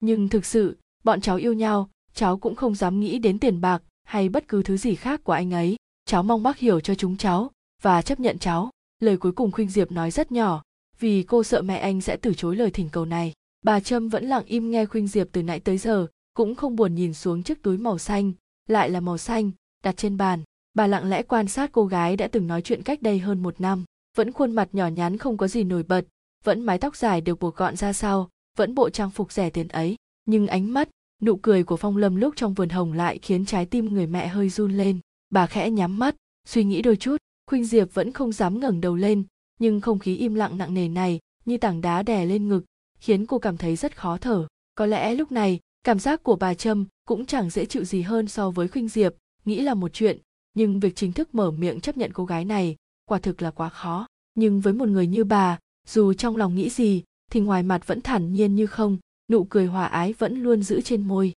nhưng thực sự, bọn cháu yêu nhau, cháu cũng không dám nghĩ đến tiền bạc hay bất cứ thứ gì khác của anh ấy. Cháu mong bác hiểu cho chúng cháu và chấp nhận cháu. Lời cuối cùng khuynh diệp nói rất nhỏ, vì cô sợ mẹ anh sẽ từ chối lời thỉnh cầu này. Bà trâm vẫn lặng im nghe khuynh diệp từ nãy tới giờ, cũng không buồn nhìn xuống chiếc túi màu xanh, lại là màu xanh, đặt trên bàn. Bà lặng lẽ quan sát cô gái đã từng nói chuyện cách đây hơn một năm. Vẫn khuôn mặt nhỏ nhắn không có gì nổi bật, vẫn mái tóc dài được buộc gọn ra sau vẫn bộ trang phục rẻ tiền ấy, nhưng ánh mắt, nụ cười của phong lâm lúc trong vườn hồng lại khiến trái tim người mẹ hơi run lên. Bà khẽ nhắm mắt, suy nghĩ đôi chút, khuynh diệp vẫn không dám ngẩng đầu lên, nhưng không khí im lặng nặng nề này như tảng đá đè lên ngực, khiến cô cảm thấy rất khó thở. Có lẽ lúc này, cảm giác của bà trâm cũng chẳng dễ chịu gì hơn so với khuynh diệp, nghĩ là một chuyện, nhưng việc chính thức mở miệng chấp nhận cô gái này quả thực là quá khó. Nhưng với một người như bà, dù trong lòng nghĩ gì thì ngoài mặt vẫn thản nhiên như không, nụ cười hòa ái vẫn luôn giữ trên môi.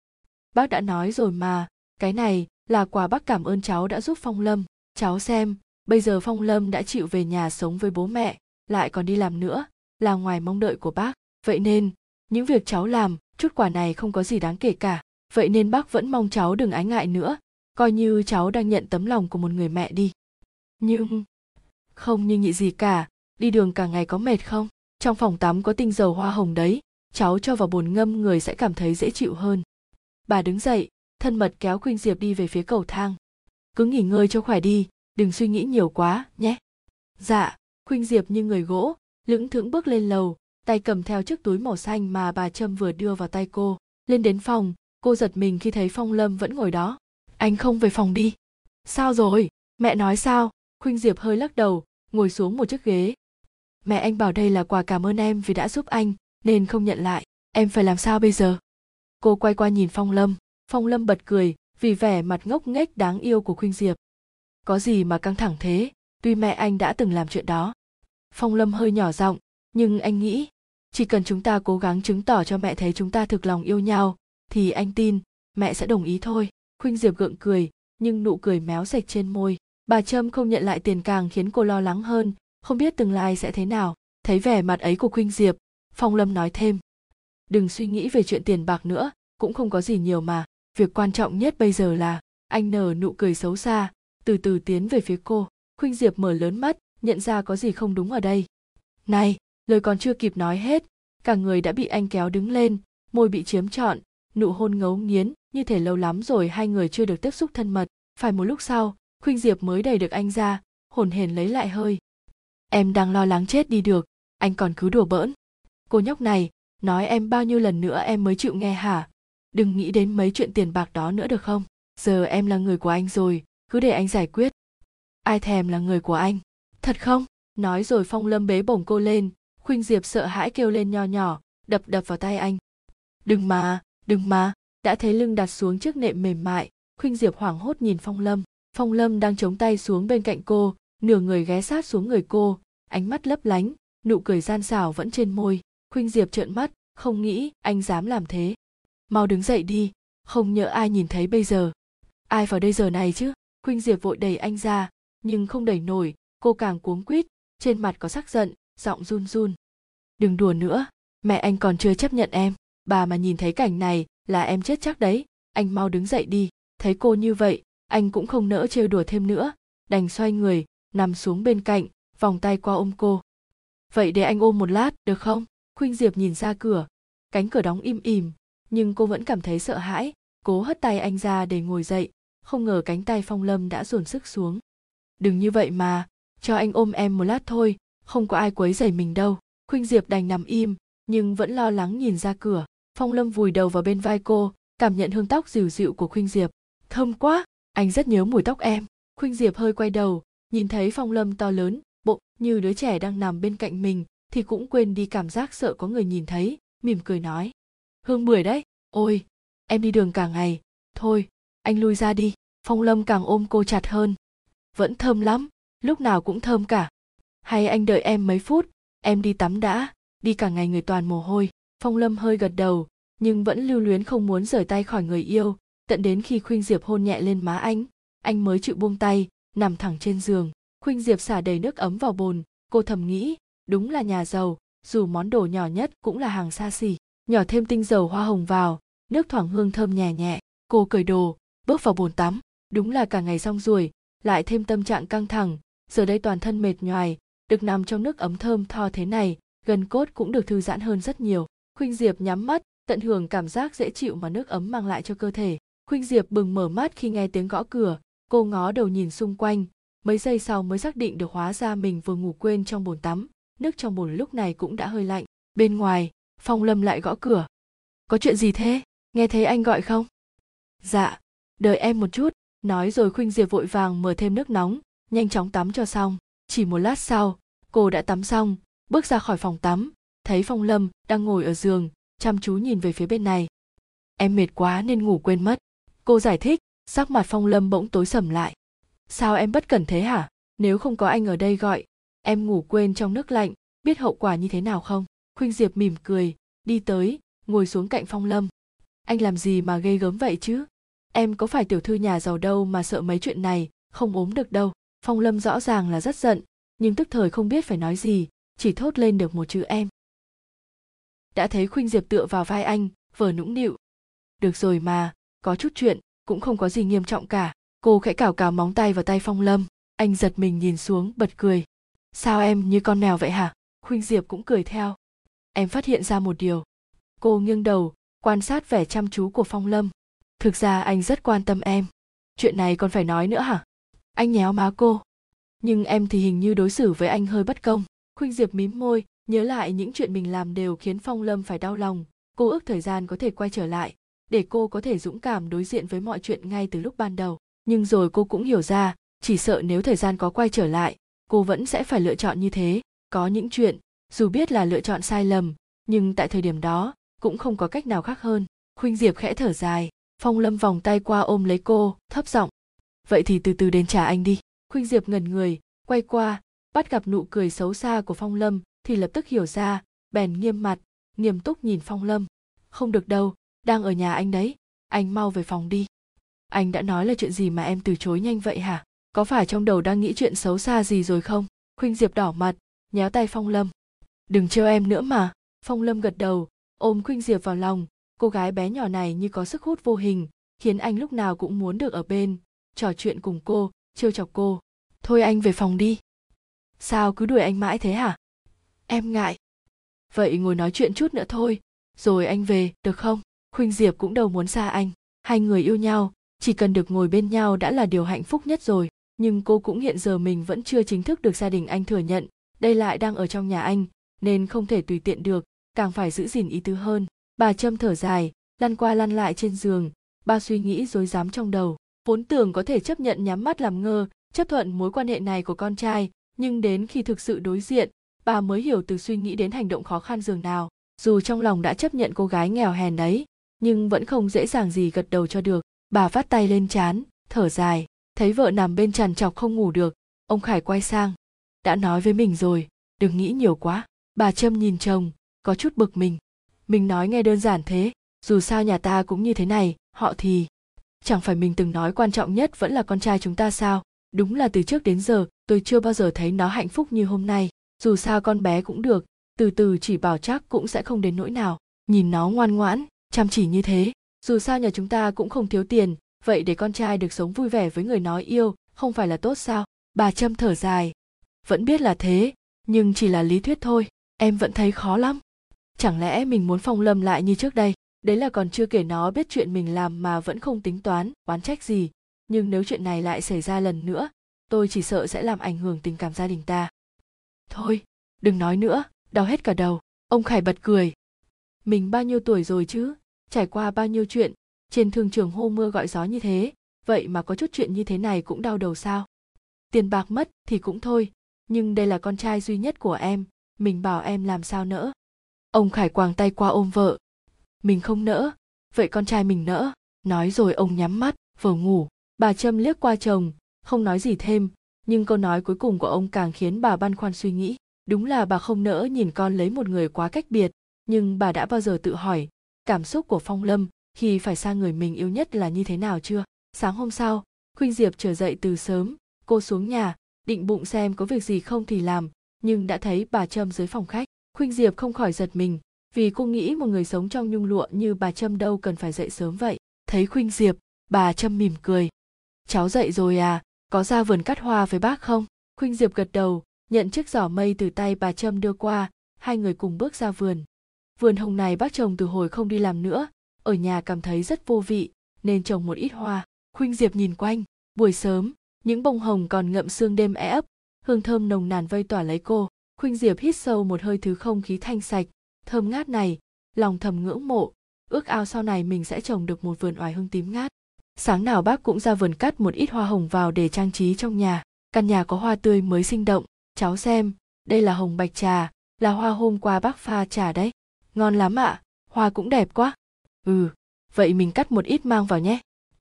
Bác đã nói rồi mà, cái này là quà bác cảm ơn cháu đã giúp phong lâm. Cháu xem, bây giờ phong lâm đã chịu về nhà sống với bố mẹ, lại còn đi làm nữa, là ngoài mong đợi của bác. Vậy nên, những việc cháu làm, chút quà này không có gì đáng kể cả. Vậy nên bác vẫn mong cháu đừng ái ngại nữa, coi như cháu đang nhận tấm lòng của một người mẹ đi. Nhưng, không như nhị gì cả, đi đường cả ngày có mệt không? Trong phòng tắm có tinh dầu hoa hồng đấy, cháu cho vào bồn ngâm người sẽ cảm thấy dễ chịu hơn. Bà đứng dậy, thân mật kéo khuynh diệp đi về phía cầu thang. Cứ nghỉ ngơi cho khỏe đi, đừng suy nghĩ nhiều quá, nhé. Dạ khuynh diệp như người gỗ, lững thững bước lên lầu, tay cầm theo chiếc túi màu xanh mà bà trâm vừa đưa vào tay cô. Lên đến phòng, cô giật mình khi thấy phong lâm vẫn ngồi đó. Anh không về phòng đi. Sao rồi? Mẹ nói sao? Khuynh diệp hơi lắc đầu, ngồi xuống một chiếc ghế mẹ anh bảo đây là quà cảm ơn em vì đã giúp anh, nên không nhận lại. Em phải làm sao bây giờ? Cô quay qua nhìn phong lâm. Phong lâm bật cười, vì vẻ mặt ngốc nghếch đáng yêu của khuynh diệp. Có gì mà căng thẳng thế? Tuy mẹ anh đã từng làm chuyện đó. Phong lâm hơi nhỏ giọng, nhưng anh nghĩ, chỉ cần chúng ta cố gắng chứng tỏ cho mẹ thấy chúng ta thực lòng yêu nhau, thì anh tin mẹ sẽ đồng ý thôi. Khuynh diệp gượng cười, nhưng nụ cười méo sạch trên môi. Bà trâm không nhận lại tiền càng khiến cô lo lắng hơn không biết tương lai sẽ thế nào. Thấy vẻ mặt ấy của khuynh diệp, phong lâm nói thêm. Đừng suy nghĩ về chuyện tiền bạc nữa, cũng không có gì nhiều mà. Việc quan trọng nhất bây giờ là, anh nở nụ cười xấu xa, từ từ tiến về phía cô. Khuynh diệp mở lớn mắt, nhận ra có gì không đúng ở đây. Này, lời còn chưa kịp nói hết, cả người đã bị anh kéo đứng lên, môi bị chiếm trọn, nụ hôn ngấu nghiến, như thể lâu lắm rồi hai người chưa được tiếp xúc thân mật. Phải một lúc sau, khuynh diệp mới đẩy được anh ra, hồn hển lấy lại hơi em đang lo lắng chết đi được, anh còn cứ đùa bỡn. Cô nhóc này, nói em bao nhiêu lần nữa em mới chịu nghe hả? Đừng nghĩ đến mấy chuyện tiền bạc đó nữa được không? Giờ em là người của anh rồi, cứ để anh giải quyết. Ai thèm là người của anh? Thật không? Nói rồi phong lâm bế bổng cô lên, khuynh diệp sợ hãi kêu lên nho nhỏ, đập đập vào tay anh. Đừng mà đừng mà, đã thấy lưng đặt xuống chiếc nệm mềm mại, khuynh diệp hoảng hốt nhìn phong lâm. Phong lâm đang chống tay xuống bên cạnh cô nửa người ghé sát xuống người cô, ánh mắt lấp lánh, nụ cười gian xảo vẫn trên môi. Khuynh diệp trợn mắt, không nghĩ anh dám làm thế. Mau đứng dậy đi, không nhỡ ai nhìn thấy bây giờ. Ai vào đây giờ này chứ? Khuynh diệp vội đẩy anh ra, nhưng không đẩy nổi, cô càng cuống quýt, trên mặt có sắc giận, giọng run run. Đừng đùa nữa, mẹ anh còn chưa chấp nhận em. Bà mà nhìn thấy cảnh này là em chết chắc đấy. Anh mau đứng dậy đi, thấy cô như vậy, anh cũng không nỡ trêu đùa thêm nữa. Đành xoay người nằm xuống bên cạnh, vòng tay qua ôm cô. Vậy để anh ôm một lát, được không? Khuynh diệp nhìn ra cửa. Cánh cửa đóng im ỉm, nhưng cô vẫn cảm thấy sợ hãi, cố hất tay anh ra để ngồi dậy. Không ngờ cánh tay phong lâm đã dồn sức xuống. Đừng như vậy mà, cho anh ôm em một lát thôi, không có ai quấy rầy mình đâu. Khuynh diệp đành nằm im, nhưng vẫn lo lắng nhìn ra cửa. Phong lâm vùi đầu vào bên vai cô, cảm nhận hương tóc dịu dịu của khuynh diệp. Thơm quá, anh rất nhớ mùi tóc em. Khuynh diệp hơi quay đầu nhìn thấy phong lâm to lớn, bộ, như đứa trẻ đang nằm bên cạnh mình, thì cũng quên đi cảm giác sợ có người nhìn thấy, mỉm cười nói. Hương bưởi đấy, ôi, em đi đường cả ngày. Thôi, anh lui ra đi, phong lâm càng ôm cô chặt hơn. Vẫn thơm lắm, lúc nào cũng thơm cả. Hay anh đợi em mấy phút, em đi tắm đã, đi cả ngày người toàn mồ hôi. Phong lâm hơi gật đầu, nhưng vẫn lưu luyến không muốn rời tay khỏi người yêu. Tận đến khi khuynh diệp hôn nhẹ lên má anh anh mới chịu buông tay nằm thẳng trên giường. Khuynh diệp xả đầy nước ấm vào bồn. Cô thầm nghĩ đúng là nhà giàu dù món đồ nhỏ nhất cũng là hàng xa xỉ. Nhỏ thêm tinh dầu hoa hồng vào nước thoảng hương thơm nhẹ nhẹ. Cô cởi đồ bước vào bồn tắm. Đúng là cả ngày xong ruồi, lại thêm tâm trạng căng thẳng. Giờ đây toàn thân mệt nhoài được nằm trong nước ấm thơm tho thế này gần cốt cũng được thư giãn hơn rất nhiều. Khuynh diệp nhắm mắt tận hưởng cảm giác dễ chịu mà nước ấm mang lại cho cơ thể. Khuynh diệp bừng mở mắt khi nghe tiếng gõ cửa cô ngó đầu nhìn xung quanh, mấy giây sau mới xác định được hóa ra mình vừa ngủ quên trong bồn tắm, nước trong bồn lúc này cũng đã hơi lạnh. Bên ngoài, phong lâm lại gõ cửa. Có chuyện gì thế? Nghe thấy anh gọi không? Dạ đợi em một chút, nói rồi khuynh diệp vội vàng mở thêm nước nóng, nhanh chóng tắm cho xong. Chỉ một lát sau, cô đã tắm xong, bước ra khỏi phòng tắm, thấy phong lâm đang ngồi ở giường, chăm chú nhìn về phía bên này. Em mệt quá nên ngủ quên mất. Cô giải thích sắc mặt phong lâm bỗng tối sầm lại. Sao em bất cẩn thế hả? Nếu không có anh ở đây gọi, em ngủ quên trong nước lạnh, biết hậu quả như thế nào không? Khuynh diệp mỉm cười, đi tới, ngồi xuống cạnh phong lâm. Anh làm gì mà ghê gớm vậy chứ? Em có phải tiểu thư nhà giàu đâu mà sợ mấy chuyện này, không ốm được đâu. Phong lâm rõ ràng là rất giận, nhưng tức thời không biết phải nói gì, chỉ thốt lên được một chữ em. Đã thấy khuynh diệp tựa vào vai anh, vờ nũng nịu. Được rồi mà, có chút chuyện cũng không có gì nghiêm trọng cả. Cô khẽ cào cào móng tay vào tay phong lâm. Anh giật mình nhìn xuống, bật cười. Sao em như con mèo vậy hả? Khuynh diệp cũng cười theo. Em phát hiện ra một điều. Cô nghiêng đầu, quan sát vẻ chăm chú của phong lâm. Thực ra anh rất quan tâm em. Chuyện này còn phải nói nữa hả? Anh nhéo má cô. Nhưng em thì hình như đối xử với anh hơi bất công. Khuynh diệp mím môi, nhớ lại những chuyện mình làm đều khiến phong lâm phải đau lòng. Cô ước thời gian có thể quay trở lại để cô có thể dũng cảm đối diện với mọi chuyện ngay từ lúc ban đầu. Nhưng rồi cô cũng hiểu ra, chỉ sợ nếu thời gian có quay trở lại, cô vẫn sẽ phải lựa chọn như thế. Có những chuyện, dù biết là lựa chọn sai lầm, nhưng tại thời điểm đó, cũng không có cách nào khác hơn. Khuynh diệp khẽ thở dài, phong lâm vòng tay qua ôm lấy cô, thấp giọng, vậy thì từ từ đến trả anh đi. Khuynh diệp ngẩn người, quay qua, bắt gặp nụ cười xấu xa của phong lâm, thì lập tức hiểu ra, bèn nghiêm mặt, nghiêm túc nhìn phong lâm. Không được đâu đang ở nhà anh đấy. Anh mau về phòng đi. Anh đã nói là chuyện gì mà em từ chối nhanh vậy hả? Có phải trong đầu đang nghĩ chuyện xấu xa gì rồi không? Khuynh diệp đỏ mặt, nhéo tay phong lâm. Đừng trêu em nữa mà. Phong lâm gật đầu, ôm khuynh diệp vào lòng. Cô gái bé nhỏ này như có sức hút vô hình, khiến anh lúc nào cũng muốn được ở bên. Trò chuyện cùng cô, trêu chọc cô. Thôi anh về phòng đi. Sao cứ đuổi anh mãi thế hả? Em ngại. Vậy ngồi nói chuyện chút nữa thôi. Rồi anh về, được không? Khuynh diệp cũng đâu muốn xa anh. Hai người yêu nhau, chỉ cần được ngồi bên nhau đã là điều hạnh phúc nhất rồi. Nhưng cô cũng hiện giờ mình vẫn chưa chính thức được gia đình anh thừa nhận, đây lại đang ở trong nhà anh, nên không thể tùy tiện được, càng phải giữ gìn ý tứ hơn. Bà trâm thở dài, lăn qua lăn lại trên giường, ba suy nghĩ rối rắm trong đầu. Vốn tưởng có thể chấp nhận nhắm mắt làm ngơ, chấp thuận mối quan hệ này của con trai, nhưng đến khi thực sự đối diện, bà mới hiểu từ suy nghĩ đến hành động khó khăn dường nào. Dù trong lòng đã chấp nhận cô gái nghèo hèn ấy nhưng vẫn không dễ dàng gì gật đầu cho được. Bà vắt tay lên chán, thở dài. Thấy vợ nằm bên trằn trọc không ngủ được, ông khải quay sang. Đã nói với mình rồi, đừng nghĩ nhiều quá. Bà trâm nhìn chồng, có chút bực mình. Mình nói nghe đơn giản thế, dù sao nhà ta cũng như thế này, họ thì chẳng phải mình từng nói quan trọng nhất vẫn là con trai chúng ta sao? Đúng là từ trước đến giờ, tôi chưa bao giờ thấy nó hạnh phúc như hôm nay. Dù sao con bé cũng được, từ từ chỉ bảo chắc cũng sẽ không đến nỗi nào. Nhìn nó ngoan ngoãn chăm chỉ như thế, dù sao nhà chúng ta cũng không thiếu tiền, vậy để con trai được sống vui vẻ với người nói yêu không phải là tốt sao? Bà trâm thở dài. Vẫn biết là thế, nhưng chỉ là lý thuyết thôi, em vẫn thấy khó lắm. Chẳng lẽ mình muốn phong lâm lại như trước đây? Đấy là còn chưa kể nó biết chuyện mình làm mà vẫn không tính toán, oán trách gì. Nhưng nếu chuyện này lại xảy ra lần nữa, tôi chỉ sợ sẽ làm ảnh hưởng tình cảm gia đình ta. Thôi, đừng nói nữa, đau hết cả đầu. Ông khải bật cười. Mình bao nhiêu tuổi rồi chứ? Trải qua bao nhiêu chuyện, trên thương trường hô mưa gọi gió như thế, vậy mà có chút chuyện như thế này cũng đau đầu sao? Tiền bạc mất thì cũng thôi, nhưng đây là con trai duy nhất của em, mình bảo em làm sao nỡ? Ông khải quàng tay qua ôm vợ. Mình không nỡ, vậy con trai mình nỡ? Nói rồi ông nhắm mắt, vừa ngủ, bà trâm liếc qua chồng, không nói gì thêm, nhưng câu nói cuối cùng của ông càng khiến bà băn khoăn suy nghĩ. Đúng là bà không nỡ nhìn con lấy một người quá cách biệt, nhưng bà đã bao giờ tự hỏi cảm xúc của phong lâm khi phải xa người mình yêu nhất là như thế nào chưa? Sáng hôm sau, khuynh diệp trở dậy từ sớm, cô xuống nhà, định bụng xem có việc gì không thì làm, nhưng đã thấy bà trâm dưới phòng khách. Khuynh diệp không khỏi giật mình, vì cô nghĩ một người sống trong nhung lụa như bà trâm đâu cần phải dậy sớm vậy. Thấy khuynh diệp, bà trâm mỉm cười. Cháu dậy rồi à có ra vườn cắt hoa với bác không? Khuynh diệp gật đầu, nhận chiếc giỏ mây từ tay bà trâm đưa qua, hai người cùng bước ra vườn vườn hồng này bác trồng từ hồi không đi làm nữa. Ở nhà cảm thấy rất vô vị, nên trồng một ít hoa. Khuynh diệp nhìn quanh. Buổi sớm, những bông hồng còn ngậm sương đêm e ấp. Hương thơm nồng nàn vây tỏa lấy cô. Khuynh diệp hít sâu một hơi thứ không khí thanh sạch. Thơm ngát này, lòng thầm ngưỡng mộ. Ước ao sau này mình sẽ trồng được một vườn oải hương tím ngát. Sáng nào bác cũng ra vườn cắt một ít hoa hồng vào để trang trí trong nhà. Căn nhà có hoa tươi mới sinh động. Cháu xem, đây là hồng bạch trà, là hoa hôm qua bác pha trà đấy ngon lắm ạ à, hoa cũng đẹp quá. Ừ vậy mình cắt một ít mang vào nhé.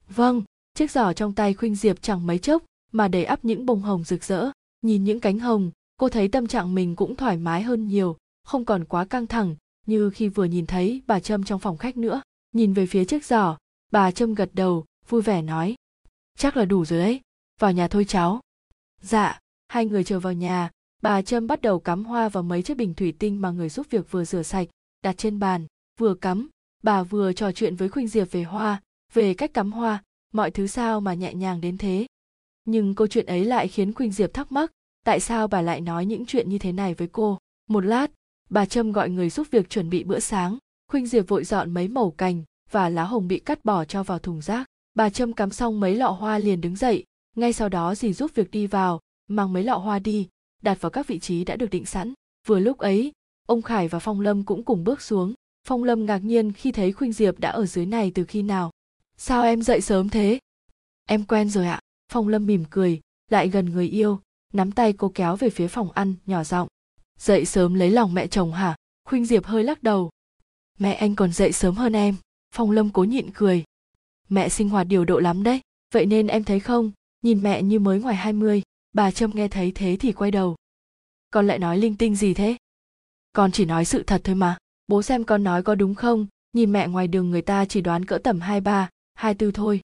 Vâng chiếc giỏ trong tay khuynh diệp chẳng mấy chốc mà đầy ắp những bông hồng rực rỡ. Nhìn những cánh hồng cô thấy tâm trạng mình cũng thoải mái hơn nhiều không còn quá căng thẳng như khi vừa nhìn thấy bà trâm trong phòng khách nữa. Nhìn về phía chiếc giỏ bà trâm gật đầu vui vẻ nói chắc là đủ rồi đấy vào nhà thôi cháu. Dạ hai người trở vào nhà bà trâm bắt đầu cắm hoa vào mấy chiếc bình thủy tinh mà người giúp việc vừa rửa sạch đặt trên bàn, vừa cắm, bà vừa trò chuyện với khuynh diệp về hoa, về cách cắm hoa, mọi thứ sao mà nhẹ nhàng đến thế. Nhưng câu chuyện ấy lại khiến khuynh diệp thắc mắc, tại sao bà lại nói những chuyện như thế này với cô? Một lát, bà trâm gọi người giúp việc chuẩn bị bữa sáng. Khuynh diệp vội dọn mấy mẩu cành và lá hồng bị cắt bỏ cho vào thùng rác. Bà trâm cắm xong mấy lọ hoa liền đứng dậy. Ngay sau đó dì giúp việc đi vào, mang mấy lọ hoa đi, đặt vào các vị trí đã được định sẵn. Vừa lúc ấy ông khải và phong lâm cũng cùng bước xuống. Phong lâm ngạc nhiên khi thấy khuynh diệp đã ở dưới này từ khi nào. Sao em dậy sớm thế? Em quen rồi ạ. Phong lâm mỉm cười, lại gần người yêu, nắm tay cô kéo về phía phòng ăn, nhỏ giọng. Dậy sớm lấy lòng mẹ chồng hả? Khuynh diệp hơi lắc đầu. Mẹ anh còn dậy sớm hơn em. Phong lâm cố nhịn cười. Mẹ sinh hoạt điều độ lắm đấy. Vậy nên em thấy không? Nhìn mẹ như mới ngoài hai mươi. Bà trâm nghe thấy thế thì quay đầu. Con lại nói linh tinh gì thế? Con chỉ nói sự thật thôi mà. Bố xem con nói có đúng không? Nhìn mẹ ngoài đường người ta chỉ đoán cỡ tầm hai ba, hai tư thôi.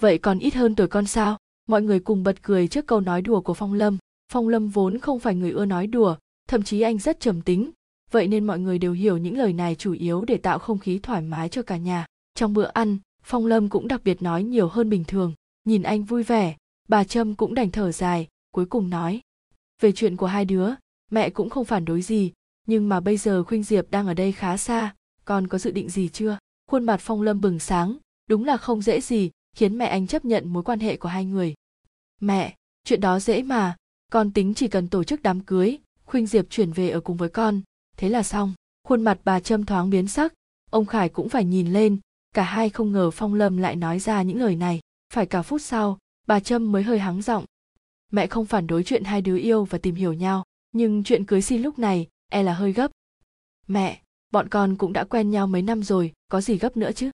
Vậy còn ít hơn tuổi con sao? Mọi người cùng bật cười trước câu nói đùa của phong lâm. Phong lâm vốn không phải người ưa nói đùa, thậm chí anh rất trầm tính. Vậy nên mọi người đều hiểu những lời này chủ yếu để tạo không khí thoải mái cho cả nhà. Trong bữa ăn, phong lâm cũng đặc biệt nói nhiều hơn bình thường. Nhìn anh vui vẻ, bà trâm cũng đành thở dài, cuối cùng nói. Về chuyện của hai đứa, mẹ cũng không phản đối gì nhưng mà bây giờ khuynh diệp đang ở đây khá xa con có dự định gì chưa? Khuôn mặt phong lâm bừng sáng, đúng là không dễ gì, khiến mẹ anh chấp nhận mối quan hệ của hai người. Mẹ, chuyện đó dễ mà, con tính chỉ cần tổ chức đám cưới, khuynh diệp chuyển về ở cùng với con, thế là xong. Khuôn mặt bà trâm thoáng biến sắc, ông khải cũng phải nhìn lên, cả hai không ngờ phong lâm lại nói ra những lời này. Phải cả phút sau, bà trâm mới hơi hắng giọng. Mẹ không phản đối chuyện hai đứa yêu và tìm hiểu nhau, nhưng chuyện cưới xin lúc này e là hơi gấp. Mẹ, bọn con cũng đã quen nhau mấy năm rồi, có gì gấp nữa chứ?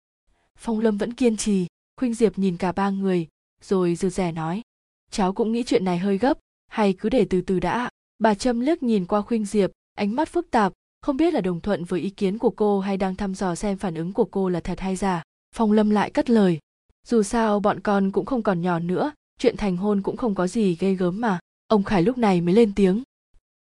Phong lâm vẫn kiên trì, khuynh diệp nhìn cả ba người, rồi dư rẻ nói. Cháu cũng nghĩ chuyện này hơi gấp, hay cứ để từ từ đã. Bà trâm liếc nhìn qua khuynh diệp, ánh mắt phức tạp, không biết là đồng thuận với ý kiến của cô hay đang thăm dò xem phản ứng của cô là thật hay giả. Phong lâm lại cất lời. Dù sao bọn con cũng không còn nhỏ nữa, chuyện thành hôn cũng không có gì ghê gớm mà. Ông khải lúc này mới lên tiếng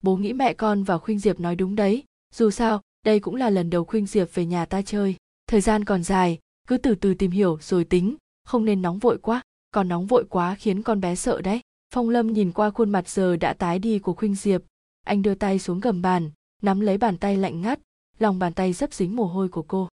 bố nghĩ mẹ con và khuynh diệp nói đúng đấy. Dù sao, đây cũng là lần đầu khuynh diệp về nhà ta chơi. Thời gian còn dài, cứ từ từ tìm hiểu rồi tính. Không nên nóng vội quá, còn nóng vội quá khiến con bé sợ đấy. Phong lâm nhìn qua khuôn mặt giờ đã tái đi của khuynh diệp. Anh đưa tay xuống gầm bàn, nắm lấy bàn tay lạnh ngắt. Lòng bàn tay dấp dính mồ hôi của cô.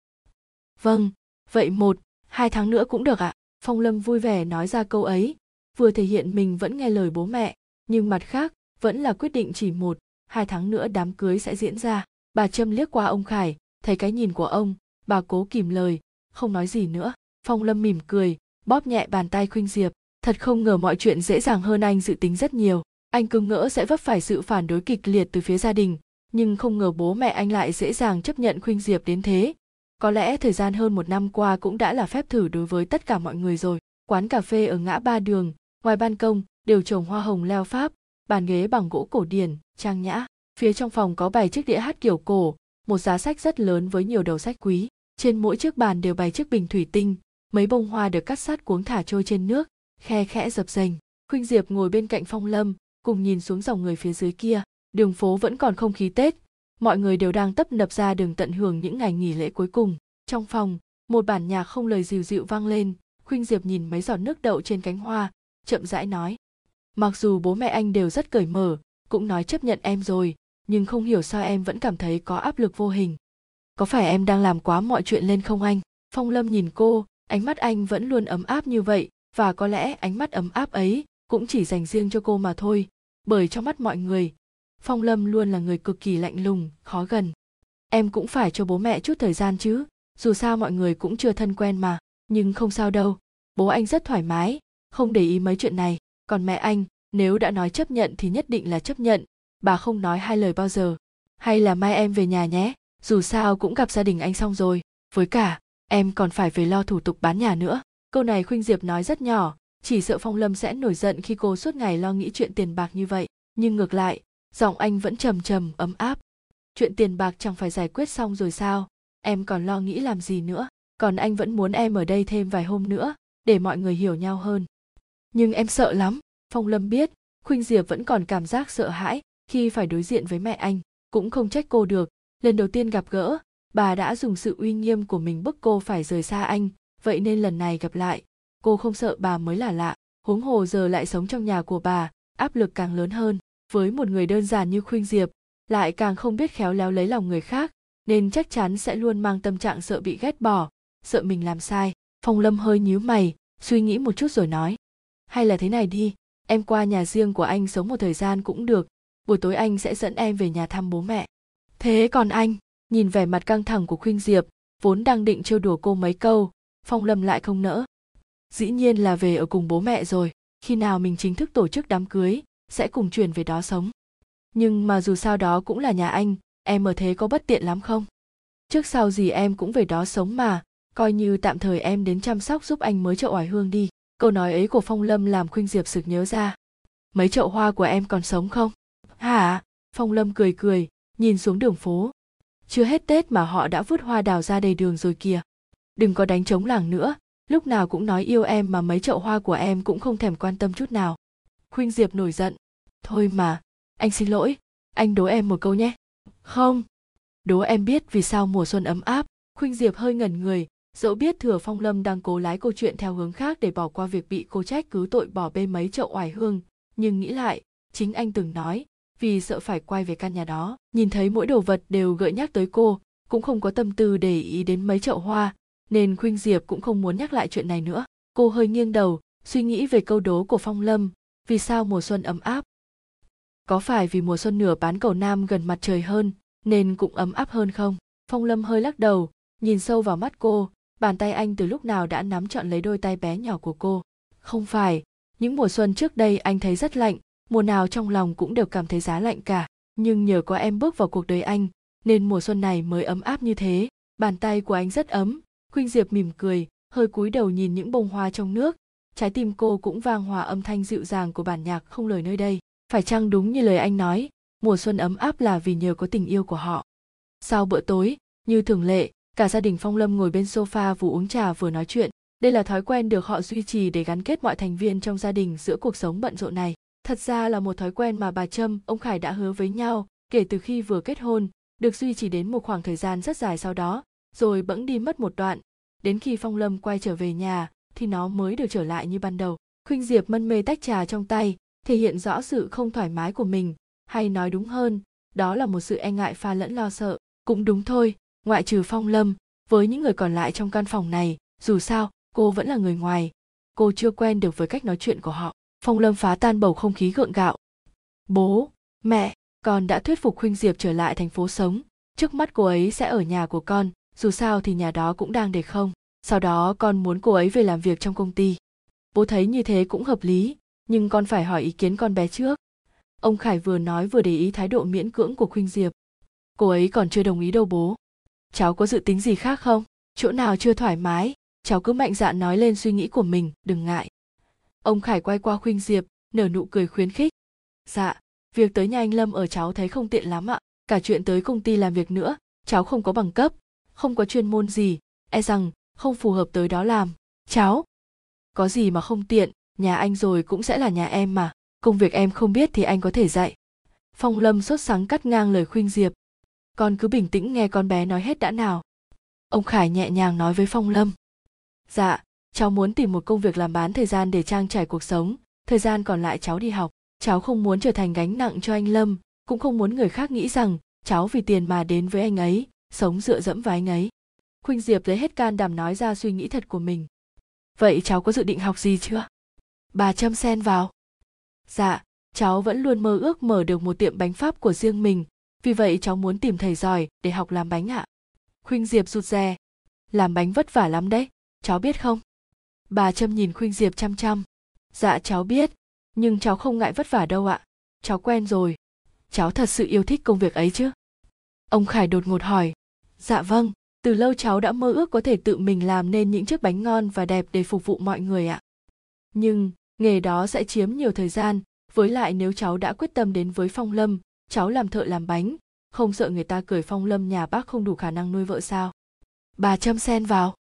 Vâng vậy một, hai tháng nữa cũng được ạ. Phong lâm vui vẻ nói ra câu ấy. Vừa thể hiện mình vẫn nghe lời bố mẹ, nhưng mặt khác vẫn là quyết định chỉ một, hai tháng nữa đám cưới sẽ diễn ra. Bà trâm liếc qua ông khải, thấy cái nhìn của ông, bà cố kìm lời, không nói gì nữa. Phong lâm mỉm cười, bóp nhẹ bàn tay khuynh diệp. Thật không ngờ mọi chuyện dễ dàng hơn anh dự tính rất nhiều. Anh cứ ngỡ sẽ vấp phải sự phản đối kịch liệt từ phía gia đình, nhưng không ngờ bố mẹ anh lại dễ dàng chấp nhận khuynh diệp đến thế. Có lẽ thời gian hơn một năm qua cũng đã là phép thử đối với tất cả mọi người rồi. Quán cà phê ở ngã ba đường, ngoài ban công, đều trồng hoa hồng leo pháp bàn ghế bằng gỗ cổ điển, trang nhã. Phía trong phòng có bày chiếc đĩa hát kiểu cổ, một giá sách rất lớn với nhiều đầu sách quý. Trên mỗi chiếc bàn đều bày chiếc bình thủy tinh, mấy bông hoa được cắt sát cuống thả trôi trên nước, khe khẽ dập dềnh. Khuynh diệp ngồi bên cạnh phong lâm, cùng nhìn xuống dòng người phía dưới kia. Đường phố vẫn còn không khí tết. Mọi người đều đang tấp nập ra đường tận hưởng những ngày nghỉ lễ cuối cùng. Trong phòng, một bản nhạc không lời dịu dịu vang lên. Khuynh diệp nhìn mấy giọt nước đậu trên cánh hoa, chậm rãi nói mặc dù bố mẹ anh đều rất cởi mở, cũng nói chấp nhận em rồi, nhưng không hiểu sao em vẫn cảm thấy có áp lực vô hình. Có phải em đang làm quá mọi chuyện lên không anh? Phong lâm nhìn cô, ánh mắt anh vẫn luôn ấm áp như vậy, và có lẽ ánh mắt ấm áp ấy cũng chỉ dành riêng cho cô mà thôi, bởi trong mắt mọi người, phong lâm luôn là người cực kỳ lạnh lùng, khó gần. Em cũng phải cho bố mẹ chút thời gian chứ, dù sao mọi người cũng chưa thân quen mà, nhưng không sao đâu. Bố anh rất thoải mái, không để ý mấy chuyện này còn mẹ anh, nếu đã nói chấp nhận thì nhất định là chấp nhận. Bà không nói hai lời bao giờ. Hay là mai em về nhà nhé. Dù sao cũng gặp gia đình anh xong rồi. Với cả, em còn phải về lo thủ tục bán nhà nữa. Câu này khuynh diệp nói rất nhỏ. Chỉ sợ phong lâm sẽ nổi giận khi cô suốt ngày lo nghĩ chuyện tiền bạc như vậy. Nhưng ngược lại, giọng anh vẫn trầm trầm, ấm áp. Chuyện tiền bạc chẳng phải giải quyết xong rồi sao? Em còn lo nghĩ làm gì nữa? Còn anh vẫn muốn em ở đây thêm vài hôm nữa, để mọi người hiểu nhau hơn nhưng em sợ lắm. Phong lâm biết, khuynh diệp vẫn còn cảm giác sợ hãi khi phải đối diện với mẹ anh, cũng không trách cô được. Lần đầu tiên gặp gỡ, bà đã dùng sự uy nghiêm của mình bức cô phải rời xa anh. Vậy nên lần này gặp lại, cô không sợ bà mới là lạ. Huống hồ giờ lại sống trong nhà của bà, áp lực càng lớn hơn. Với một người đơn giản như khuynh diệp, lại càng không biết khéo léo lấy lòng người khác, nên chắc chắn sẽ luôn mang tâm trạng sợ bị ghét bỏ, sợ mình làm sai. Phong lâm hơi nhíu mày, suy nghĩ một chút rồi nói hay là thế này đi, em qua nhà riêng của anh sống một thời gian cũng được, buổi tối anh sẽ dẫn em về nhà thăm bố mẹ. Thế còn anh, nhìn vẻ mặt căng thẳng của khuynh diệp, vốn đang định trêu đùa cô mấy câu, phong lâm lại không nỡ. Dĩ nhiên là về ở cùng bố mẹ rồi, khi nào mình chính thức tổ chức đám cưới, sẽ cùng chuyển về đó sống. Nhưng mà dù sao đó cũng là nhà anh, em ở thế có bất tiện lắm không? Trước sau gì em cũng về đó sống mà, coi như tạm thời em đến chăm sóc giúp anh mới chợ oải hương đi câu nói ấy của phong lâm làm khuynh diệp sực nhớ ra. Mấy chậu hoa của em còn sống không? Hả? Phong lâm cười cười, nhìn xuống đường phố. Chưa hết tết mà họ đã vứt hoa đào ra đầy đường rồi kìa. Đừng có đánh trống làng nữa. Lúc nào cũng nói yêu em mà mấy chậu hoa của em cũng không thèm quan tâm chút nào. Khuynh diệp nổi giận. Thôi mà, anh xin lỗi. Anh đố em một câu nhé. Không. Đố em biết vì sao mùa xuân ấm áp. Khuynh diệp hơi ngẩn người dẫu biết thừa phong lâm đang cố lái câu chuyện theo hướng khác để bỏ qua việc bị cô trách cứ tội bỏ bê mấy chậu oải hương, nhưng nghĩ lại, chính anh từng nói, vì sợ phải quay về căn nhà đó, nhìn thấy mỗi đồ vật đều gợi nhắc tới cô, cũng không có tâm tư để ý đến mấy chậu hoa, nên khuynh diệp cũng không muốn nhắc lại chuyện này nữa. Cô hơi nghiêng đầu, suy nghĩ về câu đố của phong lâm, vì sao mùa xuân ấm áp? Có phải vì mùa xuân nửa bán cầu nam gần mặt trời hơn, nên cũng ấm áp hơn không? Phong lâm hơi lắc đầu, nhìn sâu vào mắt cô bàn tay anh từ lúc nào đã nắm trọn lấy đôi tay bé nhỏ của cô? Không phải. Những mùa xuân trước đây anh thấy rất lạnh, mùa nào trong lòng cũng đều cảm thấy giá lạnh cả. Nhưng nhờ có em bước vào cuộc đời anh, nên mùa xuân này mới ấm áp như thế. Bàn tay của anh rất ấm, khuynh diệp mỉm cười, hơi cúi đầu nhìn những bông hoa trong nước. Trái tim cô cũng vang hòa âm thanh dịu dàng của bản nhạc không lời nơi đây. Phải chăng đúng như lời anh nói, mùa xuân ấm áp là vì nhờ có tình yêu của họ? Sau bữa tối, như thường lệ cả gia đình phong lâm ngồi bên sofa vừa uống trà vừa nói chuyện. Đây là thói quen được họ duy trì để gắn kết mọi thành viên trong gia đình giữa cuộc sống bận rộn này. Thật ra là một thói quen mà bà trâm, ông khải đã hứa với nhau kể từ khi vừa kết hôn, được duy trì đến một khoảng thời gian rất dài sau đó, rồi bỗng đi mất một đoạn. Đến khi phong lâm quay trở về nhà, thì nó mới được trở lại như ban đầu. Khuynh diệp mân mê tách trà trong tay, thể hiện rõ sự không thoải mái của mình, hay nói đúng hơn, đó là một sự e ngại pha lẫn lo sợ. Cũng đúng thôi ngoại trừ phong lâm, với những người còn lại trong căn phòng này, dù sao, cô vẫn là người ngoài. Cô chưa quen được với cách nói chuyện của họ. Phong lâm phá tan bầu không khí gượng gạo. Bố, mẹ, con đã thuyết phục khuynh diệp trở lại thành phố sống. Trước mắt cô ấy sẽ ở nhà của con, dù sao thì nhà đó cũng đang để không. Sau đó con muốn cô ấy về làm việc trong công ty. Bố thấy như thế cũng hợp lý, nhưng con phải hỏi ý kiến con bé trước. Ông khải vừa nói vừa để ý thái độ miễn cưỡng của khuynh diệp. Cô ấy còn chưa đồng ý đâu bố cháu có dự tính gì khác không? Chỗ nào chưa thoải mái? Cháu cứ mạnh dạn nói lên suy nghĩ của mình, đừng ngại. Ông khải quay qua khuynh diệp, nở nụ cười khuyến khích. Dạ việc tới nhà anh lâm ở cháu thấy không tiện lắm ạ. Cả chuyện tới công ty làm việc nữa, cháu không có bằng cấp, không có chuyên môn gì. E rằng, không phù hợp tới đó làm. Cháu, có gì mà không tiện, nhà anh rồi cũng sẽ là nhà em mà. Công việc em không biết thì anh có thể dạy. Phong lâm sốt sắng cắt ngang lời khuynh diệp con cứ bình tĩnh nghe con bé nói hết đã nào. Ông khải nhẹ nhàng nói với phong lâm. Dạ cháu muốn tìm một công việc làm bán thời gian để trang trải cuộc sống. Thời gian còn lại cháu đi học. Cháu không muốn trở thành gánh nặng cho anh lâm. Cũng không muốn người khác nghĩ rằng cháu vì tiền mà đến với anh ấy, sống dựa dẫm vào anh ấy. Khuynh diệp lấy hết can đảm nói ra suy nghĩ thật của mình. Vậy cháu có dự định học gì chưa? Bà châm sen vào. Dạ cháu vẫn luôn mơ ước mở được một tiệm bánh pháp của riêng mình vì vậy cháu muốn tìm thầy giỏi để học làm bánh ạ. Khuynh diệp rụt rè. Làm bánh vất vả lắm đấy, cháu biết không? Bà trâm nhìn khuynh diệp chăm chăm. Dạ cháu biết, nhưng cháu không ngại vất vả đâu ạ. Cháu quen rồi. Cháu thật sự yêu thích công việc ấy chứ. Ông khải đột ngột hỏi. Dạ vâng từ lâu cháu đã mơ ước có thể tự mình làm nên những chiếc bánh ngon và đẹp để phục vụ mọi người ạ. Nhưng, nghề đó sẽ chiếm nhiều thời gian, với lại nếu cháu đã quyết tâm đến với phong lâm cháu làm thợ làm bánh, không sợ người ta cười phong lâm nhà bác không đủ khả năng nuôi vợ sao? Bà châm sen vào.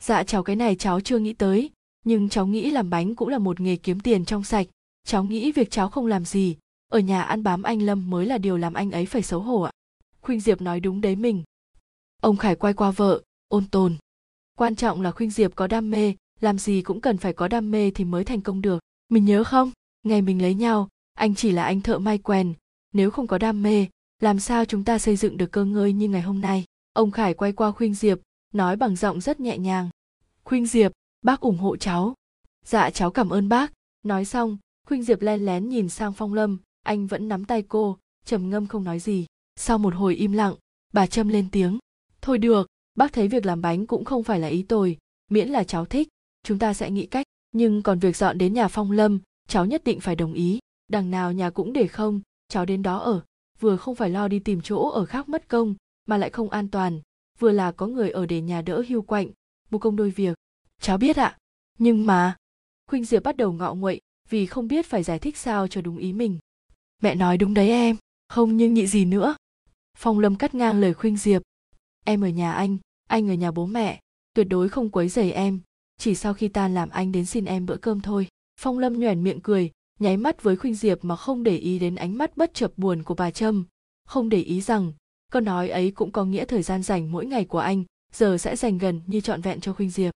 Dạ cháu cái này cháu chưa nghĩ tới, nhưng cháu nghĩ làm bánh cũng là một nghề kiếm tiền trong sạch. Cháu nghĩ việc cháu không làm gì, ở nhà ăn bám anh lâm mới là điều làm anh ấy phải xấu hổ ạ. Khuynh diệp nói đúng đấy mình. Ông khải quay qua vợ, ôn tồn. Quan trọng là khuynh diệp có đam mê, làm gì cũng cần phải có đam mê thì mới thành công được. Mình nhớ không? Ngày mình lấy nhau, anh chỉ là anh thợ may quèn nếu không có đam mê, làm sao chúng ta xây dựng được cơ ngơi như ngày hôm nay? Ông khải quay qua khuynh diệp, nói bằng giọng rất nhẹ nhàng. Khuynh diệp, bác ủng hộ cháu. Dạ cháu cảm ơn bác. Nói xong, khuynh diệp len lén nhìn sang phong lâm. Anh vẫn nắm tay cô, trầm ngâm không nói gì. Sau một hồi im lặng, bà trâm lên tiếng. Thôi được, bác thấy việc làm bánh cũng không phải là ý tồi, miễn là cháu thích. Chúng ta sẽ nghĩ cách, nhưng còn việc dọn đến nhà phong lâm, cháu nhất định phải đồng ý. Đằng nào nhà cũng để không cháu đến đó ở, vừa không phải lo đi tìm chỗ ở khác mất công, mà lại không an toàn, vừa là có người ở để nhà đỡ hưu quạnh, một công đôi việc. Cháu biết ạ, nhưng mà, khuynh diệp bắt đầu ngọ nguậy vì không biết phải giải thích sao cho đúng ý mình. Mẹ nói đúng đấy em, không nhưng nhị gì nữa. Phong lâm cắt ngang lời khuynh diệp. Em ở nhà anh anh ở nhà bố mẹ, tuyệt đối không quấy rầy em, chỉ sau khi tan làm anh đến xin em bữa cơm thôi. Phong lâm nhoẻn miệng cười nháy mắt với khuynh diệp mà không để ý đến ánh mắt bất chợp buồn của bà trâm. Không để ý rằng, câu nói ấy cũng có nghĩa thời gian dành mỗi ngày của anh giờ sẽ dành gần như trọn vẹn cho khuynh diệp.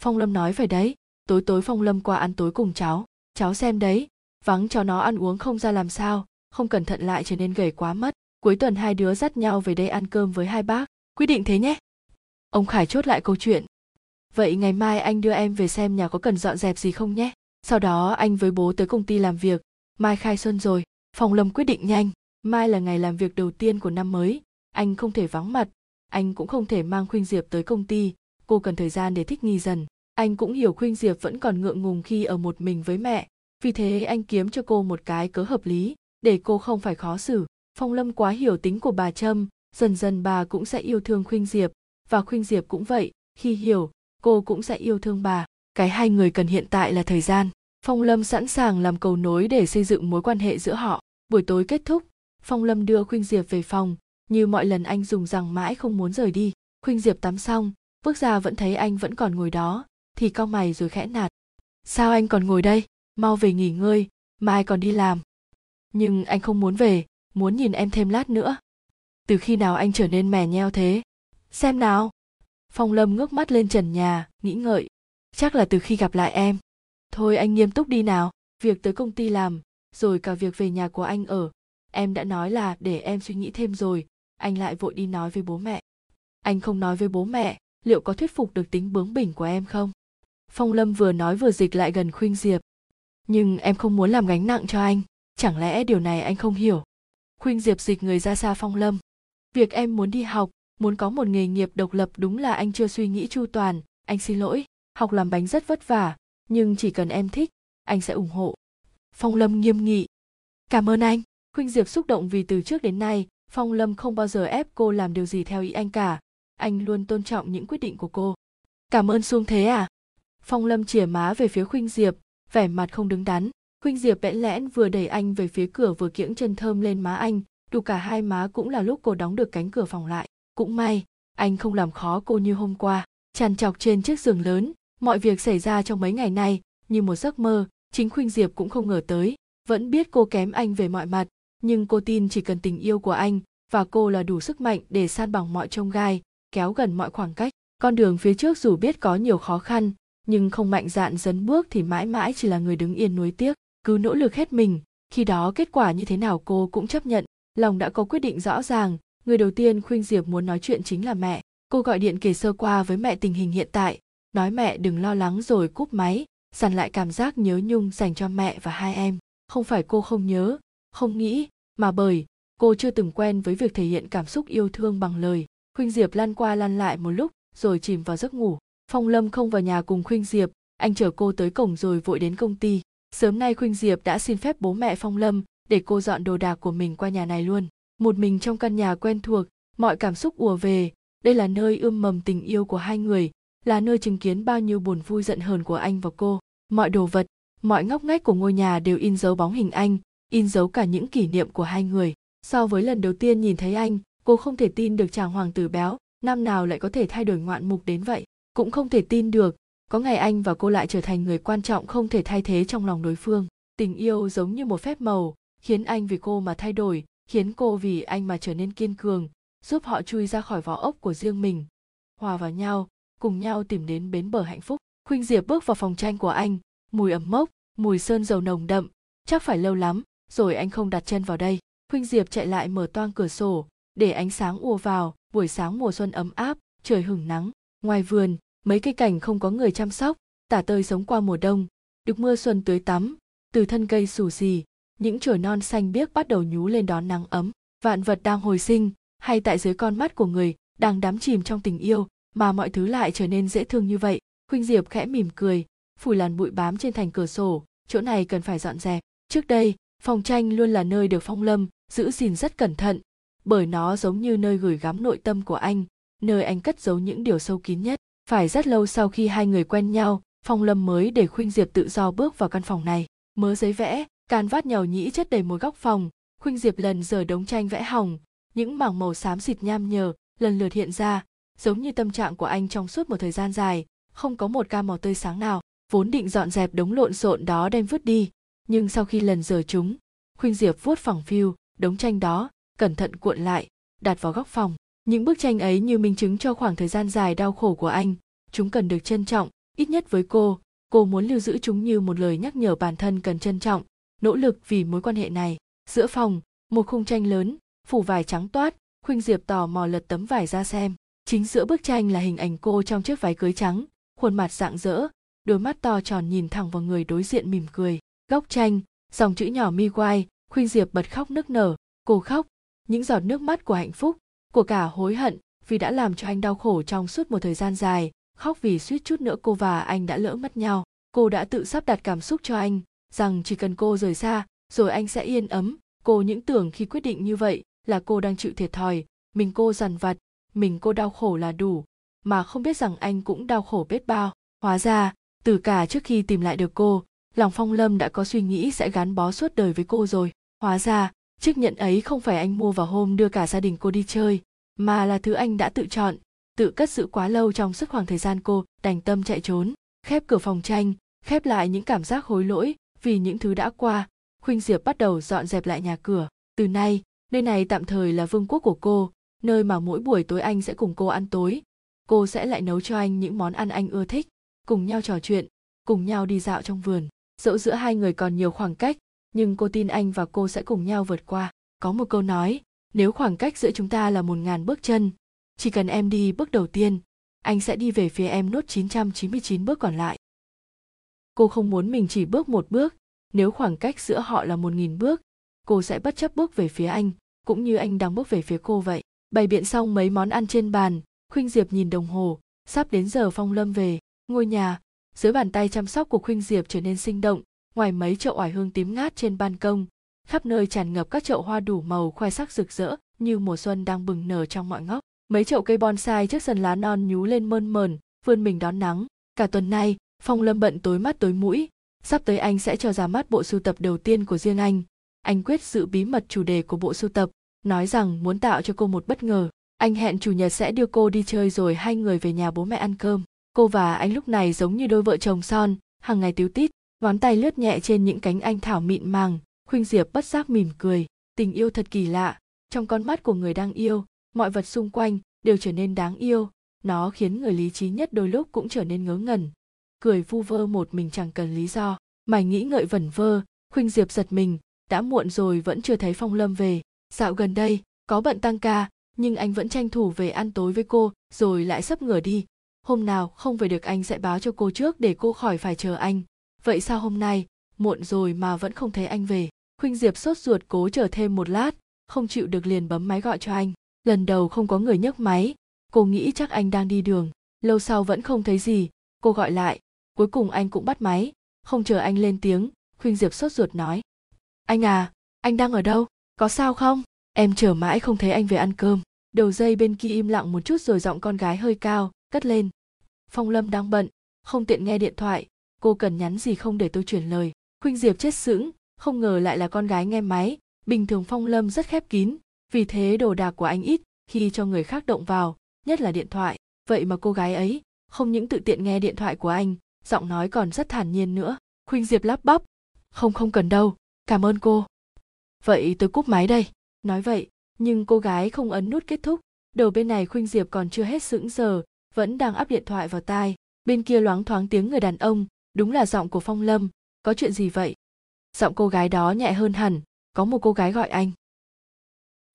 Phong lâm nói phải đấy, tối tối phong lâm qua ăn tối cùng cháu cháu xem đấy, vắng cho nó ăn uống không ra làm sao, không cẩn thận lại trở nên gầy quá mất, cuối tuần hai đứa dắt nhau về đây ăn cơm với hai bác, quyết định thế nhé. Ông khải chốt lại câu chuyện, vậy ngày mai anh đưa em về xem nhà có cần dọn dẹp gì không nhé? Sau đó, anh với bố tới công ty làm việc. Mai khai xuân rồi. Phòng lâm quyết định nhanh. Mai là ngày làm việc đầu tiên của năm mới. Anh không thể vắng mặt. Anh cũng không thể mang khuynh diệp tới công ty. Cô cần thời gian để thích nghi dần. Anh cũng hiểu khuynh diệp vẫn còn ngượng ngùng khi ở một mình với mẹ. Vì thế, anh kiếm cho cô một cái cớ hợp lý, để cô không phải khó xử. Phong lâm quá hiểu tính của bà trâm. Dần dần bà cũng sẽ yêu thương khuynh diệp. Và khuynh diệp cũng vậy. Khi hiểu, cô cũng sẽ yêu thương bà cái hai người cần hiện tại là thời gian. Phong lâm sẵn sàng làm cầu nối để xây dựng mối quan hệ giữa họ. Buổi tối kết thúc, phong lâm đưa khuynh diệp về phòng, như mọi lần anh dùng rằng mãi không muốn rời đi. Khuynh diệp tắm xong, bước ra vẫn thấy anh vẫn còn ngồi đó, thì cau mày rồi khẽ nạt. Sao anh còn ngồi đây? Mau về nghỉ ngơi, mai còn đi làm. Nhưng anh không muốn về, muốn nhìn em thêm lát nữa. Từ khi nào anh trở nên mè nheo thế? Xem nào. Phong lâm ngước mắt lên trần nhà, nghĩ ngợi chắc là từ khi gặp lại em. Thôi anh nghiêm túc đi nào, việc tới công ty làm, rồi cả việc về nhà của anh ở. Em đã nói là để em suy nghĩ thêm rồi, anh lại vội đi nói với bố mẹ. Anh không nói với bố mẹ, liệu có thuyết phục được tính bướng bỉnh của em không? Phong lâm vừa nói vừa dịch lại gần khuynh diệp. Nhưng em không muốn làm gánh nặng cho anh, chẳng lẽ điều này anh không hiểu? Khuynh diệp dịch người ra xa phong lâm. Việc em muốn đi học, muốn có một nghề nghiệp độc lập đúng là anh chưa suy nghĩ chu toàn, anh xin lỗi học làm bánh rất vất vả, nhưng chỉ cần em thích, anh sẽ ủng hộ. Phong lâm nghiêm nghị. Cảm ơn anh. Khuynh diệp xúc động vì từ trước đến nay, phong lâm không bao giờ ép cô làm điều gì theo ý anh cả. Anh luôn tôn trọng những quyết định của cô. Cảm ơn xuông thế à? Phong lâm chìa má về phía khuynh diệp, vẻ mặt không đứng đắn. Khuynh diệp bẽn lẽn vừa đẩy anh về phía cửa vừa kiễng chân thơm lên má anh, đủ cả hai má cũng là lúc cô đóng được cánh cửa phòng lại. Cũng may, anh không làm khó cô như hôm qua. Tràn trọc trên chiếc giường lớn mọi việc xảy ra trong mấy ngày nay, như một giấc mơ, chính khuynh diệp cũng không ngờ tới. Vẫn biết cô kém anh về mọi mặt, nhưng cô tin chỉ cần tình yêu của anh và cô là đủ sức mạnh để san bằng mọi trông gai, kéo gần mọi khoảng cách. Con đường phía trước dù biết có nhiều khó khăn, nhưng không mạnh dạn dấn bước thì mãi mãi chỉ là người đứng yên nuối tiếc. Cứ nỗ lực hết mình, khi đó kết quả như thế nào cô cũng chấp nhận. Lòng đã có quyết định rõ ràng, người đầu tiên khuynh diệp muốn nói chuyện chính là mẹ. Cô gọi điện kể sơ qua với mẹ tình hình hiện tại nói mẹ đừng lo lắng rồi cúp máy, dằn lại cảm giác nhớ nhung dành cho mẹ và hai em. Không phải cô không nhớ, không nghĩ, mà bởi cô chưa từng quen với việc thể hiện cảm xúc yêu thương bằng lời. Khuynh diệp lăn qua lăn lại một lúc rồi chìm vào giấc ngủ. Phong lâm không vào nhà cùng khuynh diệp, anh chở cô tới cổng rồi vội đến công ty. Sớm nay khuynh diệp đã xin phép bố mẹ phong lâm để cô dọn đồ đạc của mình qua nhà này luôn. Một mình trong căn nhà quen thuộc, mọi cảm xúc ùa về. Đây là nơi ươm mầm tình yêu của hai người là nơi chứng kiến bao nhiêu buồn vui giận hờn của anh và cô. Mọi đồ vật, mọi ngóc ngách của ngôi nhà đều in dấu bóng hình anh, in dấu cả những kỷ niệm của hai người. So với lần đầu tiên nhìn thấy anh, cô không thể tin được chàng hoàng tử béo, năm nào lại có thể thay đổi ngoạn mục đến vậy. Cũng không thể tin được, có ngày anh và cô lại trở thành người quan trọng không thể thay thế trong lòng đối phương. Tình yêu giống như một phép màu, khiến anh vì cô mà thay đổi, khiến cô vì anh mà trở nên kiên cường, giúp họ chui ra khỏi vỏ ốc của riêng mình. Hòa vào nhau cùng nhau tìm đến bến bờ hạnh phúc. Khuynh diệp bước vào phòng tranh của anh. Mùi ẩm mốc, mùi sơn dầu nồng đậm, chắc phải lâu lắm, rồi anh không đặt chân vào đây. Khuynh diệp chạy lại mở toang cửa sổ, để ánh sáng ùa vào, buổi sáng mùa xuân ấm áp, trời hửng nắng. Ngoài vườn, mấy cây cảnh không có người chăm sóc, tả tơi sống qua mùa đông. Được mưa xuân tưới tắm, từ thân cây xù xì, những chồi non xanh biếc bắt đầu nhú lên đón nắng ấm. Vạn vật đang hồi sinh, hay tại dưới con mắt của người đang đắm chìm trong tình yêu mà mọi thứ lại trở nên dễ thương như vậy. Khuynh diệp khẽ mỉm cười phủi làn bụi bám trên thành cửa sổ. Chỗ này cần phải dọn dẹp. Trước đây, phòng tranh luôn là nơi được phong lâm, giữ gìn rất cẩn thận, bởi nó giống như nơi gửi gắm nội tâm của anh, nơi anh cất giấu những điều sâu kín nhất. Phải rất lâu sau khi hai người quen nhau, phong lâm mới để khuynh diệp tự do bước vào căn phòng này. Mớ giấy vẽ, can vát nhàu nhĩ chất đầy một góc phòng, khuynh diệp lần giờ đống tranh vẽ hỏng, những mảng màu xám xịt nham nhờ lần lượt hiện ra giống như tâm trạng của anh trong suốt một thời gian dài, không có một ca màu tươi sáng nào, vốn định dọn dẹp đống lộn xộn đó đem vứt đi. Nhưng sau khi lần giờ chúng, khuynh diệp vuốt phẳng phiu, đống tranh đó, cẩn thận cuộn lại, đặt vào góc phòng. Những bức tranh ấy như minh chứng cho khoảng thời gian dài đau khổ của anh. Chúng cần được trân trọng, ít nhất với cô cô muốn lưu giữ chúng như một lời nhắc nhở bản thân cần trân trọng, nỗ lực vì mối quan hệ này. Giữa phòng, một khung tranh lớn, phủ vải trắng toát, khuynh diệp tò mò lật tấm vải ra xem chính giữa bức tranh là hình ảnh cô trong chiếc váy cưới trắng, khuôn mặt rạng rỡ, đôi mắt to tròn nhìn thẳng vào người đối diện mỉm cười. Góc tranh, dòng chữ nhỏ mi quai, khuynh diệp bật khóc nức nở. Cô khóc, những giọt nước mắt của hạnh phúc, của cả hối hận vì đã làm cho anh đau khổ trong suốt một thời gian dài. Khóc vì suýt chút nữa cô và anh đã lỡ mất nhau. Cô đã tự sắp đặt cảm xúc cho anh, rằng chỉ cần cô rời xa, rồi anh sẽ yên ấm. Cô những tưởng khi quyết định như vậy là cô đang chịu thiệt thòi. Mình cô dằn vặt mình cô đau khổ là đủ, mà không biết rằng anh cũng đau khổ biết bao. Hóa ra, từ cả trước khi tìm lại được cô, lòng phong lâm đã có suy nghĩ sẽ gắn bó suốt đời với cô rồi. Hóa ra, chiếc nhẫn ấy không phải anh mua vào hôm đưa cả gia đình cô đi chơi, mà là thứ anh đã tự chọn, tự cất giữ quá lâu trong suốt khoảng thời gian cô đành tâm chạy trốn, khép cửa phòng tranh, khép lại những cảm giác hối lỗi vì những thứ đã qua. Khuynh diệp bắt đầu dọn dẹp lại nhà cửa. Từ nay, nơi này tạm thời là vương quốc của cô nơi mà mỗi buổi tối anh sẽ cùng cô ăn tối cô sẽ lại nấu cho anh những món ăn anh ưa thích cùng nhau trò chuyện cùng nhau đi dạo trong vườn dẫu giữa hai người còn nhiều khoảng cách nhưng cô tin anh và cô sẽ cùng nhau vượt qua có một câu nói nếu khoảng cách giữa chúng ta là một ngàn bước chân chỉ cần em đi bước đầu tiên anh sẽ đi về phía em nốt 999 bước còn lại. Cô không muốn mình chỉ bước một bước, nếu khoảng cách giữa họ là một nghìn bước, cô sẽ bất chấp bước về phía anh, cũng như anh đang bước về phía cô vậy. Bày biện xong mấy món ăn trên bàn, Khuynh Diệp nhìn đồng hồ, sắp đến giờ Phong Lâm về. Ngôi nhà, dưới bàn tay chăm sóc của Khuynh Diệp trở nên sinh động, ngoài mấy chậu oải hương tím ngát trên ban công, khắp nơi tràn ngập các chậu hoa đủ màu khoe sắc rực rỡ như mùa xuân đang bừng nở trong mọi ngóc. Mấy chậu cây bonsai trước sân lá non nhú lên mơn mờn vươn mình đón nắng. Cả tuần nay phong lâm bận tối mắt tối mũi. Sắp tới anh sẽ cho ra mắt bộ sưu tập đầu tiên của riêng anh. Anh quyết giữ bí mật chủ đề của bộ sưu tập nói rằng muốn tạo cho cô một bất ngờ, anh hẹn chủ nhật sẽ đưa cô đi chơi rồi hai người về nhà bố mẹ ăn cơm. Cô và anh lúc này giống như đôi vợ chồng son, hàng ngày tiếu tít, ngón tay lướt nhẹ trên những cánh anh thảo mịn màng, khuynh diệp bất giác mỉm cười, tình yêu thật kỳ lạ. Trong con mắt của người đang yêu, mọi vật xung quanh đều trở nên đáng yêu, nó khiến người lý trí nhất đôi lúc cũng trở nên ngớ ngẩn. Cười vu vơ một mình chẳng cần lý do, mày nghĩ ngợi vẩn vơ, khuynh diệp giật mình, đã muộn rồi vẫn chưa thấy phong lâm về dạo gần đây, có bận tăng ca, nhưng anh vẫn tranh thủ về ăn tối với cô, rồi lại sắp ngửa đi. Hôm nào không về được anh sẽ báo cho cô trước để cô khỏi phải chờ anh. Vậy sao hôm nay? Muộn rồi mà vẫn không thấy anh về. Khuynh diệp sốt ruột cố chờ thêm một lát, không chịu được liền bấm máy gọi cho anh. Lần đầu không có người nhấc máy. Cô nghĩ chắc anh đang đi đường. Lâu sau vẫn không thấy gì. Cô gọi lại. Cuối cùng anh cũng bắt máy. Không chờ anh lên tiếng, khuynh diệp sốt ruột nói. Anh à anh đang ở đâu? Có sao không? Em chờ mãi không thấy anh về ăn cơm. Đầu dây bên kia im lặng một chút rồi giọng con gái hơi cao, cất lên. Phong lâm đang bận, không tiện nghe điện thoại. Cô cần nhắn gì không để tôi chuyển lời. Khuynh diệp chết sững, không ngờ lại là con gái nghe máy. Bình thường phong lâm rất khép kín, vì thế đồ đạc của anh ít khi cho người khác động vào, nhất là điện thoại. Vậy mà cô gái ấy không những tự tiện nghe điện thoại của anh, giọng nói còn rất thản nhiên nữa. Khuynh diệp lắp bắp, không không cần đâu, cảm ơn cô vậy tôi cúp máy đây. Nói vậy, nhưng cô gái không ấn nút kết thúc. Đầu bên này khuynh diệp còn chưa hết sững sờ, vẫn đang áp điện thoại vào tai. Bên kia loáng thoáng tiếng người đàn ông, đúng là giọng của phong lâm. Có chuyện gì vậy? Giọng cô gái đó nhẹ hơn hẳn, có một cô gái gọi anh.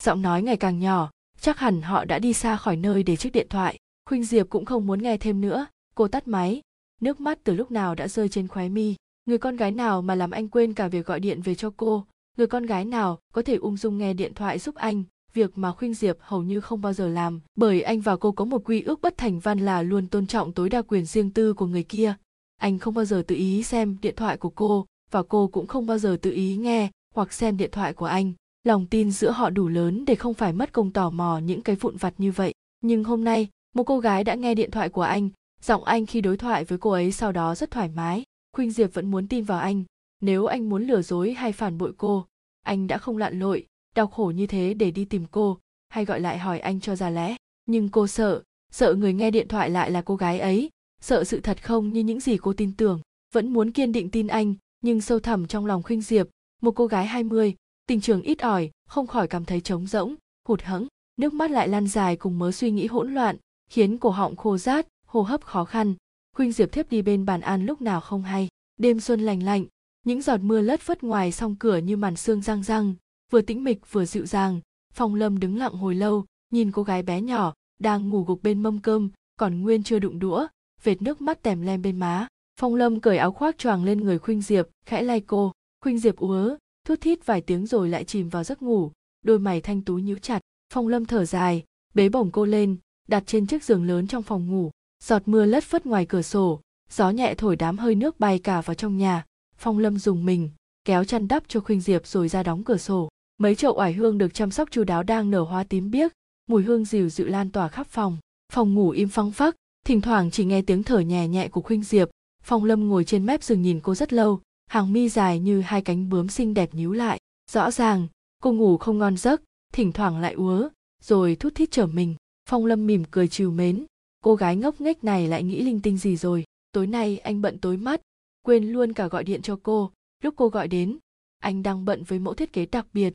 Giọng nói ngày càng nhỏ, chắc hẳn họ đã đi xa khỏi nơi để chiếc điện thoại. Khuynh diệp cũng không muốn nghe thêm nữa. Cô tắt máy. Nước mắt từ lúc nào đã rơi trên khóe mi. Người con gái nào mà làm anh quên cả việc gọi điện về cho cô? Người con gái nào có thể ung dung nghe điện thoại giúp anh? Việc mà khuynh diệp hầu như không bao giờ làm, bởi anh và cô có một quy ước bất thành văn là luôn tôn trọng tối đa quyền riêng tư của người kia. Anh không bao giờ tự ý xem điện thoại của cô, và cô cũng không bao giờ tự ý nghe hoặc xem điện thoại của anh. Lòng tin giữa họ đủ lớn để không phải mất công tò mò những cái vụn vặt như vậy. Nhưng hôm nay, một cô gái đã nghe điện thoại của anh, giọng anh khi đối thoại với cô ấy sau đó rất thoải mái. Khuynh diệp vẫn muốn tin vào anh. Nếu anh muốn lừa dối hay phản bội cô anh đã không lặn lội đau khổ như thế để đi tìm cô hay gọi lại hỏi anh cho ra lẽ. Nhưng cô sợ sợ người nghe điện thoại lại là cô gái ấy sợ sự thật không như những gì cô tin tưởng. Vẫn muốn kiên định tin anh nhưng sâu thẳm trong lòng khuynh diệp một cô gái 20, tình trường ít ỏi không khỏi cảm thấy trống rỗng hụt hẫng. Nước mắt lại lan dài cùng mớ suy nghĩ hỗn loạn khiến cổ họng khô rát hô hấp khó khăn. Khuynh diệp thiếp đi bên bàn ăn lúc nào không hay. Đêm xuân lành lạnh những giọt mưa lất phất ngoài song cửa như màn sương răng răng, vừa tĩnh mịch vừa dịu dàng. Phong lâm đứng lặng hồi lâu, nhìn cô gái bé nhỏ đang ngủ gục bên mâm cơm, còn nguyên chưa đụng đũa, vệt nước mắt tèm lem bên má. Phong lâm cởi áo khoác choàng lên người khuynh diệp, khẽ lay cô. Khuynh diệp úa thút thít vài tiếng rồi lại chìm vào giấc ngủ, đôi mày thanh tú nhíu chặt. Phong lâm thở dài, bế bổng cô lên, đặt trên chiếc giường lớn trong phòng ngủ. Giọt mưa lất phất ngoài cửa sổ, gió nhẹ thổi đám hơi nước bay cả vào trong nhà phong lâm dùng mình, kéo chăn đắp cho khuynh diệp rồi ra đóng cửa sổ. Mấy chậu oải hương được chăm sóc chu đáo đang nở hoa tím biếc, mùi hương dịu dịu lan tỏa khắp phòng. Phòng ngủ im phăng phắc, thỉnh thoảng chỉ nghe tiếng thở nhẹ nhẹ của khuynh diệp. Phong lâm ngồi trên mép giường nhìn cô rất lâu, hàng mi dài như hai cánh bướm xinh đẹp nhíu lại. Rõ ràng, cô ngủ không ngon giấc, thỉnh thoảng lại úa, rồi thút thít trở mình. Phong lâm mỉm cười trìu mến, cô gái ngốc nghếch này lại nghĩ linh tinh gì rồi? Tối nay anh bận tối mắt quên luôn cả gọi điện cho cô. Lúc cô gọi đến, anh đang bận với mẫu thiết kế đặc biệt.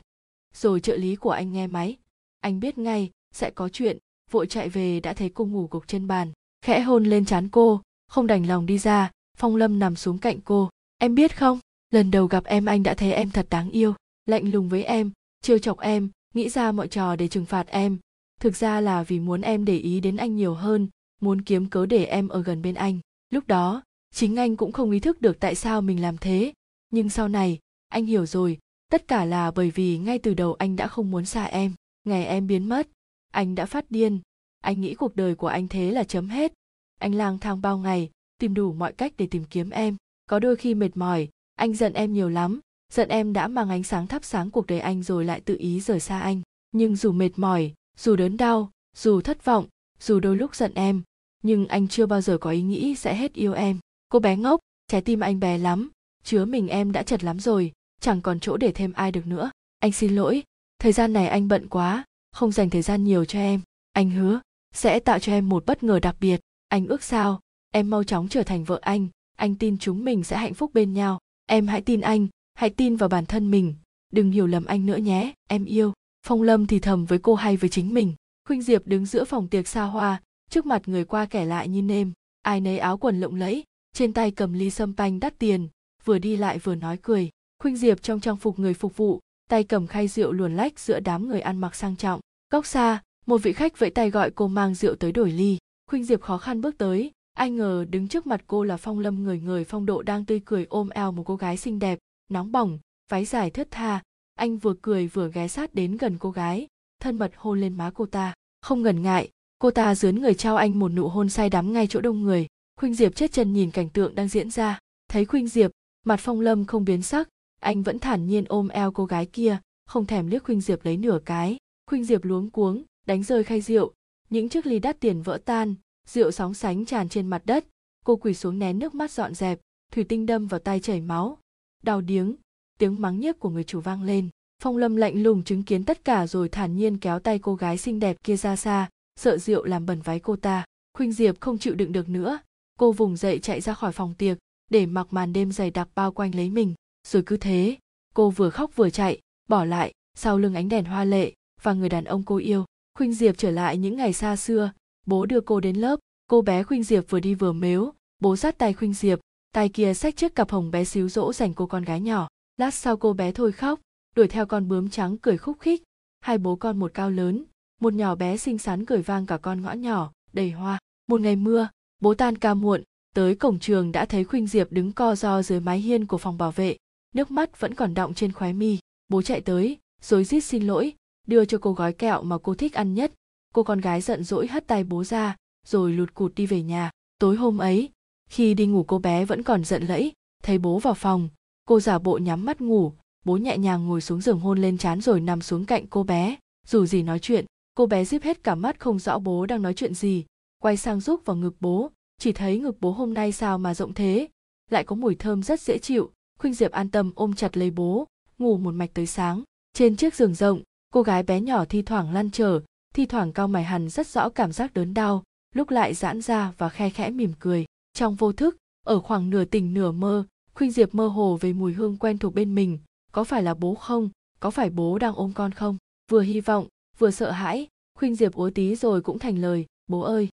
Rồi trợ lý của anh nghe máy. Anh biết ngay, sẽ có chuyện. Vội chạy về đã thấy cô ngủ gục trên bàn. Khẽ hôn lên trán cô. Không đành lòng đi ra, phong lâm nằm xuống cạnh cô. Em biết không? Lần đầu gặp em, anh đã thấy em thật đáng yêu. Lạnh lùng với em, trêu chọc em, nghĩ ra mọi trò để trừng phạt em. Thực ra là vì muốn em để ý đến anh nhiều hơn, muốn kiếm cớ để em ở gần bên anh. Lúc đó chính anh cũng không ý thức được tại sao mình làm thế. Nhưng sau này, anh hiểu rồi, tất cả là bởi vì ngay từ đầu anh đã không muốn xa em. Ngày em biến mất, anh đã phát điên. Anh nghĩ cuộc đời của anh thế là chấm hết. Anh lang thang bao ngày, tìm đủ mọi cách để tìm kiếm em. Có đôi khi mệt mỏi, anh giận em nhiều lắm. Giận em đã mang ánh sáng thắp sáng cuộc đời anh rồi lại tự ý rời xa anh. Nhưng dù mệt mỏi, dù đớn đau, dù thất vọng, dù đôi lúc giận em, nhưng anh chưa bao giờ có ý nghĩ sẽ hết yêu em cô bé ngốc, trái tim anh bé lắm, chứa mình em đã chật lắm rồi, chẳng còn chỗ để thêm ai được nữa. Anh xin lỗi, thời gian này anh bận quá, không dành thời gian nhiều cho em. Anh hứa, sẽ tạo cho em một bất ngờ đặc biệt. Anh ước sao, em mau chóng trở thành vợ anh. Anh tin chúng mình sẽ hạnh phúc bên nhau. Em hãy tin anh, hãy tin vào bản thân mình. Đừng hiểu lầm anh nữa nhé, em yêu. Phong lâm thì thầm với cô hay với chính mình. Khuynh diệp đứng giữa phòng tiệc xa hoa, trước mặt người qua kẻ lại như nêm. Ai nấy áo quần lộng lẫy trên tay cầm ly sâm panh đắt tiền, vừa đi lại vừa nói cười. Khuynh diệp trong trang phục người phục vụ, tay cầm khay rượu luồn lách giữa đám người ăn mặc sang trọng. Góc xa, một vị khách vẫy tay gọi cô mang rượu tới đổi ly. Khuynh diệp khó khăn bước tới, ai ngờ đứng trước mặt cô là phong lâm người người phong độ đang tươi cười ôm eo một cô gái xinh đẹp, nóng bỏng, váy dài thướt tha. Anh vừa cười vừa ghé sát đến gần cô gái, thân mật hôn lên má cô ta. Không ngần ngại, cô ta dướn người trao anh một nụ hôn say đắm ngay chỗ đông người khuynh diệp chết chân nhìn cảnh tượng đang diễn ra. Thấy khuynh diệp, mặt phong lâm không biến sắc, anh vẫn thản nhiên ôm eo cô gái kia, không thèm liếc khuynh diệp lấy nửa cái. Khuynh diệp luống cuống, đánh rơi khay rượu. Những chiếc ly đắt tiền vỡ tan, rượu sóng sánh tràn trên mặt đất. Cô quỳ xuống nén nước mắt dọn dẹp, thủy tinh đâm vào tay chảy máu. Đau điếng, tiếng mắng nhiếc của người chủ vang lên. Phong lâm lạnh lùng chứng kiến tất cả rồi thản nhiên kéo tay cô gái xinh đẹp kia ra xa, sợ rượu làm bẩn váy cô ta. Khuynh diệp không chịu đựng được nữa cô vùng dậy chạy ra khỏi phòng tiệc, để mặc màn đêm dày đặc bao quanh lấy mình. Rồi cứ thế, cô vừa khóc vừa chạy, bỏ lại sau lưng ánh đèn hoa lệ và người đàn ông cô yêu. Khuynh diệp trở lại những ngày xa xưa. Bố đưa cô đến lớp. Cô bé khuynh diệp vừa đi vừa mếu. Bố sát tay khuynh diệp, tay kia xách chiếc cặp hồng bé xíu dỗ dành cô con gái nhỏ. Lát sau cô bé thôi khóc, đuổi theo con bướm trắng cười khúc khích. Hai bố con một cao lớn, một nhỏ bé xinh xắn cười vang cả con ngõ nhỏ, đầy hoa. Một ngày mưa bố tan ca muộn, tới cổng trường đã thấy khuynh diệp đứng co ro dưới mái hiên của phòng bảo vệ, nước mắt vẫn còn đọng trên khóe mi. Bố chạy tới rối rít xin lỗi, đưa cho cô gói kẹo mà cô thích ăn nhất. Cô con gái giận dỗi hất tay bố ra, rồi lụt cụt đi về nhà. Tối hôm ấy, khi đi ngủ cô bé vẫn còn giận lẫy, thấy bố vào phòng, cô giả bộ nhắm mắt ngủ. Bố nhẹ nhàng ngồi xuống giường hôn lên trán rồi nằm xuống cạnh cô bé. Dù gì nói chuyện, cô bé díp hết cả mắt không rõ bố đang nói chuyện gì. Quay sang rúc vào ngực bố chỉ thấy ngực bố hôm nay sao mà rộng thế? Lại có mùi thơm rất dễ chịu. Khuynh diệp an tâm ôm chặt lấy bố, ngủ một mạch tới sáng. Trên chiếc giường rộng, cô gái bé nhỏ thi thoảng lăn trở, thi thoảng cao mày hằn rất rõ cảm giác đớn đau, lúc lại giãn ra và khe khẽ mỉm cười. Trong vô thức, ở khoảng nửa tỉnh nửa mơ, khuynh diệp mơ hồ về mùi hương quen thuộc bên mình. Có phải là bố không? Có phải bố đang ôm con không? Vừa hy vọng, vừa sợ hãi, khuynh diệp úa tí rồi cũng thành lời, bố ơi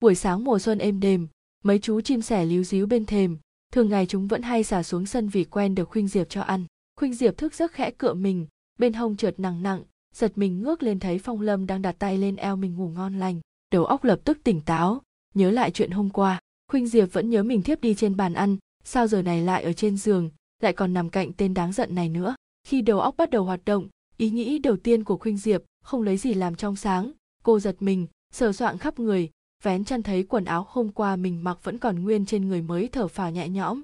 buổi sáng mùa xuân êm đềm, mấy chú chim sẻ líu díu bên thềm, thường ngày chúng vẫn hay xả xuống sân vì quen được khuynh diệp cho ăn. Khuynh diệp thức giấc khẽ cựa mình, bên hông trượt nặng nặng, giật mình ngước lên thấy phong lâm đang đặt tay lên eo mình ngủ ngon lành. Đầu óc lập tức tỉnh táo, nhớ lại chuyện hôm qua. Khuynh diệp vẫn nhớ mình thiếp đi trên bàn ăn, sao giờ này lại ở trên giường, lại còn nằm cạnh tên đáng giận này nữa. Khi đầu óc bắt đầu hoạt động, ý nghĩ đầu tiên của khuynh diệp không lấy gì làm trong sáng. Cô giật mình, sờ soạng khắp người vén chăn thấy quần áo hôm qua mình mặc vẫn còn nguyên trên người mới thở phào nhẹ nhõm.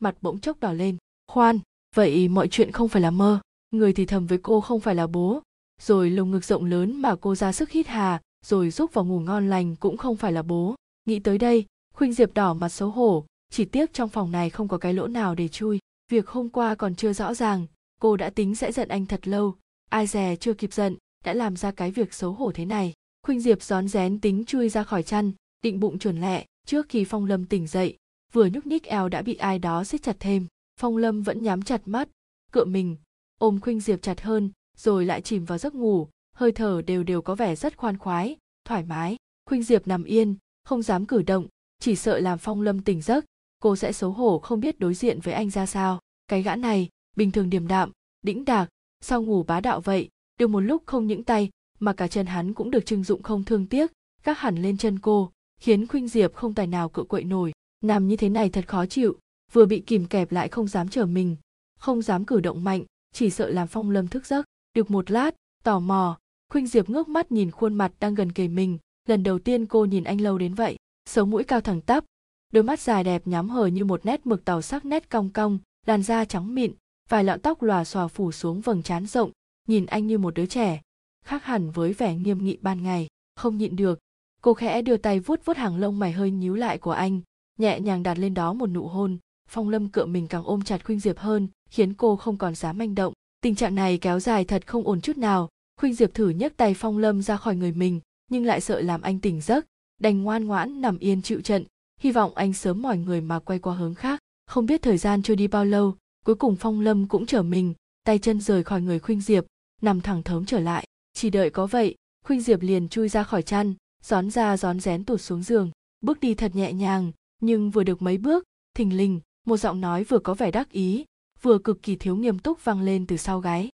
Mặt bỗng chốc đỏ lên. Khoan, vậy mọi chuyện không phải là mơ. Người thì thầm với cô không phải là bố. Rồi lồng ngực rộng lớn mà cô ra sức hít hà, rồi giúp vào ngủ ngon lành cũng không phải là bố. Nghĩ tới đây, khuynh diệp đỏ mặt xấu hổ. Chỉ tiếc trong phòng này không có cái lỗ nào để chui. Việc hôm qua còn chưa rõ ràng, cô đã tính sẽ giận anh thật lâu. Ai dè chưa kịp giận, đã làm ra cái việc xấu hổ thế này khuynh diệp rón rén tính chui ra khỏi chăn, định bụng chuẩn lẹ trước khi phong lâm tỉnh dậy. Vừa nhúc nhích eo đã bị ai đó siết chặt thêm, phong lâm vẫn nhắm chặt mắt, cựa mình, ôm khuynh diệp chặt hơn, rồi lại chìm vào giấc ngủ, hơi thở đều đều có vẻ rất khoan khoái, thoải mái. Khuynh diệp nằm yên, không dám cử động, chỉ sợ làm phong lâm tỉnh giấc, cô sẽ xấu hổ không biết đối diện với anh ra sao. Cái gã này, bình thường điềm đạm, đĩnh đạc sau ngủ bá đạo vậy? Được một lúc không những tay mà cả chân hắn cũng được trưng dụng không thương tiếc, gác hẳn lên chân cô, khiến khuynh diệp không tài nào cự quậy nổi. Nằm như thế này thật khó chịu, vừa bị kìm kẹp lại không dám trở mình, không dám cử động mạnh, chỉ sợ làm phong lâm thức giấc. Được một lát, tò mò, khuynh diệp ngước mắt nhìn khuôn mặt đang gần kề mình. Lần đầu tiên cô nhìn anh lâu đến vậy sống mũi cao thẳng tắp, đôi mắt dài đẹp nhắm hờ như một nét mực tàu sắc nét cong cong, làn da trắng mịn, vài lọn tóc lòa xòa phủ xuống vầng trán rộng, nhìn anh như một đứa trẻ khác hẳn với vẻ nghiêm nghị ban ngày. Không nhịn được, cô khẽ đưa tay vuốt vuốt hàng lông mày hơi nhíu lại của anh, nhẹ nhàng đặt lên đó một nụ hôn. Phong lâm cựa mình càng ôm chặt khuynh diệp hơn, khiến cô không còn dám manh động. Tình trạng này kéo dài thật không ổn chút nào. Khuynh diệp thử nhấc tay phong lâm ra khỏi người mình, nhưng lại sợ làm anh tỉnh giấc, đành ngoan ngoãn nằm yên chịu trận. Hy vọng anh sớm mỏi người mà quay qua hướng khác. Không biết thời gian trôi đi bao lâu, cuối cùng phong lâm cũng trở mình, tay chân rời khỏi người khuynh diệp, nằm thẳng thớm trở lại chỉ đợi có vậy, khuynh diệp liền chui ra khỏi chăn, gión ra gión rén tụt xuống giường, bước đi thật nhẹ nhàng, nhưng vừa được mấy bước, thình lình, một giọng nói vừa có vẻ đắc ý, vừa cực kỳ thiếu nghiêm túc vang lên từ sau gáy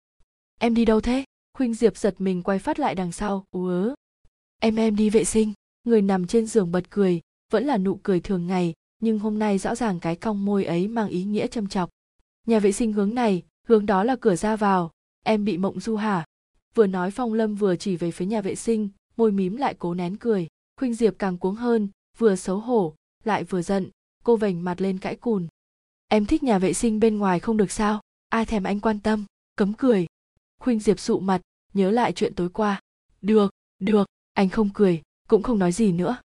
em đi đâu thế? Khuynh diệp giật mình quay phát lại đằng sau. Ú ớ, em em đi vệ sinh. Người nằm trên giường bật cười, vẫn là nụ cười thường ngày, nhưng hôm nay rõ ràng cái cong môi ấy mang ý nghĩa châm chọc. Nhà vệ sinh hướng này, hướng đó là cửa ra vào, em bị mộng du hả? Vừa nói phong lâm vừa chỉ về phía nhà vệ sinh, môi mím lại cố nén cười. Khuynh diệp càng cuống hơn, vừa xấu hổ, lại vừa giận. Cô vểnh mặt lên cãi cùn. Em thích nhà vệ sinh bên ngoài không được sao? Ai thèm anh quan tâm? Cấm cười. Khuynh diệp sụ mặt, nhớ lại chuyện tối qua. Được được, anh không cười, cũng không nói gì nữa.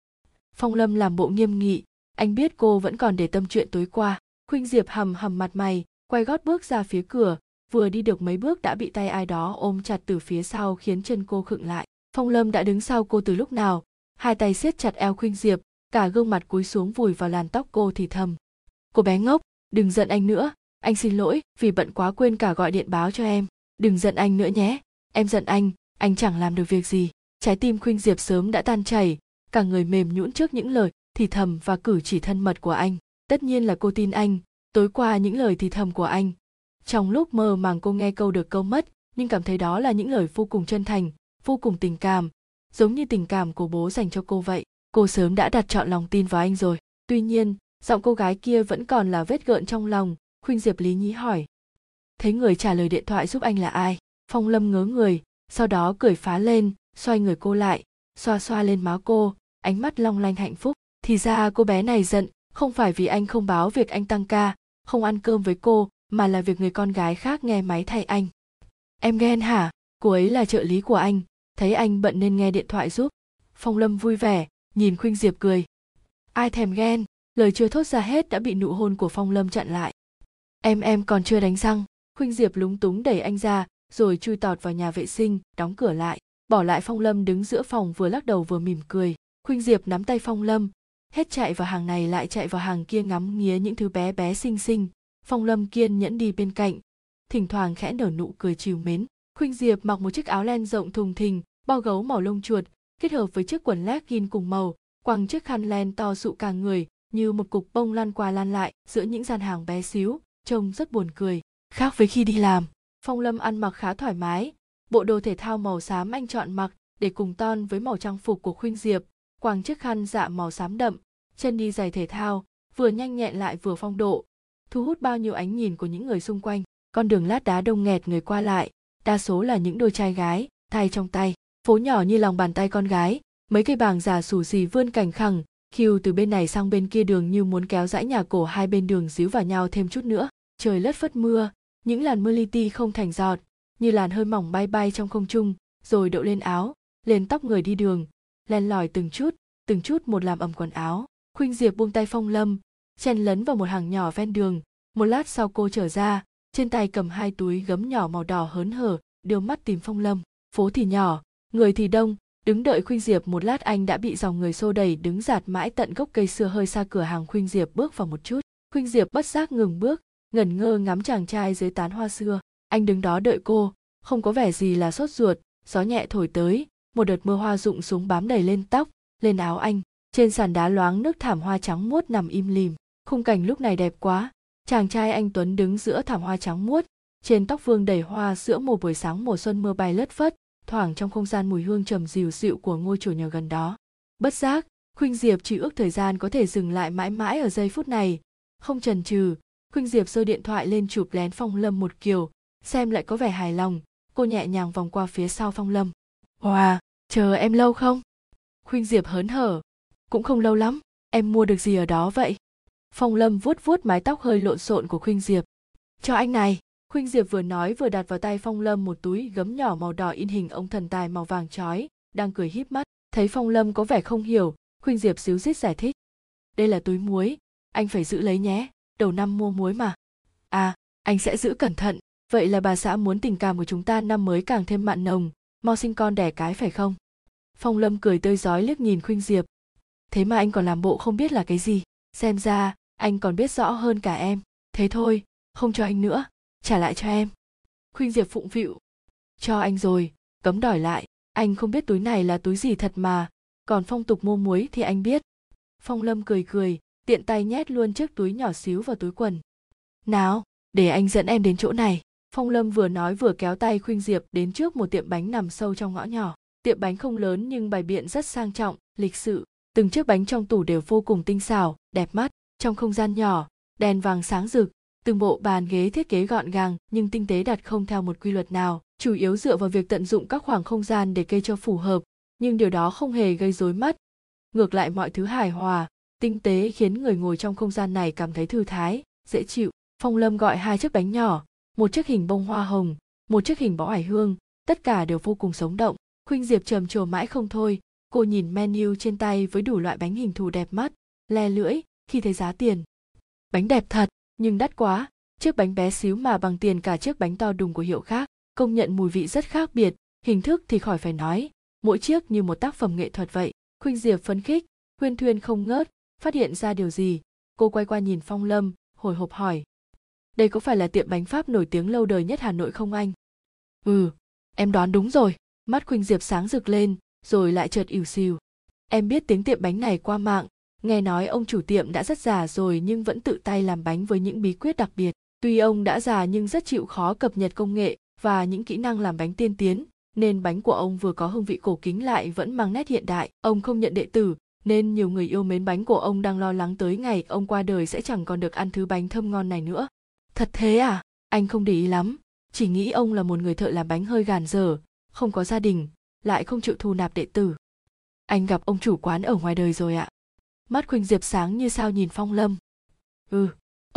Phong lâm làm bộ nghiêm nghị, anh biết cô vẫn còn để tâm chuyện tối qua. Khuynh diệp hầm hầm mặt mày, quay gót bước ra phía cửa vừa đi được mấy bước đã bị tay ai đó ôm chặt từ phía sau khiến chân cô khựng lại. Phong lâm đã đứng sau cô từ lúc nào? Hai tay siết chặt eo khuynh diệp, cả gương mặt cúi xuống vùi vào làn tóc cô thì thầm. Cô bé ngốc, đừng giận anh nữa. Anh xin lỗi, vì bận quá quên cả gọi điện báo cho em. Đừng giận anh nữa nhé. Em giận anh anh chẳng làm được việc gì. Trái tim khuynh diệp sớm đã tan chảy. Cả người mềm nhũn trước những lời thì thầm và cử chỉ thân mật của anh. Tất nhiên là cô tin anh. Tối qua những lời thì thầm của anh trong lúc mơ màng cô nghe câu được câu mất, nhưng cảm thấy đó là những lời vô cùng chân thành, vô cùng tình cảm. Giống như tình cảm của bố dành cho cô vậy, cô sớm đã đặt chọn lòng tin vào anh rồi. Tuy nhiên, giọng cô gái kia vẫn còn là vết gợn trong lòng, khuynh diệp lý nhí hỏi. Thấy người trả lời điện thoại giúp anh là ai? Phong lâm ngớ người, sau đó cười phá lên, xoay người cô lại, xoa xoa lên má cô, ánh mắt long lanh hạnh phúc. Thì ra cô bé này giận, không phải vì anh không báo việc anh tăng ca, không ăn cơm với cô mà là việc người con gái khác nghe máy thay anh. Em ghen hả? Cô ấy là trợ lý của anh. Thấy anh bận nên nghe điện thoại giúp. Phong lâm vui vẻ, nhìn khuynh diệp cười. Ai thèm ghen? Lời chưa thốt ra hết đã bị nụ hôn của phong lâm chặn lại. Em em còn chưa đánh răng. Khuynh diệp lúng túng đẩy anh ra, rồi chui tọt vào nhà vệ sinh, đóng cửa lại. Bỏ lại phong lâm đứng giữa phòng vừa lắc đầu vừa mỉm cười. Khuynh diệp nắm tay phong lâm. Hết chạy vào hàng này lại chạy vào hàng kia ngắm nghía những thứ bé bé xinh xinh phong lâm kiên nhẫn đi bên cạnh. Thỉnh thoảng khẽ nở nụ cười trìu mến. Khuynh diệp mặc một chiếc áo len rộng thùng thình, bao gấu màu lông chuột, kết hợp với chiếc quần legging cùng màu, quàng chiếc khăn len to sụ cả người, như một cục bông lan qua lan lại giữa những gian hàng bé xíu, trông rất buồn cười. Khác với khi đi làm, phong lâm ăn mặc khá thoải mái. Bộ đồ thể thao màu xám anh chọn mặc để cùng ton với màu trang phục của khuynh diệp, quàng chiếc khăn dạ màu xám đậm, chân đi giày thể thao, vừa nhanh nhẹn lại vừa phong độ thu hút bao nhiêu ánh nhìn của những người xung quanh. Con đường lát đá đông nghẹt người qua lại, đa số là những đôi trai gái, thay trong tay. Phố nhỏ như lòng bàn tay con gái, mấy cây bàng già xù xì vươn cảnh khẳng khiêu từ bên này sang bên kia đường như muốn kéo dãy nhà cổ hai bên đường díu vào nhau thêm chút nữa. Trời lất phất mưa, những làn mưa li ti không thành giọt, như làn hơi mỏng bay bay trong không trung, rồi đậu lên áo, lên tóc người đi đường, len lỏi từng chút từng chút một làm ẩm quần áo. Khuynh diệp buông tay phong lâm chen lấn vào một hàng nhỏ ven đường. Một lát sau cô trở ra, trên tay cầm hai túi gấm nhỏ màu đỏ hớn hở, đưa mắt tìm phong lâm. Phố thì nhỏ, người thì đông. Đứng đợi khuynh diệp một lát anh đã bị dòng người xô đẩy đứng giạt mãi tận gốc cây xưa hơi xa cửa hàng khuynh diệp bước vào một chút. Khuynh diệp bất giác ngừng bước, ngẩn ngơ ngắm chàng trai dưới tán hoa xưa. Anh đứng đó đợi cô, không có vẻ gì là sốt ruột. Gió nhẹ thổi tới, một đợt mưa hoa rụng xuống bám đầy lên tóc, lên áo anh. Trên sàn đá loáng nước thảm hoa trắng muốt nằm im lìm khung cảnh lúc này đẹp quá. Chàng trai anh tuấn đứng giữa thảm hoa trắng muốt, trên tóc vương đầy hoa giữa một buổi sáng mùa xuân mưa bay lất phất, thoảng trong không gian mùi hương trầm dịu dịu của ngôi chùa nhờ gần đó. Bất giác, khuynh diệp chỉ ước thời gian có thể dừng lại mãi mãi ở giây phút này. Không chần chừ, khuynh diệp giơ điện thoại lên chụp lén phong lâm một kiều xem lại có vẻ hài lòng. Cô nhẹ nhàng vòng qua phía sau phong lâm. Hòa, chờ em lâu không? Khuynh diệp hớn hở. Cũng không lâu lắm, em mua được gì ở đó vậy? Phong lâm vuốt vuốt mái tóc hơi lộn xộn của khuynh diệp. Cho anh này. Khuynh diệp vừa nói vừa đặt vào tay phong lâm một túi gấm nhỏ màu đỏ in hình ông thần tài màu vàng chói, đang cười híp mắt. Thấy phong lâm có vẻ không hiểu, khuynh diệp xíu rít giải thích. Đây là túi muối, anh phải giữ lấy nhé, đầu năm mua muối mà. À anh sẽ giữ cẩn thận, vậy là bà xã muốn tình cảm của chúng ta năm mới càng thêm mặn nồng, mau sinh con đẻ cái phải không? Phong lâm cười tươi rói liếc nhìn khuynh diệp. Thế mà anh còn làm bộ không biết là cái gì, xem ra anh còn biết rõ hơn cả em. Thế thôi, không cho anh nữa. Trả lại cho em. Khuynh diệp phụng phịu. Cho anh rồi, cấm đòi lại. Anh không biết túi này là túi gì thật mà. Còn phong tục mua muối thì anh biết. Phong lâm cười cười, tiện tay nhét luôn chiếc túi nhỏ xíu vào túi quần. Nào, để anh dẫn em đến chỗ này. Phong lâm vừa nói vừa kéo tay khuynh diệp đến trước một tiệm bánh nằm sâu trong ngõ nhỏ. Tiệm bánh không lớn nhưng bày biện rất sang trọng, lịch sự. Từng chiếc bánh trong tủ đều vô cùng tinh xảo, đẹp mắt trong không gian nhỏ, đèn vàng sáng rực, từng bộ bàn ghế thiết kế gọn gàng nhưng tinh tế đặt không theo một quy luật nào, chủ yếu dựa vào việc tận dụng các khoảng không gian để kê cho phù hợp, nhưng điều đó không hề gây rối mắt. Ngược lại mọi thứ hài hòa, tinh tế khiến người ngồi trong không gian này cảm thấy thư thái, dễ chịu. Phong lâm gọi hai chiếc bánh nhỏ, một chiếc hình bông hoa hồng, một chiếc hình bó ải hương, tất cả đều vô cùng sống động. Khuynh diệp trầm trồ mãi không thôi, cô nhìn menu trên tay với đủ loại bánh hình thù đẹp mắt, le lưỡi khi thấy giá tiền. Bánh đẹp thật, nhưng đắt quá. Chiếc bánh bé xíu mà bằng tiền cả chiếc bánh to đùng của hiệu khác, công nhận mùi vị rất khác biệt. Hình thức thì khỏi phải nói, mỗi chiếc như một tác phẩm nghệ thuật vậy. Khuynh diệp phấn khích huyên thuyên không ngớt, phát hiện ra điều gì? Cô quay qua nhìn phong lâm, hồi hộp hỏi. Đây có phải là tiệm bánh pháp nổi tiếng lâu đời nhất hà nội không anh? Ừ em đoán đúng rồi. Mắt khuynh diệp sáng rực lên, rồi lại chợt ỉu xìu. Em biết tiếng tiệm bánh này qua mạng nghe nói ông chủ tiệm đã rất già rồi nhưng vẫn tự tay làm bánh với những bí quyết đặc biệt. Tuy ông đã già nhưng rất chịu khó cập nhật công nghệ và những kỹ năng làm bánh tiên tiến, nên bánh của ông vừa có hương vị cổ kính lại vẫn mang nét hiện đại. Ông không nhận đệ tử, nên nhiều người yêu mến bánh của ông đang lo lắng tới ngày ông qua đời sẽ chẳng còn được ăn thứ bánh thơm ngon này nữa. Thật thế à? Anh không để ý lắm. Chỉ nghĩ ông là một người thợ làm bánh hơi gàn dở, không có gia đình, lại không chịu thu nạp đệ tử. Anh gặp ông chủ quán ở ngoài đời rồi ạ mắt khuynh diệp sáng như sao nhìn phong lâm. Ừ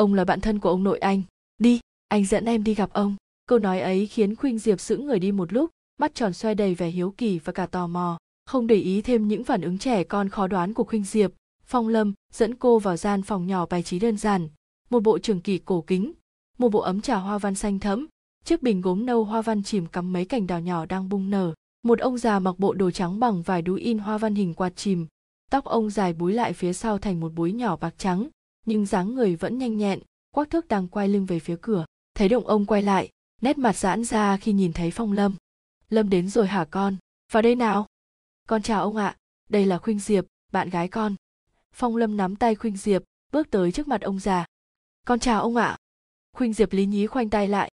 ông là bạn thân của ông nội anh. Đi, anh dẫn em đi gặp ông. Câu nói ấy khiến khuynh diệp sững người đi một lúc, mắt tròn xoay đầy vẻ hiếu kỳ và cả tò mò. Không để ý thêm những phản ứng trẻ con khó đoán của khuynh diệp, phong lâm dẫn cô vào gian phòng nhỏ bài trí đơn giản, một bộ trường kỳ cổ kính, một bộ ấm trà hoa văn xanh thẫm. Chiếc bình gốm nâu hoa văn chìm cắm mấy cành đào nhỏ đang bung nở. Một ông già mặc bộ đồ trắng bằng vải đú in hoa văn hình quạt chìm tóc ông dài búi lại phía sau thành một búi nhỏ bạc trắng, nhưng dáng người vẫn nhanh nhẹn, quắc thước đang quay lưng về phía cửa. Thấy động ông quay lại, nét mặt giãn ra khi nhìn thấy phong lâm. Lâm đến rồi hả con? Vào đây nào. Con chào ông ạ, đây là khuynh diệp, bạn gái con. Phong lâm nắm tay khuynh diệp, bước tới trước mặt ông già. Con chào ông ạ. Khuynh diệp lý nhí khoanh tay lại.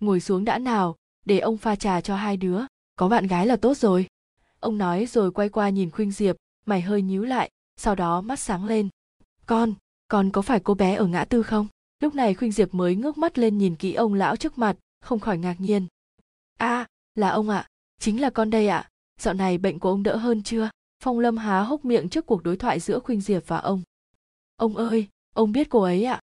Ngồi xuống đã nào, để ông pha trà cho hai đứa. Có bạn gái là tốt rồi. Ông nói rồi quay qua nhìn khuynh diệp mày hơi nhíu lại sau đó mắt sáng lên. Con con có phải cô bé ở ngã tư không? Lúc này khuynh diệp mới ngước mắt lên nhìn kỹ ông lão trước mặt không khỏi ngạc nhiên. A à, là ông ạ. Chính là con đây ạ. Dạo này bệnh của ông đỡ hơn chưa? Phong lâm há hốc miệng trước cuộc đối thoại giữa khuynh diệp và ông. Ông ơi ông biết cô ấy ạ.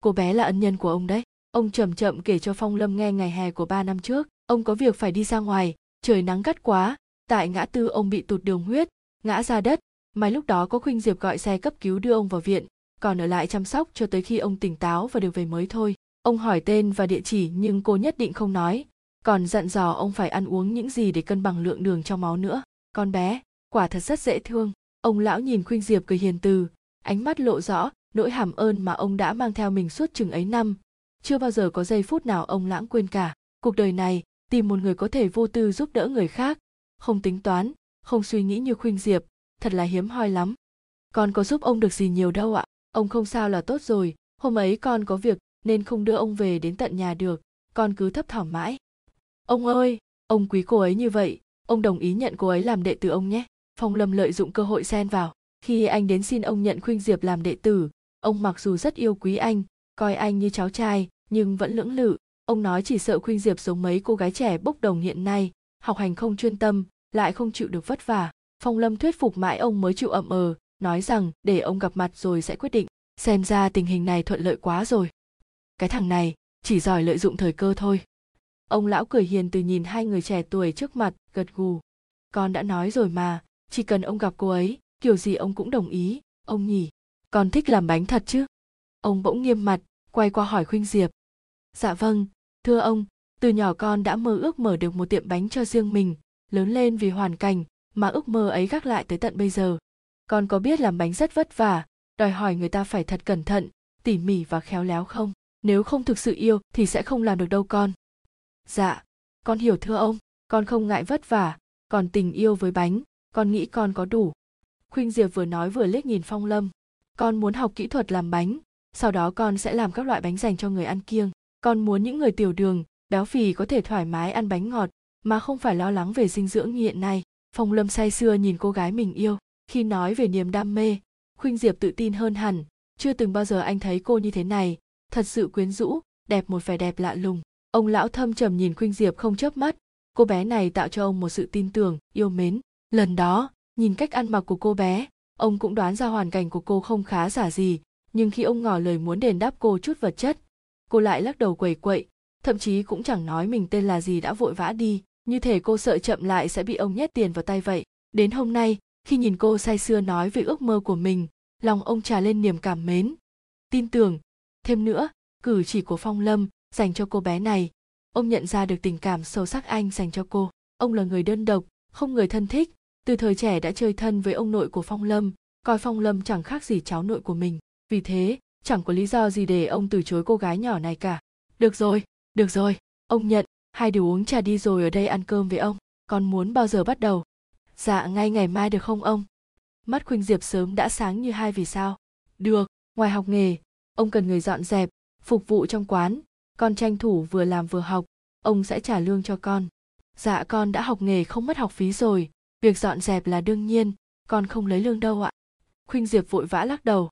Cô bé là ân nhân của ông đấy. Ông chậm chậm kể cho phong lâm nghe ngày hè của ba năm trước. Ông có việc phải đi ra ngoài. Trời nắng gắt quá. Tại ngã tư ông bị tụt đường huyết ngã ra đất. May lúc đó có khuynh diệp gọi xe cấp cứu đưa ông vào viện, còn ở lại chăm sóc cho tới khi ông tỉnh táo và được về mới thôi. Ông hỏi tên và địa chỉ nhưng cô nhất định không nói, còn dặn dò ông phải ăn uống những gì để cân bằng lượng đường trong máu nữa. Con bé, quả thật rất dễ thương. Ông lão nhìn khuynh diệp cười hiền từ, ánh mắt lộ rõ nỗi hàm ơn mà ông đã mang theo mình suốt chừng ấy năm. Chưa bao giờ có giây phút nào ông lãng quên cả. Cuộc đời này, tìm một người có thể vô tư giúp đỡ người khác, không tính toán không suy nghĩ như khuynh diệp, thật là hiếm hoi lắm. Con có giúp ông được gì nhiều đâu ạ? Ông không sao là tốt rồi, hôm ấy con có việc nên không đưa ông về đến tận nhà được, con cứ thấp thỏm mãi. Ông ơi, ông quý cô ấy như vậy, ông đồng ý nhận cô ấy làm đệ tử ông nhé. Phong lâm lợi dụng cơ hội xen vào, khi anh đến xin ông nhận khuynh diệp làm đệ tử, ông mặc dù rất yêu quý anh, coi anh như cháu trai, nhưng vẫn lưỡng lự. Ông nói chỉ sợ khuynh diệp giống mấy cô gái trẻ bốc đồng hiện nay, học hành không chuyên tâm lại không chịu được vất vả. Phong lâm thuyết phục mãi ông mới chịu ậm ờ nói rằng để ông gặp mặt rồi sẽ quyết định. Xem ra tình hình này thuận lợi quá rồi. Cái thằng này, chỉ giỏi lợi dụng thời cơ thôi. Ông lão cười hiền từ nhìn hai người trẻ tuổi trước mặt, gật gù. Con đã nói rồi mà, chỉ cần ông gặp cô ấy, kiểu gì ông cũng đồng ý. Ông nhỉ, con thích làm bánh thật chứ? Ông bỗng nghiêm mặt, quay qua hỏi khuynh diệp. Dạ vâng thưa ông, từ nhỏ con đã mơ ước mở được một tiệm bánh cho riêng mình lớn lên vì hoàn cảnh mà ước mơ ấy gác lại tới tận bây giờ. Con có biết làm bánh rất vất vả, đòi hỏi người ta phải thật cẩn thận, tỉ mỉ và khéo léo không? Nếu không thực sự yêu thì sẽ không làm được đâu con. Dạ con hiểu thưa ông, con không ngại vất vả, còn tình yêu với bánh, con nghĩ con có đủ. Khuynh diệp vừa nói vừa liếc nhìn phong lâm. Con muốn học kỹ thuật làm bánh, sau đó con sẽ làm các loại bánh dành cho người ăn kiêng. Con muốn những người tiểu đường, béo phì có thể thoải mái ăn bánh ngọt mà không phải lo lắng về dinh dưỡng như hiện nay. Phong lâm say xưa nhìn cô gái mình yêu, khi nói về niềm đam mê, khuynh diệp tự tin hơn hẳn. Chưa từng bao giờ anh thấy cô như thế này. Thật sự quyến rũ, đẹp một vẻ đẹp lạ lùng. Ông lão thâm trầm nhìn khuynh diệp không chớp mắt. Cô bé này tạo cho ông một sự tin tưởng, yêu mến. Lần đó, nhìn cách ăn mặc của cô bé, ông cũng đoán ra hoàn cảnh của cô không khá giả gì. Nhưng khi ông ngỏ lời muốn đền đáp cô chút vật chất, cô lại lắc đầu quẩy quậy. Thậm chí cũng chẳng nói mình tên là gì đã vội vã đi như thể cô sợ chậm lại sẽ bị ông nhét tiền vào tay vậy. Đến hôm nay, khi nhìn cô say sưa nói về ước mơ của mình, lòng ông trà lên niềm cảm mến. Tin tưởng. Thêm nữa, cử chỉ của phong lâm dành cho cô bé này, ông nhận ra được tình cảm sâu sắc anh dành cho cô. Ông là người đơn độc, không người thân thích. Từ thời trẻ đã chơi thân với ông nội của phong lâm, coi phong lâm chẳng khác gì cháu nội của mình. Vì thế, chẳng có lý do gì để ông từ chối cô gái nhỏ này cả. Được rồi được rồi, ông nhận hai đứa uống trà đi rồi ở đây ăn cơm với ông. Con muốn bao giờ bắt đầu? Dạ ngay ngày mai được không ông? Mắt khuynh diệp sớm đã sáng như hai vì sao. Được, ngoài học nghề, ông cần người dọn dẹp, phục vụ trong quán. Con tranh thủ vừa làm vừa học, ông sẽ trả lương cho con. Dạ con đã học nghề không mất học phí rồi. Việc dọn dẹp là đương nhiên, con không lấy lương đâu ạ. Khuynh diệp vội vã lắc đầu.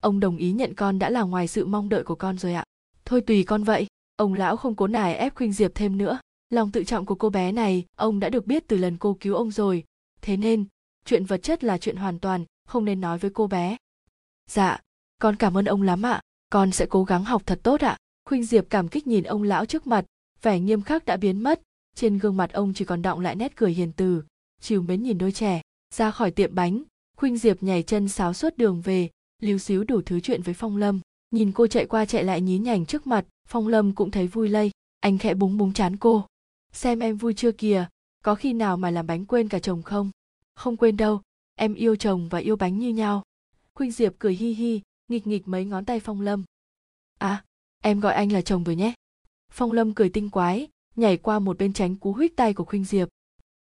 Ông đồng ý nhận con đã là ngoài sự mong đợi của con rồi ạ. Thôi tùy con vậy ông lão không cố nài ép khuynh diệp thêm nữa. Lòng tự trọng của cô bé này, ông đã được biết từ lần cô cứu ông rồi. Thế nên, chuyện vật chất là chuyện hoàn toàn, không nên nói với cô bé. Dạ con cảm ơn ông lắm ạ. Con sẽ cố gắng học thật tốt ạ. Khuynh diệp cảm kích nhìn ông lão trước mặt, vẻ nghiêm khắc đã biến mất. Trên gương mặt ông chỉ còn đọng lại nét cười hiền từ, chiều mến nhìn đôi trẻ. Ra khỏi tiệm bánh, khuynh diệp nhảy chân sáo suốt đường về, lưu xíu đủ thứ chuyện với phong lâm nhìn cô chạy qua chạy lại nhí nhảnh trước mặt, phong lâm cũng thấy vui lây. Anh khẽ búng búng chán cô. Xem em vui chưa kìa, có khi nào mà làm bánh quên cả chồng không? Không quên đâu, em yêu chồng và yêu bánh như nhau. Khuynh diệp cười hi hi, nghịch nghịch mấy ngón tay phong lâm. À em gọi anh là chồng rồi nhé. Phong lâm cười tinh quái, nhảy qua một bên tránh cú huýt tay của khuynh diệp.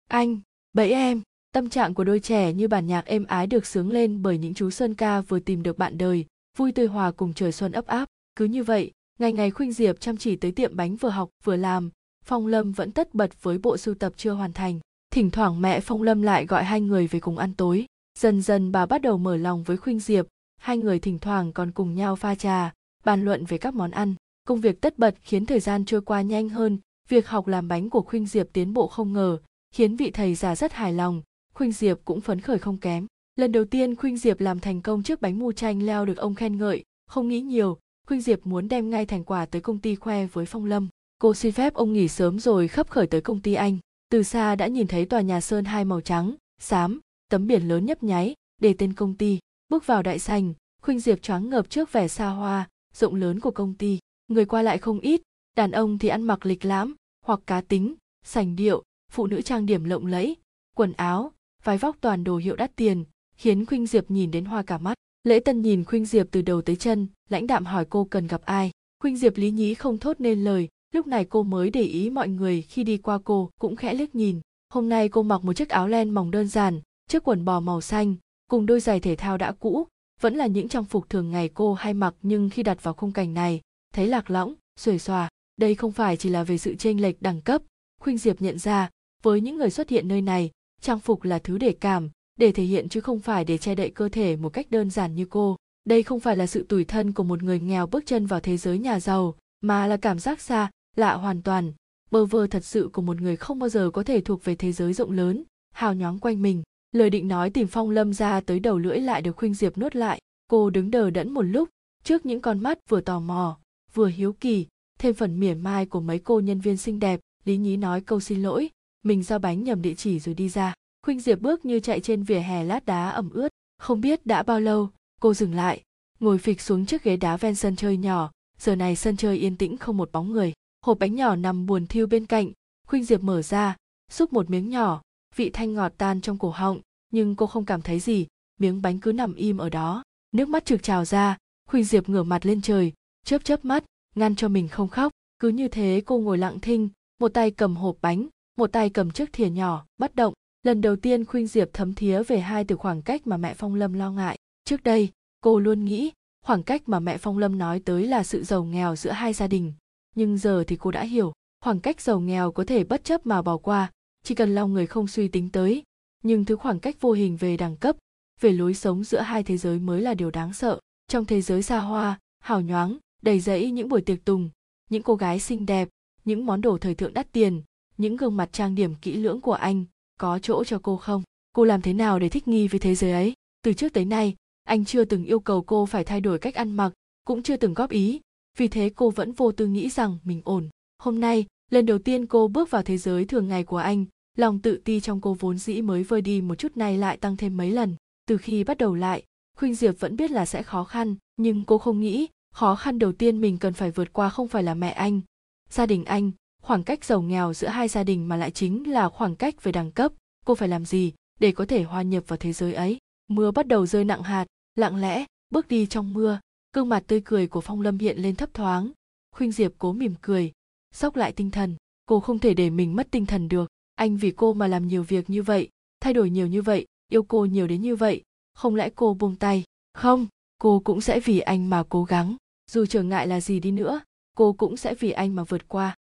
Anh, bẫy em, tâm trạng của đôi trẻ như bản nhạc êm ái được sướng lên bởi những chú sơn ca vừa tìm được bạn đời vui tươi hòa cùng trời xuân ấp áp. Cứ như vậy, ngày ngày khuynh diệp chăm chỉ tới tiệm bánh vừa học vừa làm, phong lâm vẫn tất bật với bộ sưu tập chưa hoàn thành. Thỉnh thoảng mẹ phong lâm lại gọi hai người về cùng ăn tối. Dần dần bà bắt đầu mở lòng với khuynh diệp, hai người thỉnh thoảng còn cùng nhau pha trà, bàn luận về các món ăn. Công việc tất bật khiến thời gian trôi qua nhanh hơn, việc học làm bánh của khuynh diệp tiến bộ không ngờ, khiến vị thầy già rất hài lòng, khuynh diệp cũng phấn khởi không kém lần đầu tiên khuynh diệp làm thành công chiếc bánh mu chanh leo được ông khen ngợi. Không nghĩ nhiều, khuynh diệp muốn đem ngay thành quả tới công ty khoe với phong lâm. Cô xin phép ông nghỉ sớm rồi khấp khởi tới công ty anh. Từ xa đã nhìn thấy tòa nhà sơn hai màu trắng, xám, tấm biển lớn nhấp nháy, để tên công ty. Bước vào đại sành, khuynh diệp choáng ngợp trước vẻ xa hoa, rộng lớn của công ty. Người qua lại không ít, đàn ông thì ăn mặc lịch lãm, hoặc cá tính, sành điệu, phụ nữ trang điểm lộng lẫy, quần áo, vái vóc toàn đồ hiệu đắt tiền khiến khuynh diệp nhìn đến hoa cả mắt. Lễ tân nhìn khuynh diệp từ đầu tới chân, lãnh đạm hỏi cô cần gặp ai. Khuynh diệp lý nhí không thốt nên lời, lúc này cô mới để ý mọi người khi đi qua cô, cũng khẽ liếc nhìn. Hôm nay cô mặc một chiếc áo len mỏng đơn giản, chiếc quần bò màu xanh, cùng đôi giày thể thao đã cũ. Vẫn là những trang phục thường ngày cô hay mặc, nhưng khi đặt vào khung cảnh này, thấy lạc lõng, xuề xòa. Đây không phải chỉ là về sự chênh lệch đẳng cấp, khuynh diệp nhận ra, với những người xuất hiện nơi này, trang phục là thứ để cảm để thể hiện chứ không phải để che đậy cơ thể một cách đơn giản như cô. Đây không phải là sự tủi thân của một người nghèo bước chân vào thế giới nhà giàu, mà là cảm giác xa, lạ hoàn toàn. Bơ vơ thật sự của một người không bao giờ có thể thuộc về thế giới rộng lớn, hào nhoáng quanh mình. Lời định nói tìm phong lâm ra tới đầu lưỡi lại được khuynh diệp nuốt lại. Cô đứng đờ đẫn một lúc, trước những con mắt vừa tò mò, vừa hiếu kỳ, thêm phần mỉa mai của mấy cô nhân viên xinh đẹp, lý nhí nói câu xin lỗi, mình giao bánh nhầm địa chỉ rồi đi ra khuynh diệp bước như chạy trên vỉa hè lát đá ẩm ướt. Không biết đã bao lâu, cô dừng lại, ngồi phịch xuống chiếc ghế đá ven sân chơi nhỏ. Giờ này sân chơi yên tĩnh không một bóng người. Hộp bánh nhỏ nằm buồn thiêu bên cạnh. Khuynh diệp mở ra, xúc một miếng nhỏ. Vị thanh ngọt tan trong cổ họng, nhưng cô không cảm thấy gì. Miếng bánh cứ nằm im ở đó. Nước mắt trực trào ra, khuynh diệp ngửa mặt lên trời, chớp chớp mắt, ngăn cho mình không khóc. Cứ như thế cô ngồi lặng thinh, một tay cầm hộp bánh, một tay cầm chiếc thìa nhỏ, bất động lần đầu tiên khuynh diệp thấm thía về hai từ khoảng cách mà mẹ phong lâm lo ngại. Trước đây, cô luôn nghĩ khoảng cách mà mẹ phong lâm nói tới là sự giàu nghèo giữa hai gia đình. Nhưng giờ thì cô đã hiểu, khoảng cách giàu nghèo có thể bất chấp mà bỏ qua, chỉ cần lòng người không suy tính tới. Nhưng thứ khoảng cách vô hình về đẳng cấp, về lối sống giữa hai thế giới mới là điều đáng sợ. Trong thế giới xa hoa, hào nhoáng, đầy rẫy những buổi tiệc tùng, những cô gái xinh đẹp, những món đồ thời thượng đắt tiền, những gương mặt trang điểm kỹ lưỡng của anh có chỗ cho cô không? Cô làm thế nào để thích nghi với thế giới ấy? Từ trước tới nay, anh chưa từng yêu cầu cô phải thay đổi cách ăn mặc, cũng chưa từng góp ý. Vì thế cô vẫn vô tư nghĩ rằng mình ổn. Hôm nay, lần đầu tiên cô bước vào thế giới thường ngày của anh, lòng tự ti trong cô vốn dĩ mới vơi đi một chút này lại tăng thêm mấy lần. Từ khi bắt đầu lại, khuynh diệp vẫn biết là sẽ khó khăn, nhưng cô không nghĩ khó khăn đầu tiên mình cần phải vượt qua không phải là mẹ anh. Gia đình anh khoảng cách giàu nghèo giữa hai gia đình mà lại chính là khoảng cách về đẳng cấp. Cô phải làm gì để có thể hòa nhập vào thế giới ấy? Mưa bắt đầu rơi nặng hạt, lặng lẽ, bước đi trong mưa. Gương mặt tươi cười của phong lâm hiện lên thấp thoáng. Khuynh diệp cố mỉm cười sóc lại tinh thần. Cô không thể để mình mất tinh thần được. Anh vì cô mà làm nhiều việc như vậy, thay đổi nhiều như vậy, yêu cô nhiều đến như vậy, không lẽ cô buông tay? Không, cô cũng sẽ vì anh mà cố gắng. Dù trở ngại là gì đi nữa, cô cũng sẽ vì anh mà vượt qua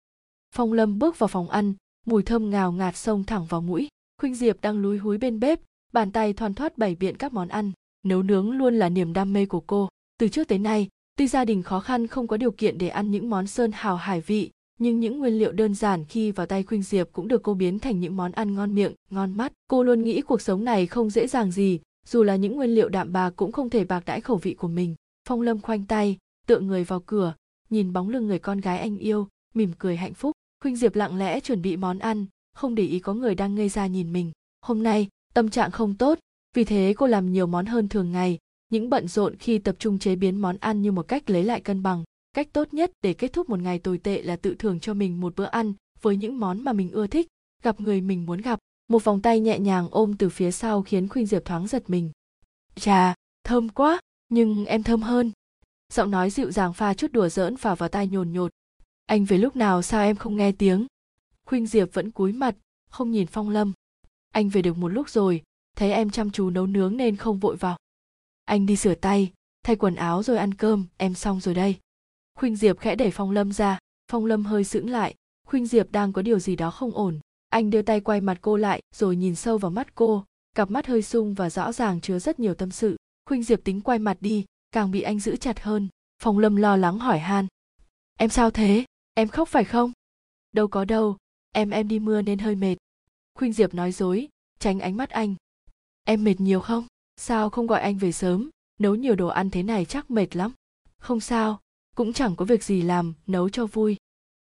phong lâm bước vào phòng ăn, mùi thơm ngào ngạt xông thẳng vào mũi. Khuynh diệp đang lúi húi bên bếp, bàn tay thoăn thoắt bày biện các món ăn. Nấu nướng luôn là niềm đam mê của cô. Từ trước tới nay, tuy gia đình khó khăn không có điều kiện để ăn những món sơn hào hải vị, nhưng những nguyên liệu đơn giản khi vào tay khuynh diệp cũng được cô biến thành những món ăn ngon miệng, ngon mắt. Cô luôn nghĩ cuộc sống này không dễ dàng gì, dù là những nguyên liệu đạm bạc cũng không thể bạc đãi khẩu vị của mình. Phong lâm khoanh tay, tựa người vào cửa, nhìn bóng lưng người con gái anh yêu, mỉm cười hạnh phúc khuynh diệp lặng lẽ chuẩn bị món ăn, không để ý có người đang ngây ra nhìn mình. Hôm nay, tâm trạng không tốt, vì thế cô làm nhiều món hơn thường ngày, những bận rộn khi tập trung chế biến món ăn như một cách lấy lại cân bằng. Cách tốt nhất để kết thúc một ngày tồi tệ là tự thưởng cho mình một bữa ăn với những món mà mình ưa thích, gặp người mình muốn gặp. Một vòng tay nhẹ nhàng ôm từ phía sau khiến khuynh diệp thoáng giật mình. Chà, thơm quá, nhưng em thơm hơn. Giọng nói dịu dàng pha chút đùa giỡn vào vào tai nhồn nhột anh về lúc nào sao em không nghe tiếng? Khuynh diệp vẫn cúi mặt, không nhìn phong lâm. Anh về được một lúc rồi, thấy em chăm chú nấu nướng nên không vội vào. Anh đi sửa tay, thay quần áo rồi ăn cơm, em xong rồi đây. Khuynh diệp khẽ đẩy phong lâm ra, phong lâm hơi sững lại. Khuynh diệp đang có điều gì đó không ổn. Anh đưa tay quay mặt cô lại, rồi nhìn sâu vào mắt cô. Cặp mắt hơi sung và rõ ràng chứa rất nhiều tâm sự. Khuynh diệp tính quay mặt đi, càng bị anh giữ chặt hơn. Phong lâm lo lắng hỏi han. Em sao thế? Em khóc phải không? Đâu có đâu, em em đi mưa nên hơi mệt. Khuynh diệp nói dối, tránh ánh mắt anh. Em mệt nhiều không? Sao không gọi anh về sớm? Nấu nhiều đồ ăn thế này chắc mệt lắm. Không sao, cũng chẳng có việc gì làm, nấu cho vui.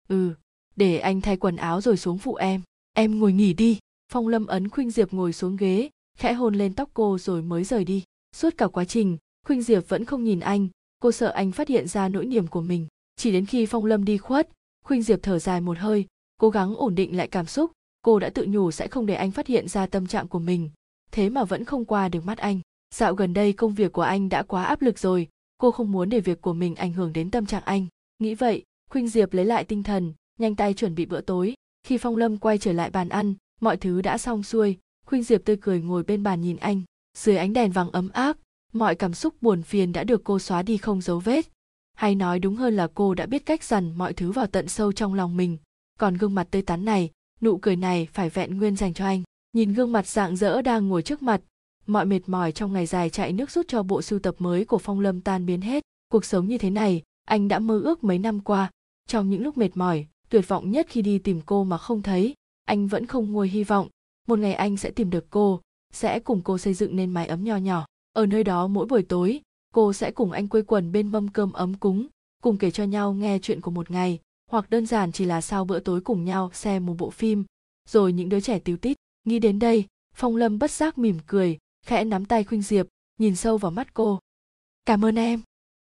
Ừ để anh thay quần áo rồi xuống phụ em. Em ngồi nghỉ đi. Phong lâm ấn khuynh diệp ngồi xuống ghế, khẽ hôn lên tóc cô rồi mới rời đi. Suốt cả quá trình, khuynh diệp vẫn không nhìn anh. Cô sợ anh phát hiện ra nỗi niềm của mình chỉ đến khi phong lâm đi khuất, khuynh diệp thở dài một hơi, cố gắng ổn định lại cảm xúc. Cô đã tự nhủ sẽ không để anh phát hiện ra tâm trạng của mình. Thế mà vẫn không qua được mắt anh. Dạo gần đây công việc của anh đã quá áp lực rồi. Cô không muốn để việc của mình ảnh hưởng đến tâm trạng anh. Nghĩ vậy, khuynh diệp lấy lại tinh thần, nhanh tay chuẩn bị bữa tối. Khi phong lâm quay trở lại bàn ăn, mọi thứ đã xong xuôi. Khuynh diệp tươi cười ngồi bên bàn nhìn anh. Dưới ánh đèn vàng ấm áp, mọi cảm xúc buồn phiền đã được cô xóa đi không dấu vết hay nói đúng hơn là cô đã biết cách dằn mọi thứ vào tận sâu trong lòng mình. Còn gương mặt tươi tắn này, nụ cười này phải vẹn nguyên dành cho anh. Nhìn gương mặt dạng dỡ đang ngồi trước mặt, mọi mệt mỏi trong ngày dài chạy nước rút cho bộ sưu tập mới của phong lâm tan biến hết. Cuộc sống như thế này, anh đã mơ ước mấy năm qua. Trong những lúc mệt mỏi, tuyệt vọng nhất khi đi tìm cô mà không thấy, anh vẫn không nguôi hy vọng. Một ngày anh sẽ tìm được cô, sẽ cùng cô xây dựng nên mái ấm nho nhỏ. Ở nơi đó mỗi buổi tối cô sẽ cùng anh quây quần bên mâm cơm ấm cúng, cùng kể cho nhau nghe chuyện của một ngày, hoặc đơn giản chỉ là sau bữa tối cùng nhau xem một bộ phim. Rồi những đứa trẻ tiêu tít nghĩ đến đây, phong lâm bất giác mỉm cười, khẽ nắm tay khuynh diệp, nhìn sâu vào mắt cô. Cảm ơn em.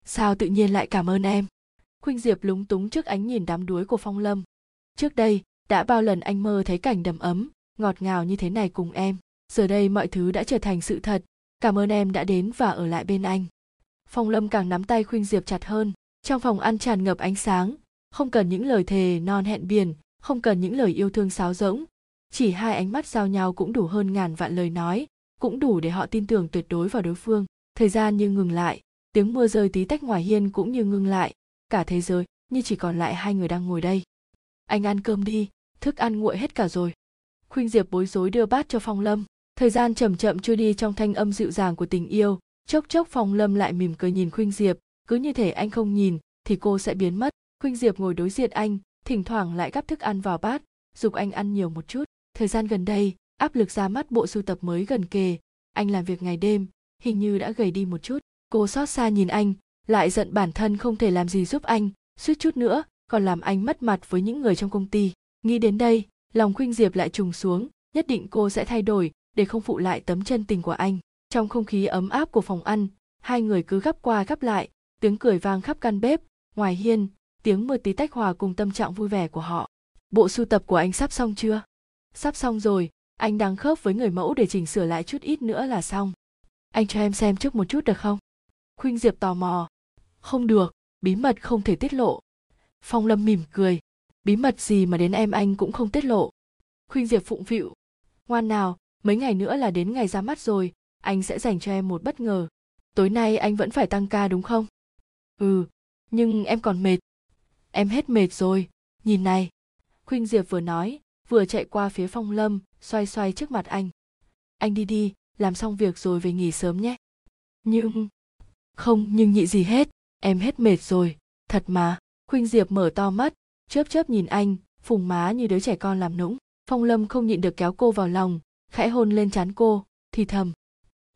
Sao tự nhiên lại cảm ơn em? Khuynh diệp lúng túng trước ánh nhìn đám đuối của phong lâm. Trước đây, đã bao lần anh mơ thấy cảnh đầm ấm, ngọt ngào như thế này cùng em. Giờ đây mọi thứ đã trở thành sự thật. Cảm ơn em đã đến và ở lại bên anh phong lâm càng nắm tay khuynh diệp chặt hơn. Trong phòng ăn tràn ngập ánh sáng, không cần những lời thề non hẹn biển, không cần những lời yêu thương sáo rỗng. Chỉ hai ánh mắt giao nhau cũng đủ hơn ngàn vạn lời nói, cũng đủ để họ tin tưởng tuyệt đối vào đối phương. Thời gian như ngừng lại, tiếng mưa rơi tí tách ngoài hiên cũng như ngừng lại. Cả thế giới, như chỉ còn lại hai người đang ngồi đây. Anh ăn cơm đi, thức ăn nguội hết cả rồi. Khuynh diệp bối rối đưa bát cho phong lâm. Thời gian chậm chậm trôi đi trong thanh âm dịu dàng của tình yêu chốc chốc phong lâm lại mỉm cười nhìn khuynh diệp, cứ như thể anh không nhìn thì cô sẽ biến mất. Khuynh diệp ngồi đối diện anh, thỉnh thoảng lại gắp thức ăn vào bát dục anh ăn nhiều một chút. Thời gian gần đây, áp lực ra mắt bộ sưu tập mới gần kề, anh làm việc ngày đêm, hình như đã gầy đi một chút. Cô xót xa nhìn anh, lại giận bản thân không thể làm gì giúp anh, suýt chút nữa còn làm anh mất mặt với những người trong công ty. Nghĩ đến đây, lòng khuynh diệp lại trùng xuống, nhất định cô sẽ thay đổi để không phụ lại tấm chân tình của anh trong không khí ấm áp của phòng ăn, hai người cứ gắp qua gắp lại, tiếng cười vang khắp căn bếp, ngoài hiên, tiếng mưa tí tách hòa cùng tâm trạng vui vẻ của họ. Bộ sưu tập của anh sắp xong chưa? Sắp xong rồi, anh đang khớp với người mẫu để chỉnh sửa lại chút ít nữa là xong. Anh cho em xem trước một chút được không? Khuynh diệp tò mò. Không được, bí mật không thể tiết lộ. Phong lâm mỉm cười. Bí mật gì mà đến em anh cũng không tiết lộ. Khuynh diệp phụng phịu. Ngoan nào, mấy ngày nữa là đến ngày ra mắt rồi anh sẽ dành cho em một bất ngờ. Tối nay anh vẫn phải tăng ca đúng không? Ừ nhưng em còn mệt. Em hết mệt rồi. Nhìn này, khuynh diệp vừa nói, vừa chạy qua phía phong lâm, xoay xoay trước mặt anh. Anh đi đi, làm xong việc rồi về nghỉ sớm nhé. Nhưng, không, nhưng nhị gì hết. Em hết mệt rồi. Thật mà, khuynh diệp mở to mắt, chớp chớp nhìn anh, phùng má như đứa trẻ con làm nũng. Phong lâm không nhịn được kéo cô vào lòng, khẽ hôn lên trán cô, thì thầm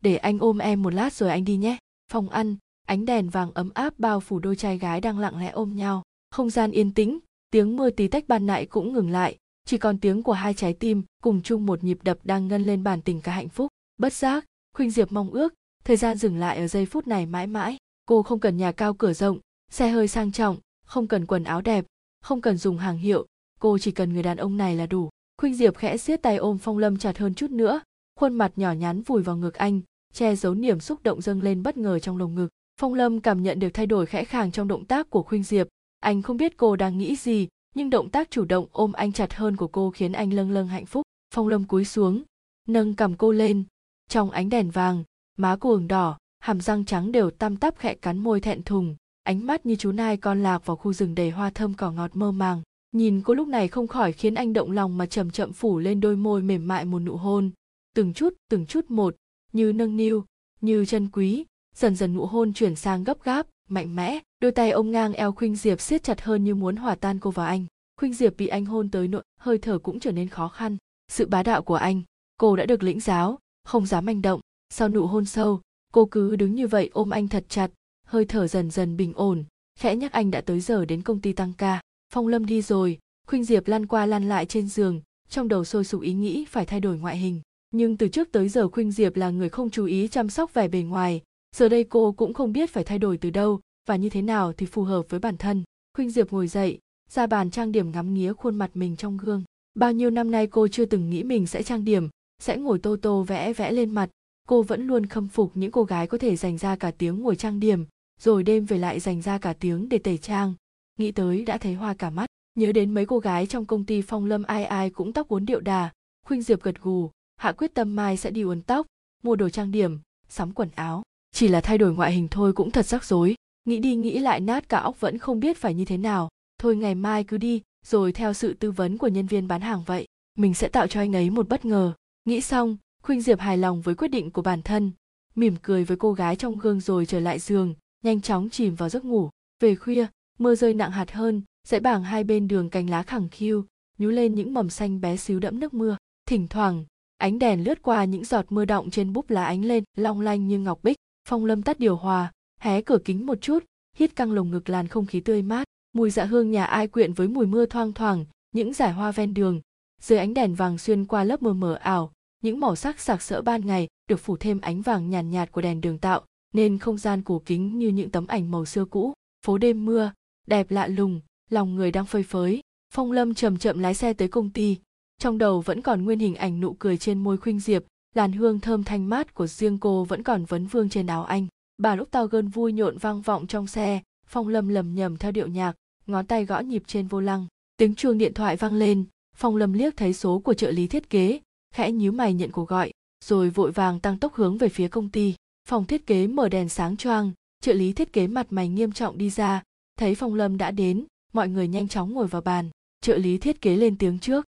để anh ôm em một lát rồi anh đi nhé. Phòng ăn, ánh đèn vàng ấm áp bao phủ đôi trai gái đang lặng lẽ ôm nhau. Không gian yên tĩnh, tiếng mưa tí tách ban nãy cũng ngừng lại. Chỉ còn tiếng của hai trái tim, cùng chung một nhịp đập đang ngân lên bản tình cả hạnh phúc. Bất giác, khuynh diệp mong ước, thời gian dừng lại ở giây phút này mãi mãi. Cô không cần nhà cao cửa rộng, xe hơi sang trọng, không cần quần áo đẹp, không cần dùng hàng hiệu. Cô chỉ cần người đàn ông này là đủ. Khuynh diệp khẽ siết tay ôm phong lâm chặt hơn chút nữa. Khuôn mặt nhỏ nhắn vùi vào ngực anh che giấu niềm xúc động dâng lên bất ngờ trong lồng ngực. Phong lâm cảm nhận được thay đổi khẽ khàng trong động tác của khuynh diệp. Anh không biết cô đang nghĩ gì, nhưng động tác chủ động ôm anh chặt hơn của cô khiến anh lâng lâng hạnh phúc. Phong lâm cúi xuống, nâng cầm cô lên. Trong ánh đèn vàng, má cô ửng đỏ, hàm răng trắng đều tăm tắp khẽ cắn môi thẹn thùng. Ánh mắt như chú nai con lạc vào khu rừng đầy hoa thơm cỏ ngọt mơ màng. Nhìn cô lúc này không khỏi khiến anh động lòng mà chậm chậm phủ lên đôi môi mềm mại một nụ hôn. Từng chút từng chút một như nâng niu, như chân quý, dần dần nụ hôn chuyển sang gấp gáp, mạnh mẽ. Đôi tay ôm ngang eo khuynh diệp siết chặt hơn như muốn hòa tan cô vào anh. Khuynh diệp bị anh hôn tới nỗi hơi thở cũng trở nên khó khăn. Sự bá đạo của anh, cô đã được lĩnh giáo, không dám manh động. Sau nụ hôn sâu, cô cứ đứng như vậy ôm anh thật chặt. Hơi thở dần dần bình ổn, khẽ nhắc anh đã tới giờ đến công ty tăng ca. Phong lâm đi rồi, khuynh diệp lăn qua lăn lại trên giường, trong đầu sôi sục ý nghĩ phải thay đổi ngoại hình nhưng từ trước tới giờ khuynh diệp là người không chú ý chăm sóc vẻ bề ngoài. Giờ đây cô cũng không biết phải thay đổi từ đâu, và như thế nào thì phù hợp với bản thân. Khuynh diệp ngồi dậy, ra bàn trang điểm ngắm nghía khuôn mặt mình trong gương. Bao nhiêu năm nay cô chưa từng nghĩ mình sẽ trang điểm, sẽ ngồi tô tô vẽ vẽ lên mặt. Cô vẫn luôn khâm phục những cô gái có thể dành ra cả tiếng ngồi trang điểm, rồi đêm về lại dành ra cả tiếng để tẩy trang. Nghĩ tới đã thấy hoa cả mắt. Nhớ đến mấy cô gái trong công ty phong lâm ai ai cũng tóc uốn điệu đà. Khuynh diệp gật gù hạ quyết tâm mai sẽ đi uốn tóc, mua đồ trang điểm, sắm quần áo. Chỉ là thay đổi ngoại hình thôi cũng thật rắc rối. Nghĩ đi nghĩ lại nát cả óc vẫn không biết phải như thế nào. Thôi ngày mai cứ đi, rồi theo sự tư vấn của nhân viên bán hàng vậy, mình sẽ tạo cho anh ấy một bất ngờ. Nghĩ xong, khuynh diệp hài lòng với quyết định của bản thân, mỉm cười với cô gái trong gương rồi trở lại giường, nhanh chóng chìm vào giấc ngủ. Về khuya, mưa rơi nặng hạt hơn, dãy bảng hai bên đường cành lá khẳng khiu, nhú lên những mầm xanh bé xíu đẫm nước mưa. Thỉnh thoảng ánh đèn lướt qua những giọt mưa động trên búp lá ánh lên long lanh như ngọc bích phong lâm tắt điều hòa hé cửa kính một chút hít căng lồng ngực làn không khí tươi mát. Mùi dạ hương nhà ai quyện với mùi mưa thoang thoảng những giải hoa ven đường dưới ánh đèn vàng xuyên qua lớp mờ mờ ảo những màu sắc sặc sỡ ban ngày được phủ thêm ánh vàng nhàn nhạt, nhạt của đèn đường tạo nên không gian cổ kính như những tấm ảnh màu xưa cũ phố đêm mưa đẹp lạ lùng lòng người đang phơi phới. Phong lâm chậm chậm lái xe tới công ty trong đầu vẫn còn nguyên hình ảnh nụ cười trên môi khuynh diệp, làn hương thơm thanh mát của riêng cô vẫn còn vấn vương trên áo anh. Bà lúc tao gơn vui nhộn vang vọng trong xe, phong lâm lầm nhầm theo điệu nhạc, ngón tay gõ nhịp trên vô lăng, tiếng chuông điện thoại vang lên, phong lâm liếc thấy số của trợ lý thiết kế, khẽ nhíu mày nhận cuộc gọi, rồi vội vàng tăng tốc hướng về phía công ty. Phòng thiết kế mở đèn sáng choang, trợ lý thiết kế mặt mày nghiêm trọng đi ra, thấy phong lâm đã đến, mọi người nhanh chóng ngồi vào bàn, trợ lý thiết kế lên tiếng trước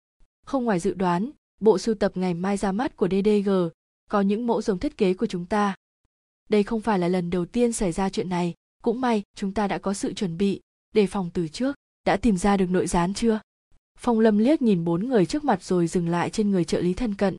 không ngoài dự đoán, bộ sưu tập ngày mai ra mắt của ddg có những mẫu giống thiết kế của chúng ta. Đây không phải là lần đầu tiên xảy ra chuyện này. Cũng may, chúng ta đã có sự chuẩn bị đề phòng từ trước. Đã tìm ra được nội gián chưa? Phong lâm liếc nhìn bốn người trước mặt rồi dừng lại trên người trợ lý thân cận.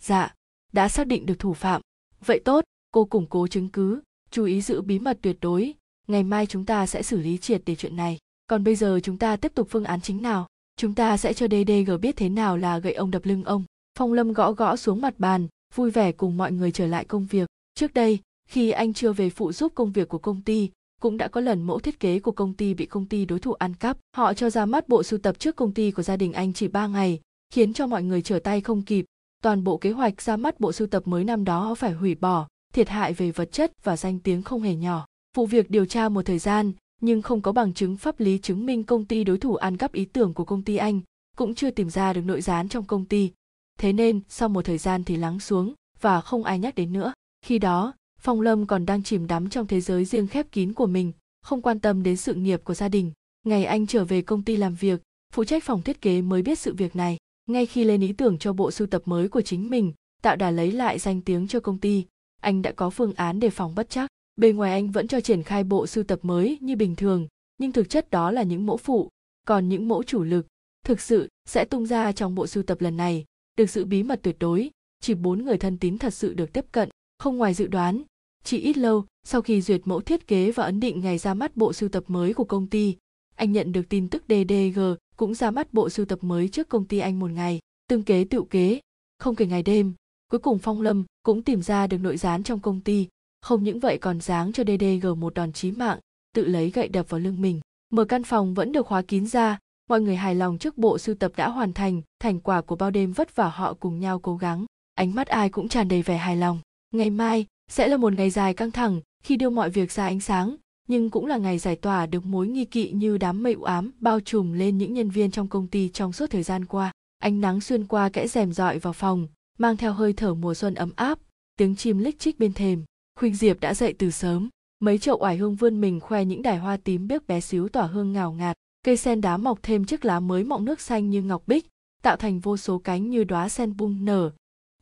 Dạ đã xác định được thủ phạm. Vậy tốt, cô củng cố chứng cứ, chú ý giữ bí mật tuyệt đối. Ngày mai chúng ta sẽ xử lý triệt để chuyện này. Còn bây giờ chúng ta tiếp tục phương án chính nào? Chúng ta sẽ cho ddg biết thế nào là gậy ông đập lưng ông phong lâm gõ gõ xuống mặt bàn vui vẻ cùng mọi người trở lại công việc trước đây khi anh chưa về phụ giúp công việc của công ty cũng đã có lần mẫu thiết kế của công ty bị công ty đối thủ ăn cắp. Họ cho ra mắt bộ sưu tập trước công ty của gia đình anh chỉ 3 ngày, khiến cho mọi người trở tay không kịp. Toàn bộ kế hoạch ra mắt bộ sưu tập mới năm đó phải hủy bỏ, thiệt hại về vật chất và danh tiếng không hề nhỏ. Vụ việc điều tra một thời gian, nhưng không có bằng chứng pháp lý chứng minh công ty đối thủ ăn cắp ý tưởng của công ty anh, cũng chưa tìm ra được nội gián trong công ty. Thế nên, sau một thời gian thì lắng xuống và không ai nhắc đến nữa. Khi đó, phong lâm còn đang chìm đắm trong thế giới riêng khép kín của mình không quan tâm đến sự nghiệp của gia đình ngày anh trở về công ty làm việc phụ trách phòng thiết kế mới biết sự việc này ngay khi lên ý tưởng cho bộ sưu tập mới của chính mình tạo đà lấy lại danh tiếng cho công ty anh đã có phương án đề phòng bất chắc bên ngoài anh vẫn cho triển khai bộ sưu tập mới như bình thường, nhưng thực chất đó là những mẫu phụ, còn những mẫu chủ lực. Thực sự, sẽ tung ra trong bộ sưu tập lần này, được giữ bí mật tuyệt đối. Chỉ bốn người thân tín thật sự được tiếp cận, không ngoài dự đoán. Chỉ ít lâu, sau khi duyệt mẫu thiết kế và ấn định ngày ra mắt bộ sưu tập mới của công ty, anh nhận được tin tức ddg cũng ra mắt bộ sưu tập mới trước công ty anh một ngày, tương kế tựu kế. Không kể ngày đêm, cuối cùng phong lâm cũng tìm ra được nội gián trong công ty không những vậy còn giáng cho ddg một đòn chí mạng, tự lấy gậy đập vào lưng mình. Mở căn phòng vẫn được khóa kín ra, mọi người hài lòng trước bộ sưu tập đã hoàn thành thành quả của bao đêm vất vả họ cùng nhau cố gắng. Ánh mắt ai cũng tràn đầy vẻ hài lòng. Ngày mai sẽ là một ngày dài căng thẳng khi đưa mọi việc ra ánh sáng, nhưng cũng là ngày giải tỏa được mối nghi kỵ như đám mây u ám bao trùm lên những nhân viên trong công ty trong suốt thời gian qua. Ánh nắng xuyên qua kẽ rèm rọi vào phòng, mang theo hơi thở mùa xuân ấm áp, tiếng chim lích chích bên thềm khuynh diệp đã dậy từ sớm. Mấy chậu oải hương vươn mình khoe những đài hoa tím biếc bé xíu tỏa hương ngào ngạt. Cây sen đá mọc thêm chiếc lá mới mọng nước xanh như ngọc bích, tạo thành vô số cánh như đóa sen bung nở.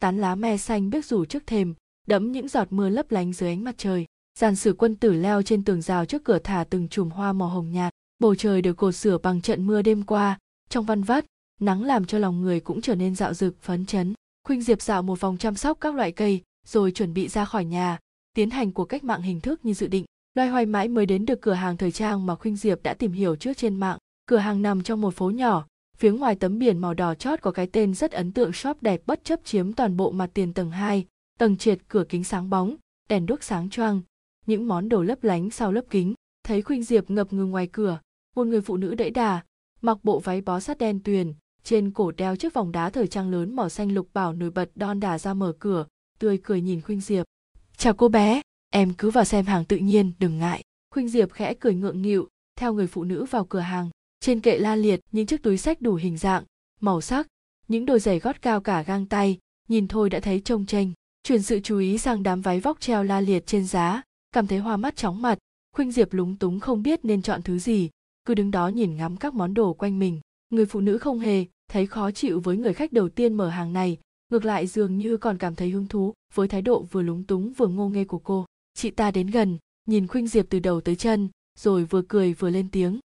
Tán lá me xanh biếc rủ trước thềm, đẫm những giọt mưa lấp lánh dưới ánh mặt trời. Giàn sử quân tử leo trên tường rào trước cửa thả từng chùm hoa màu hồng nhạt. Bầu trời được cột sửa bằng trận mưa đêm qua. Trong văn vắt, nắng làm cho lòng người cũng trở nên dạo dực, phấn chấn. Khuynh diệp dạo một vòng chăm sóc các loại cây, rồi chuẩn bị ra khỏi nhà tiến hành cuộc cách mạng hình thức như dự định. Loay hoay mãi mới đến được cửa hàng thời trang mà khuynh diệp đã tìm hiểu trước trên mạng. Cửa hàng nằm trong một phố nhỏ phía ngoài tấm biển màu đỏ chót có cái tên rất ấn tượng shop đẹp bất chấp chiếm toàn bộ mặt tiền tầng 2, tầng trệt cửa kính sáng bóng đèn đuốc sáng choang những món đồ lấp lánh sau lớp kính. Thấy khuynh diệp ngập ngừng ngoài cửa một người phụ nữ đẫy đà mặc bộ váy bó sát đen tuyền trên cổ đeo chiếc vòng đá thời trang lớn màu xanh lục bảo nổi bật đon đà ra mở cửa tươi cười nhìn khuynh diệp chào cô bé, em cứ vào xem hàng tự nhiên, đừng ngại. Khuynh diệp khẽ cười ngượng nghịu, theo người phụ nữ vào cửa hàng. Trên kệ la liệt, những chiếc túi sách đủ hình dạng, màu sắc, những đôi giày gót cao cả gang tay, nhìn thôi đã thấy trông tranh chuyển sự chú ý sang đám váy vóc treo la liệt trên giá, cảm thấy hoa mắt chóng mặt. Khuynh diệp lúng túng không biết nên chọn thứ gì, cứ đứng đó nhìn ngắm các món đồ quanh mình. Người phụ nữ không hề thấy khó chịu với người khách đầu tiên mở hàng này ngược lại dường như còn cảm thấy hứng thú với thái độ vừa lúng túng vừa ngô nghê của cô. Chị ta đến gần, nhìn khuynh diệp từ đầu tới chân, rồi vừa cười vừa lên tiếng.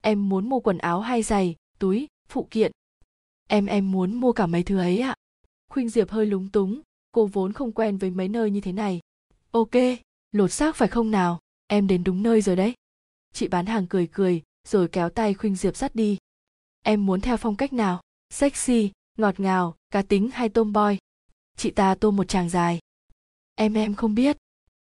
Em muốn mua quần áo hay giày, túi, phụ kiện? Em em muốn mua cả mấy thứ ấy ạ. Khuynh diệp hơi lúng túng, cô vốn không quen với mấy nơi như thế này. Ok, lột xác phải không nào? Em đến đúng nơi rồi đấy. Chị bán hàng cười cười, rồi kéo tay khuynh diệp dắt đi. Em muốn theo phong cách nào? Sexy ngọt ngào, cá tính hay tomboy chị ta tôm một chàng dài. Em em không biết.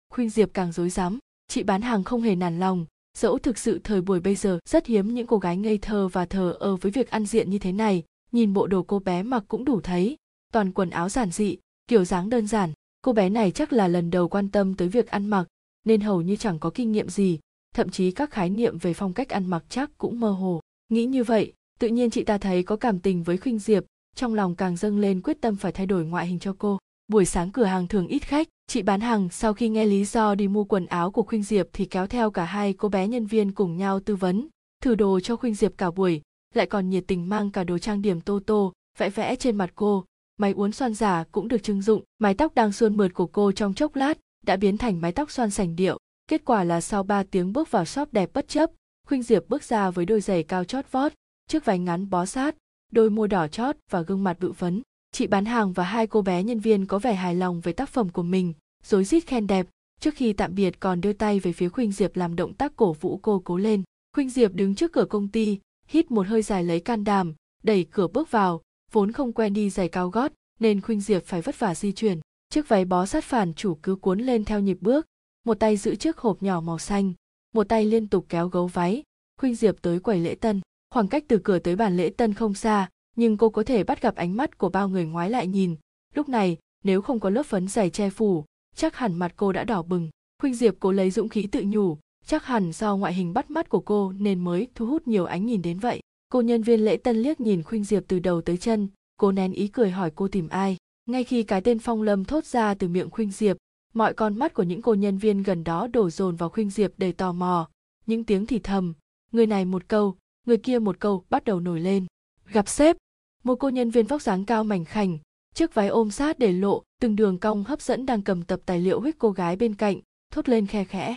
Khuynh diệp càng rối rắm. Chị bán hàng không hề nản lòng. Dẫu thực sự thời buổi bây giờ rất hiếm những cô gái ngây thơ và thờ ơ với việc ăn diện như thế này. Nhìn bộ đồ cô bé mặc cũng đủ thấy. Toàn quần áo giản dị, kiểu dáng đơn giản. Cô bé này chắc là lần đầu quan tâm tới việc ăn mặc, nên hầu như chẳng có kinh nghiệm gì. Thậm chí các khái niệm về phong cách ăn mặc chắc cũng mơ hồ. Nghĩ như vậy, tự nhiên chị ta thấy có cảm tình với khuynh diệp trong lòng càng dâng lên quyết tâm phải thay đổi ngoại hình cho cô. Buổi sáng cửa hàng thường ít khách, chị bán hàng, sau khi nghe lý do đi mua quần áo của khuynh diệp thì kéo theo cả hai cô bé nhân viên cùng nhau tư vấn, thử đồ cho khuynh diệp cả buổi, lại còn nhiệt tình mang cả đồ trang điểm tô tô, vẽ vẽ trên mặt cô. Máy uốn xoăn giả cũng được trưng dụng, mái tóc đang suôn mượt của cô trong chốc lát đã biến thành mái tóc xoăn sành điệu. Kết quả là sau 3 tiếng bước vào shop đẹp bất chấp, khuynh diệp bước ra với đôi giày cao chót vót, chiếc váy ngắn bó sát đôi môi đỏ chót và gương mặt bự phấn. Chị bán hàng và hai cô bé nhân viên có vẻ hài lòng về tác phẩm của mình, rối rít khen đẹp, trước khi tạm biệt còn đưa tay về phía khuynh diệp làm động tác cổ vũ cô cố lên. Khuynh diệp đứng trước cửa công ty, hít một hơi dài lấy can đảm, đẩy cửa bước vào, vốn không quen đi giày cao gót, nên khuynh diệp phải vất vả di chuyển. Chiếc váy bó sát phản chủ cứ cuốn lên theo nhịp bước, một tay giữ chiếc hộp nhỏ màu xanh, một tay liên tục kéo gấu váy. Khuynh diệp tới quầy lễ tân khoảng cách từ cửa tới bàn lễ tân không xa, nhưng cô có thể bắt gặp ánh mắt của bao người ngoái lại nhìn. Lúc này, nếu không có lớp phấn dày che phủ, chắc hẳn mặt cô đã đỏ bừng. Khuynh diệp cố lấy dũng khí tự nhủ, chắc hẳn do ngoại hình bắt mắt của cô nên mới thu hút nhiều ánh nhìn đến vậy. Cô nhân viên lễ tân liếc nhìn khuynh diệp từ đầu tới chân cô nén ý cười hỏi cô tìm ai. Ngay khi cái tên phong lâm thốt ra từ miệng khuynh diệp, mọi con mắt của những cô nhân viên gần đó đổ dồn vào khuynh diệp đầy tò mò. Những tiếng thì thầm, người này một câu người kia một câu bắt đầu nổi lên. Gặp sếp. Một cô nhân viên vóc dáng cao mảnh khảnh, chiếc váy ôm sát để lộ từng đường cong hấp dẫn đang cầm tập tài liệu huyết cô gái bên cạnh, thốt lên khe khẽ.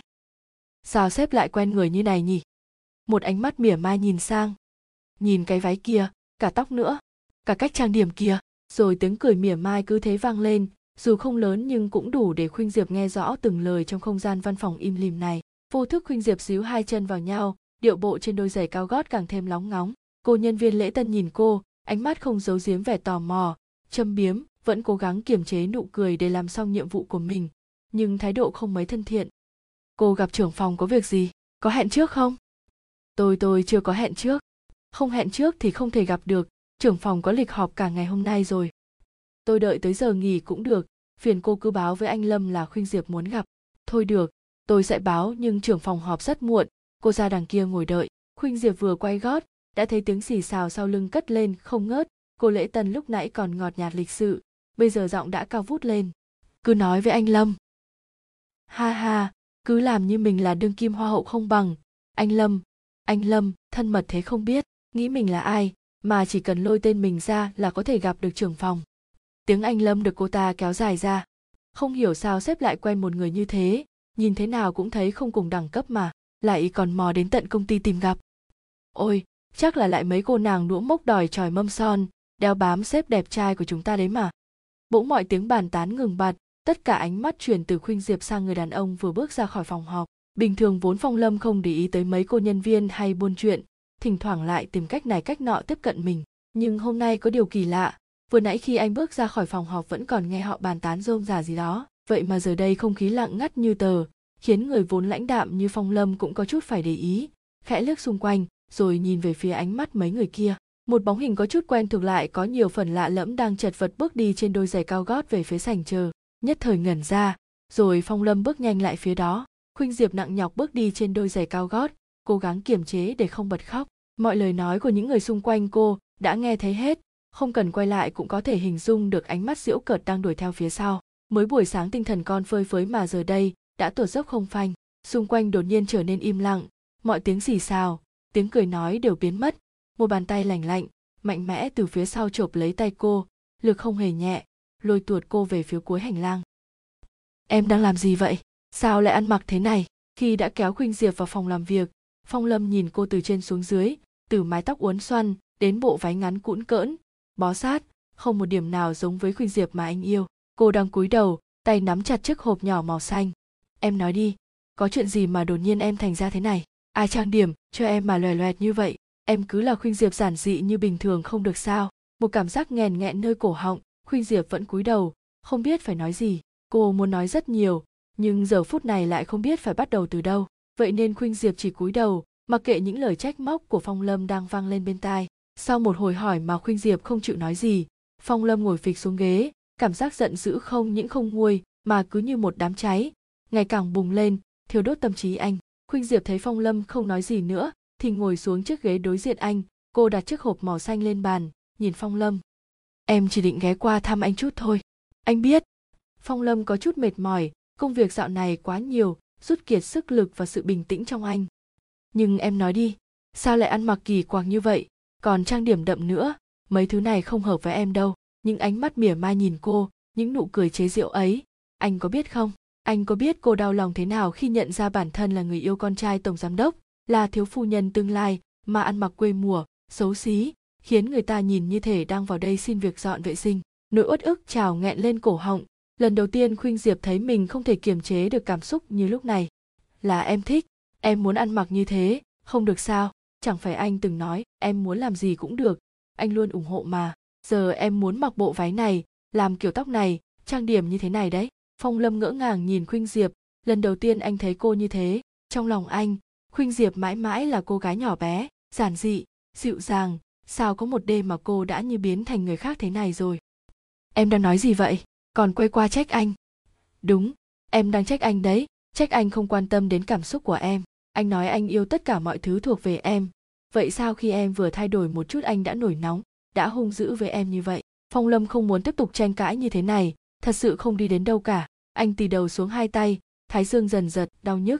Sao sếp lại quen người như này nhỉ? Một ánh mắt mỉa mai nhìn sang. Nhìn cái váy kia, cả tóc nữa, cả cách trang điểm kia, rồi tiếng cười mỉa mai cứ thế vang lên, dù không lớn nhưng cũng đủ để khuynh diệp nghe rõ từng lời trong không gian văn phòng im lìm này. Vô thức khuynh diệp xíu hai chân vào nhau điệu bộ trên đôi giày cao gót càng thêm lóng ngóng. Cô nhân viên lễ tân nhìn cô, ánh mắt không giấu giếm vẻ tò mò, châm biếm, vẫn cố gắng kiềm chế nụ cười để làm xong nhiệm vụ của mình. Nhưng thái độ không mấy thân thiện. Cô gặp trưởng phòng có việc gì? Có hẹn trước không? Tôi tôi chưa có hẹn trước. Không hẹn trước thì không thể gặp được. Trưởng phòng có lịch họp cả ngày hôm nay rồi. Tôi đợi tới giờ nghỉ cũng được. Phiền cô cứ báo với anh lâm là Khuyên diệp muốn gặp. Thôi được, tôi sẽ báo nhưng trưởng phòng họp rất muộn cô ra đằng kia ngồi đợi. Khuynh diệp vừa quay gót, đã thấy tiếng xì xào sau lưng cất lên không ngớt. Cô lễ tân lúc nãy còn ngọt nhạt lịch sự, bây giờ giọng đã cao vút lên. Cứ nói với anh lâm. Ha ha, cứ làm như mình là đương kim hoa hậu không bằng. Anh lâm anh lâm, thân mật thế không biết, nghĩ mình là ai, mà chỉ cần lôi tên mình ra là có thể gặp được trưởng phòng. Tiếng anh lâm được cô ta kéo dài ra. Không hiểu sao xếp lại quen một người như thế, nhìn thế nào cũng thấy không cùng đẳng cấp mà lại còn mò đến tận công ty tìm gặp. Ôi, chắc là lại mấy cô nàng đũa mốc đòi tròi mâm son, đeo bám xếp đẹp trai của chúng ta đấy mà. Bỗng mọi tiếng bàn tán ngừng bặt, tất cả ánh mắt chuyển từ khuynh diệp sang người đàn ông vừa bước ra khỏi phòng họp. Bình thường vốn phong lâm không để ý tới mấy cô nhân viên hay buôn chuyện, thỉnh thoảng lại tìm cách này cách nọ tiếp cận mình. Nhưng hôm nay có điều kỳ lạ, vừa nãy khi anh bước ra khỏi phòng họp vẫn còn nghe họ bàn tán rôm rả gì đó. Vậy mà giờ đây không khí lặng ngắt như tờ khiến người vốn lãnh đạm như phong lâm cũng có chút phải để ý, khẽ liếc xung quanh, rồi nhìn về phía ánh mắt mấy người kia. Một bóng hình có chút quen thuộc lại, có nhiều phần lạ lẫm đang chật vật bước đi trên đôi giày cao gót về phía sảnh chờ. Nhất thời ngẩn ra, rồi phong lâm bước nhanh lại phía đó. Khuynh diệp nặng nhọc bước đi trên đôi giày cao gót, cố gắng kiềm chế để không bật khóc. Mọi lời nói của những người xung quanh cô đã nghe thấy hết, không cần quay lại cũng có thể hình dung được ánh mắt diễu cợt đang đuổi theo phía sau. Mới buổi sáng tinh thần con phơi phới mà giờ đây đã tuột dốc không phanh, xung quanh đột nhiên trở nên im lặng, mọi tiếng xì xào, tiếng cười nói đều biến mất. Một bàn tay lành lạnh, mạnh mẽ từ phía sau chộp lấy tay cô, lực không hề nhẹ, lôi tuột cô về phía cuối hành lang. Em đang làm gì vậy? Sao lại ăn mặc thế này? Khi đã kéo khuynh diệp vào phòng làm việc, phong lâm nhìn cô từ trên xuống dưới, từ mái tóc uốn xoăn đến bộ váy ngắn cũn cỡn, bó sát, không một điểm nào giống với khuynh diệp mà anh yêu. Cô đang cúi đầu, tay nắm chặt chiếc hộp nhỏ màu xanh em nói đi, có chuyện gì mà đột nhiên em thành ra thế này? Ai trang điểm cho em mà loè loẹt như vậy? Em cứ là khuynh diệp giản dị như bình thường không được sao? Một cảm giác nghèn nghẹn nơi cổ họng, khuynh diệp vẫn cúi đầu, không biết phải nói gì. Cô muốn nói rất nhiều, nhưng giờ phút này lại không biết phải bắt đầu từ đâu. Vậy nên khuynh diệp chỉ cúi đầu, mặc kệ những lời trách móc của phong lâm đang vang lên bên tai. Sau một hồi hỏi mà khuynh diệp không chịu nói gì, phong lâm ngồi phịch xuống ghế, cảm giác giận dữ không những không nguôi mà cứ như một đám cháy ngày càng bùng lên, thiêu đốt tâm trí anh. Khuynh diệp thấy phong lâm không nói gì nữa, thì ngồi xuống chiếc ghế đối diện anh. Cô đặt chiếc hộp màu xanh lên bàn, nhìn phong lâm. Em chỉ định ghé qua thăm anh chút thôi. Anh biết. Phong lâm có chút mệt mỏi, công việc dạo này quá nhiều, rút kiệt sức lực và sự bình tĩnh trong anh. Nhưng em nói đi, sao lại ăn mặc kỳ quặc như vậy? Còn trang điểm đậm nữa, mấy thứ này không hợp với em đâu. Những ánh mắt mỉa mai nhìn cô, những nụ cười chế giễu ấy, anh có biết không? Anh có biết cô đau lòng thế nào khi nhận ra bản thân là người yêu con trai tổng giám đốc, là thiếu phu nhân tương lai, mà ăn mặc quê mùa, xấu xí, khiến người ta nhìn như thể đang vào đây xin việc dọn vệ sinh. Nỗi uất ức trào nghẹn lên cổ họng. Lần đầu tiên khuynh diệp thấy mình không thể kiềm chế được cảm xúc như lúc này. Là em thích, em muốn ăn mặc như thế, không được sao? Chẳng phải anh từng nói, em muốn làm gì cũng được. Anh luôn ủng hộ mà. Giờ em muốn mặc bộ váy này, làm kiểu tóc này, trang điểm như thế này đấy phong lâm ngỡ ngàng nhìn khuynh diệp, lần đầu tiên anh thấy cô như thế. Trong lòng anh, khuynh diệp mãi mãi là cô gái nhỏ bé, giản dị, dịu dàng, sao có một đêm mà cô đã như biến thành người khác thế này rồi? Em đang nói gì vậy? Còn quay qua trách anh. Đúng, em đang trách anh đấy, trách anh không quan tâm đến cảm xúc của em. Anh nói anh yêu tất cả mọi thứ thuộc về em. Vậy sao khi em vừa thay đổi một chút anh đã nổi nóng, đã hung dữ với em như vậy? Phong lâm không muốn tiếp tục tranh cãi như thế này thật sự không đi đến đâu cả. Anh tì đầu xuống hai tay, thái dương dần giật đau nhức.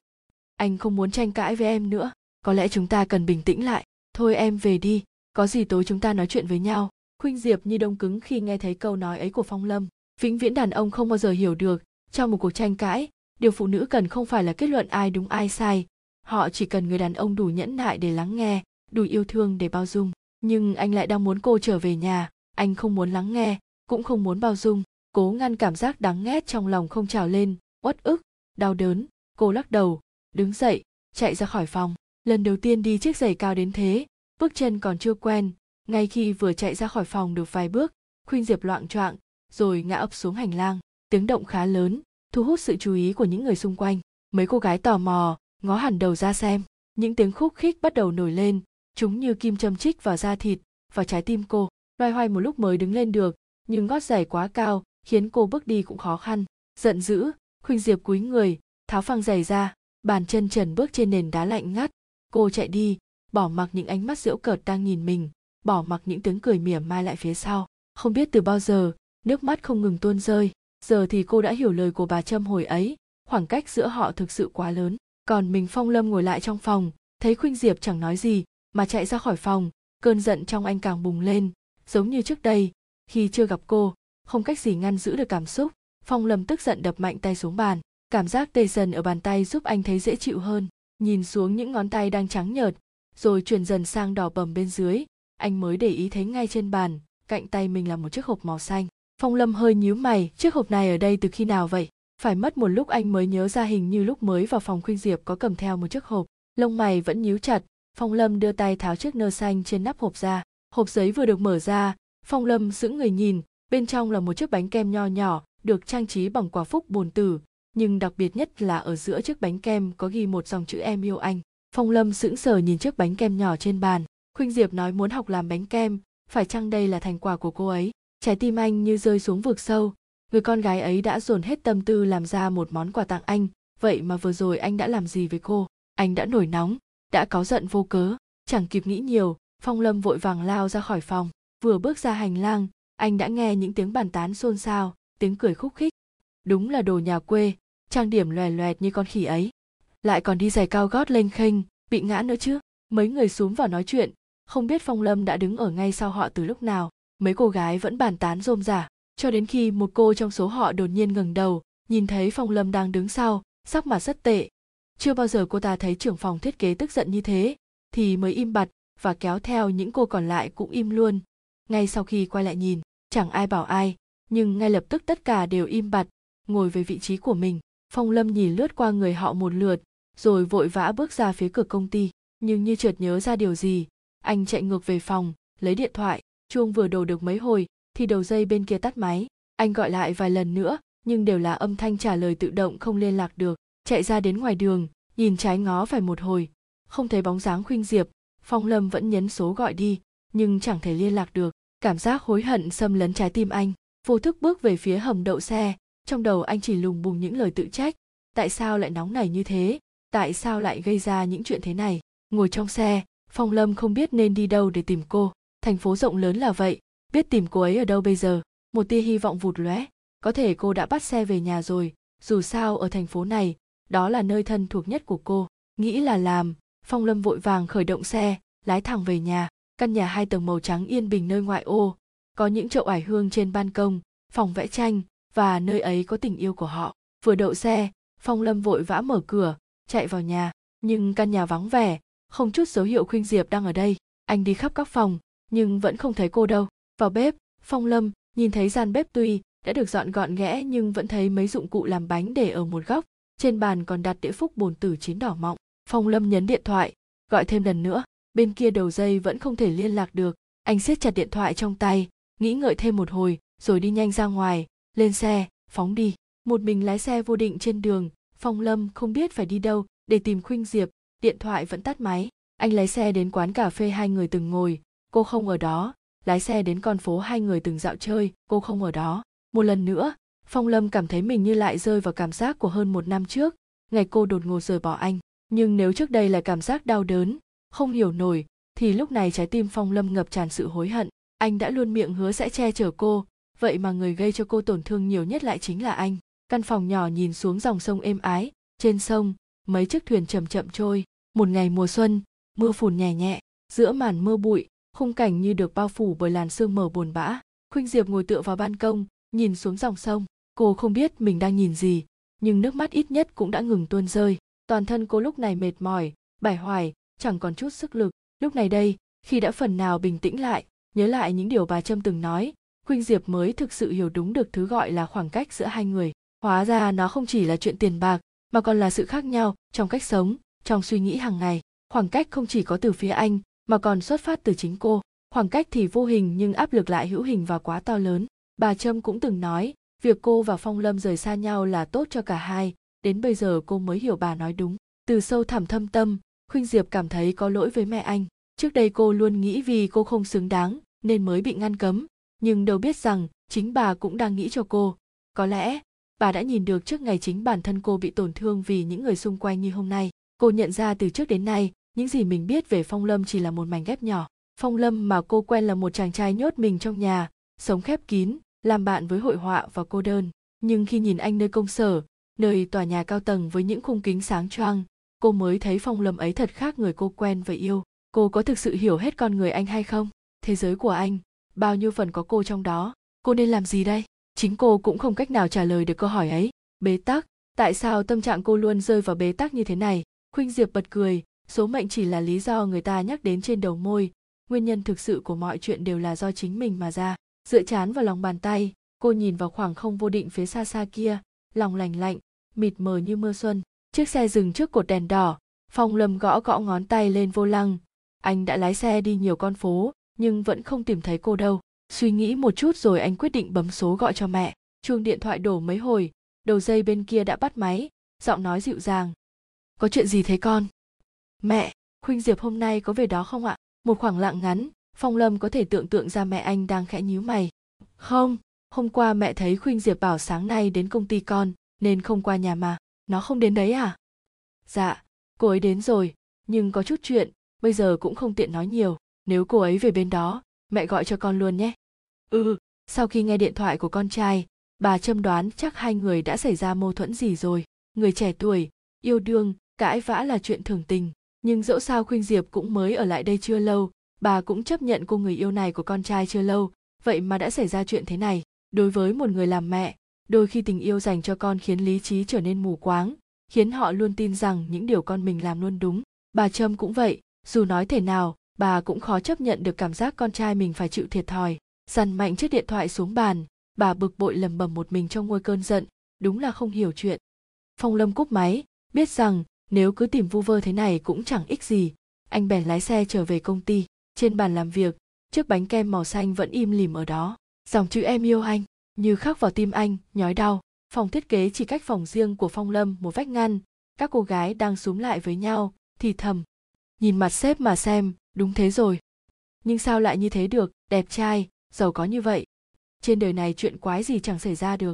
Anh không muốn tranh cãi với em nữa. Có lẽ chúng ta cần bình tĩnh lại. Thôi em về đi. Có gì tối chúng ta nói chuyện với nhau. Khuynh diệp như đông cứng khi nghe thấy câu nói ấy của phong lâm. Vĩnh viễn đàn ông không bao giờ hiểu được. Trong một cuộc tranh cãi, điều phụ nữ cần không phải là kết luận ai đúng ai sai. Họ chỉ cần người đàn ông đủ nhẫn nại để lắng nghe, đủ yêu thương để bao dung. Nhưng anh lại đang muốn cô trở về nhà. Anh không muốn lắng nghe, cũng không muốn bao dung cố ngăn cảm giác đáng ghét trong lòng không trào lên, uất ức, đau đớn. Cô lắc đầu, đứng dậy, chạy ra khỏi phòng. Lần đầu tiên đi chiếc giày cao đến thế, bước chân còn chưa quen. Ngay khi vừa chạy ra khỏi phòng được vài bước, khuynh diệp loạng choạng, rồi ngã ập xuống hành lang. Tiếng động khá lớn, thu hút sự chú ý của những người xung quanh. Mấy cô gái tò mò, ngó hẳn đầu ra xem. Những tiếng khúc khích bắt đầu nổi lên, chúng như kim châm chích vào da thịt, vào trái tim cô. Loay hoay một lúc mới đứng lên được, nhưng gót giày quá cao khiến cô bước đi cũng khó khăn. Giận dữ, khuynh diệp cúi người, tháo phăng giày ra, bàn chân trần bước trên nền đá lạnh ngắt. Cô chạy đi, bỏ mặc những ánh mắt giễu cợt đang nhìn mình, bỏ mặc những tiếng cười mỉa mai lại phía sau. Không biết từ bao giờ, nước mắt không ngừng tuôn rơi. Giờ thì cô đã hiểu lời của bà trâm hồi ấy, khoảng cách giữa họ thực sự quá lớn. Còn mình phong lâm ngồi lại trong phòng, thấy khuynh diệp chẳng nói gì, mà chạy ra khỏi phòng, cơn giận trong anh càng bùng lên. Giống như trước đây, khi chưa gặp cô không cách gì ngăn giữ được cảm xúc. Phong lâm tức giận đập mạnh tay xuống bàn. Cảm giác tê dần ở bàn tay giúp anh thấy dễ chịu hơn. Nhìn xuống những ngón tay đang trắng nhợt, rồi chuyển dần sang đỏ bầm bên dưới. Anh mới để ý thấy ngay trên bàn, cạnh tay mình là một chiếc hộp màu xanh. Phong lâm hơi nhíu mày, chiếc hộp này ở đây từ khi nào vậy? Phải mất một lúc anh mới nhớ ra hình như lúc mới vào phòng khuynh diệp có cầm theo một chiếc hộp. Lông mày vẫn nhíu chặt. Phong lâm đưa tay tháo chiếc nơ xanh trên nắp hộp ra. Hộp giấy vừa được mở ra, phong lâm sững người nhìn bên trong là một chiếc bánh kem nho nhỏ, được trang trí bằng quả phúc bồn tử, nhưng đặc biệt nhất là ở giữa chiếc bánh kem có ghi một dòng chữ em yêu anh. Phong lâm sững sờ nhìn chiếc bánh kem nhỏ trên bàn. Khuynh diệp nói muốn học làm bánh kem, phải chăng đây là thành quả của cô ấy? Trái tim anh như rơi xuống vực sâu. Người con gái ấy đã dồn hết tâm tư làm ra một món quà tặng anh. Vậy mà vừa rồi anh đã làm gì với cô? Anh đã nổi nóng, đã cáu giận vô cớ. Chẳng kịp nghĩ nhiều, phong lâm vội vàng lao ra khỏi phòng. Vừa bước ra hành lang anh đã nghe những tiếng bàn tán xôn xao, tiếng cười khúc khích. Đúng là đồ nhà quê, trang điểm loè loẹt như con khỉ ấy. Lại còn đi giày cao gót lênh khênh, bị ngã nữa chứ. Mấy người xúm vào nói chuyện, không biết phong lâm đã đứng ở ngay sau họ từ lúc nào. Mấy cô gái vẫn bàn tán rôm rả, cho đến khi một cô trong số họ đột nhiên ngẩng đầu, nhìn thấy phong lâm đang đứng sau, sắc mặt rất tệ. Chưa bao giờ cô ta thấy trưởng phòng thiết kế tức giận như thế, thì mới im bặt và kéo theo những cô còn lại cũng im luôn ngay sau khi quay lại nhìn, chẳng ai bảo ai, nhưng ngay lập tức tất cả đều im bặt, ngồi về vị trí của mình. Phong lâm nhìn lướt qua người họ một lượt, rồi vội vã bước ra phía cửa công ty. Nhưng như chợt nhớ ra điều gì, anh chạy ngược về phòng, lấy điện thoại, chuông vừa đổ được mấy hồi, thì đầu dây bên kia tắt máy. Anh gọi lại vài lần nữa, nhưng đều là âm thanh trả lời tự động không liên lạc được. Chạy ra đến ngoài đường, nhìn trái ngó phải một hồi. Không thấy bóng dáng khuynh diệp, phong lâm vẫn nhấn số gọi đi nhưng chẳng thể liên lạc được. Cảm giác hối hận xâm lấn trái tim anh. Vô thức bước về phía hầm đậu xe. Trong đầu anh chỉ lùng bùng những lời tự trách. Tại sao lại nóng nảy như thế? Tại sao lại gây ra những chuyện thế này? Ngồi trong xe, phong lâm không biết nên đi đâu để tìm cô. Thành phố rộng lớn là vậy. Biết tìm cô ấy ở đâu bây giờ? Một tia hy vọng vụt lóe. Có thể cô đã bắt xe về nhà rồi. Dù sao, ở thành phố này, đó là nơi thân thuộc nhất của cô. Nghĩ là làm, phong lâm vội vàng khởi động xe, lái thẳng về nhà căn nhà hai tầng màu trắng yên bình nơi ngoại ô, có những chậu ải hương trên ban công, phòng vẽ tranh, và nơi ấy có tình yêu của họ. Vừa đậu xe, phong lâm vội vã mở cửa, chạy vào nhà. Nhưng căn nhà vắng vẻ, không chút dấu hiệu khuynh diệp đang ở đây. Anh đi khắp các phòng, nhưng vẫn không thấy cô đâu. Vào bếp, phong lâm nhìn thấy gian bếp tuy đã được dọn gọn ghẽ nhưng vẫn thấy mấy dụng cụ làm bánh để ở một góc. Trên bàn còn đặt đĩa phúc bồn tử chín đỏ mọng. Phong lâm nhấn điện thoại, gọi thêm lần nữa bên kia đầu dây vẫn không thể liên lạc được. Anh siết chặt điện thoại trong tay, nghĩ ngợi thêm một hồi, rồi đi nhanh ra ngoài, lên xe, phóng đi. Một mình lái xe vô định trên đường, phong lâm không biết phải đi đâu để tìm khuynh diệp, điện thoại vẫn tắt máy. Anh lái xe đến quán cà phê hai người từng ngồi, cô không ở đó. Lái xe đến con phố hai người từng dạo chơi, cô không ở đó. Một lần nữa, phong lâm cảm thấy mình như lại rơi vào cảm giác của hơn một năm trước. Ngày cô đột ngột rời bỏ anh. Nhưng nếu trước đây là cảm giác đau đớn không hiểu nổi, thì lúc này trái tim phong lâm ngập tràn sự hối hận. Anh đã luôn miệng hứa sẽ che chở cô. Vậy mà người gây cho cô tổn thương nhiều nhất lại chính là anh. Căn phòng nhỏ nhìn xuống dòng sông êm ái. Trên sông, mấy chiếc thuyền chậm chậm trôi. Một ngày mùa xuân, mưa phùn nhẹ nhẹ. Giữa màn mưa bụi, khung cảnh như được bao phủ bởi làn sương mờ buồn bã. Khuynh diệp ngồi tựa vào ban công, nhìn xuống dòng sông. Cô không biết mình đang nhìn gì, nhưng nước mắt ít nhất cũng đã ngừng tuôn rơi. Toàn thân cô lúc này mệt mỏi, bải hoài chẳng còn chút sức lực. Lúc này đây, khi đã phần nào bình tĩnh lại, nhớ lại những điều bà trâm từng nói, khuynh diệp mới thực sự hiểu đúng được thứ gọi là khoảng cách giữa hai người. Hóa ra nó không chỉ là chuyện tiền bạc, mà còn là sự khác nhau trong cách sống, trong suy nghĩ hàng ngày. Khoảng cách không chỉ có từ phía anh, mà còn xuất phát từ chính cô. Khoảng cách thì vô hình nhưng áp lực lại hữu hình và quá to lớn. Bà trâm cũng từng nói, việc cô và phong lâm rời xa nhau là tốt cho cả hai. Đến bây giờ cô mới hiểu bà nói đúng. Từ sâu thẳm thâm tâm khuynh diệp cảm thấy có lỗi với mẹ anh. Trước đây cô luôn nghĩ vì cô không xứng đáng, nên mới bị ngăn cấm. Nhưng đâu biết rằng, chính bà cũng đang nghĩ cho cô. Có lẽ, bà đã nhìn được trước ngày chính bản thân cô bị tổn thương vì những người xung quanh như hôm nay. Cô nhận ra từ trước đến nay, những gì mình biết về phong lâm chỉ là một mảnh ghép nhỏ. Phong lâm mà cô quen là một chàng trai nhốt mình trong nhà, sống khép kín, làm bạn với hội họa và cô đơn. Nhưng khi nhìn anh nơi công sở, nơi tòa nhà cao tầng với những khung kính sáng choang cô mới thấy phong lâm ấy thật khác người cô quen và yêu. Cô có thực sự hiểu hết con người anh hay không? Thế giới của anh, bao nhiêu phần có cô trong đó? Cô nên làm gì đây? Chính cô cũng không cách nào trả lời được câu hỏi ấy. Bế tắc, tại sao tâm trạng cô luôn rơi vào bế tắc như thế này? Khuynh diệp bật cười, số mệnh chỉ là lý do người ta nhắc đến trên đầu môi. Nguyên nhân thực sự của mọi chuyện đều là do chính mình mà ra. Dựa chán vào lòng bàn tay, cô nhìn vào khoảng không vô định phía xa xa kia. Lòng lành lạnh, mịt mờ như mưa xuân chiếc xe dừng trước cột đèn đỏ. Phong lâm gõ gõ ngón tay lên vô lăng. Anh đã lái xe đi nhiều con phố, nhưng vẫn không tìm thấy cô đâu. Suy nghĩ một chút rồi anh quyết định bấm số gọi cho mẹ. Chuông điện thoại đổ mấy hồi. Đầu dây bên kia đã bắt máy. Giọng nói dịu dàng. Có chuyện gì thế con? Mẹ, khuynh diệp hôm nay có về đó không ạ? Một khoảng lặng ngắn, phong lâm có thể tưởng tượng ra mẹ anh đang khẽ nhíu mày. Không, hôm qua mẹ thấy khuynh diệp bảo sáng nay đến công ty con, nên không qua nhà mà nó không đến đấy à? Dạ cô ấy đến rồi, nhưng có chút chuyện, bây giờ cũng không tiện nói nhiều. Nếu cô ấy về bên đó, mẹ gọi cho con luôn nhé. Ừ sau khi nghe điện thoại của con trai, bà châm đoán chắc hai người đã xảy ra mâu thuẫn gì rồi. Người trẻ tuổi, yêu đương, cãi vã là chuyện thường tình. Nhưng dẫu sao khuynh diệp cũng mới ở lại đây chưa lâu, bà cũng chấp nhận cô người yêu này của con trai chưa lâu. Vậy mà đã xảy ra chuyện thế này, đối với một người làm mẹ đôi khi tình yêu dành cho con khiến lý trí trở nên mù quáng, khiến họ luôn tin rằng những điều con mình làm luôn đúng. Bà trâm cũng vậy, dù nói thể nào, bà cũng khó chấp nhận được cảm giác con trai mình phải chịu thiệt thòi. Dằn mạnh chiếc điện thoại xuống bàn, bà bực bội lầm bầm một mình trong ngôi cơn giận, đúng là không hiểu chuyện. Phong lâm cúp máy, biết rằng nếu cứ tìm vu vơ thế này cũng chẳng ích gì. Anh bèn lái xe trở về công ty. Trên bàn làm việc, chiếc bánh kem màu xanh vẫn im lìm ở đó. Dòng chữ em yêu anh như khắc vào tim anh, nhói đau. Phòng thiết kế chỉ cách phòng riêng của phong lâm một vách ngăn. Các cô gái đang xúm lại với nhau, thì thầm. Nhìn mặt sếp mà xem, đúng thế rồi. Nhưng sao lại như thế được, đẹp trai, giàu có như vậy? Trên đời này chuyện quái gì chẳng xảy ra được.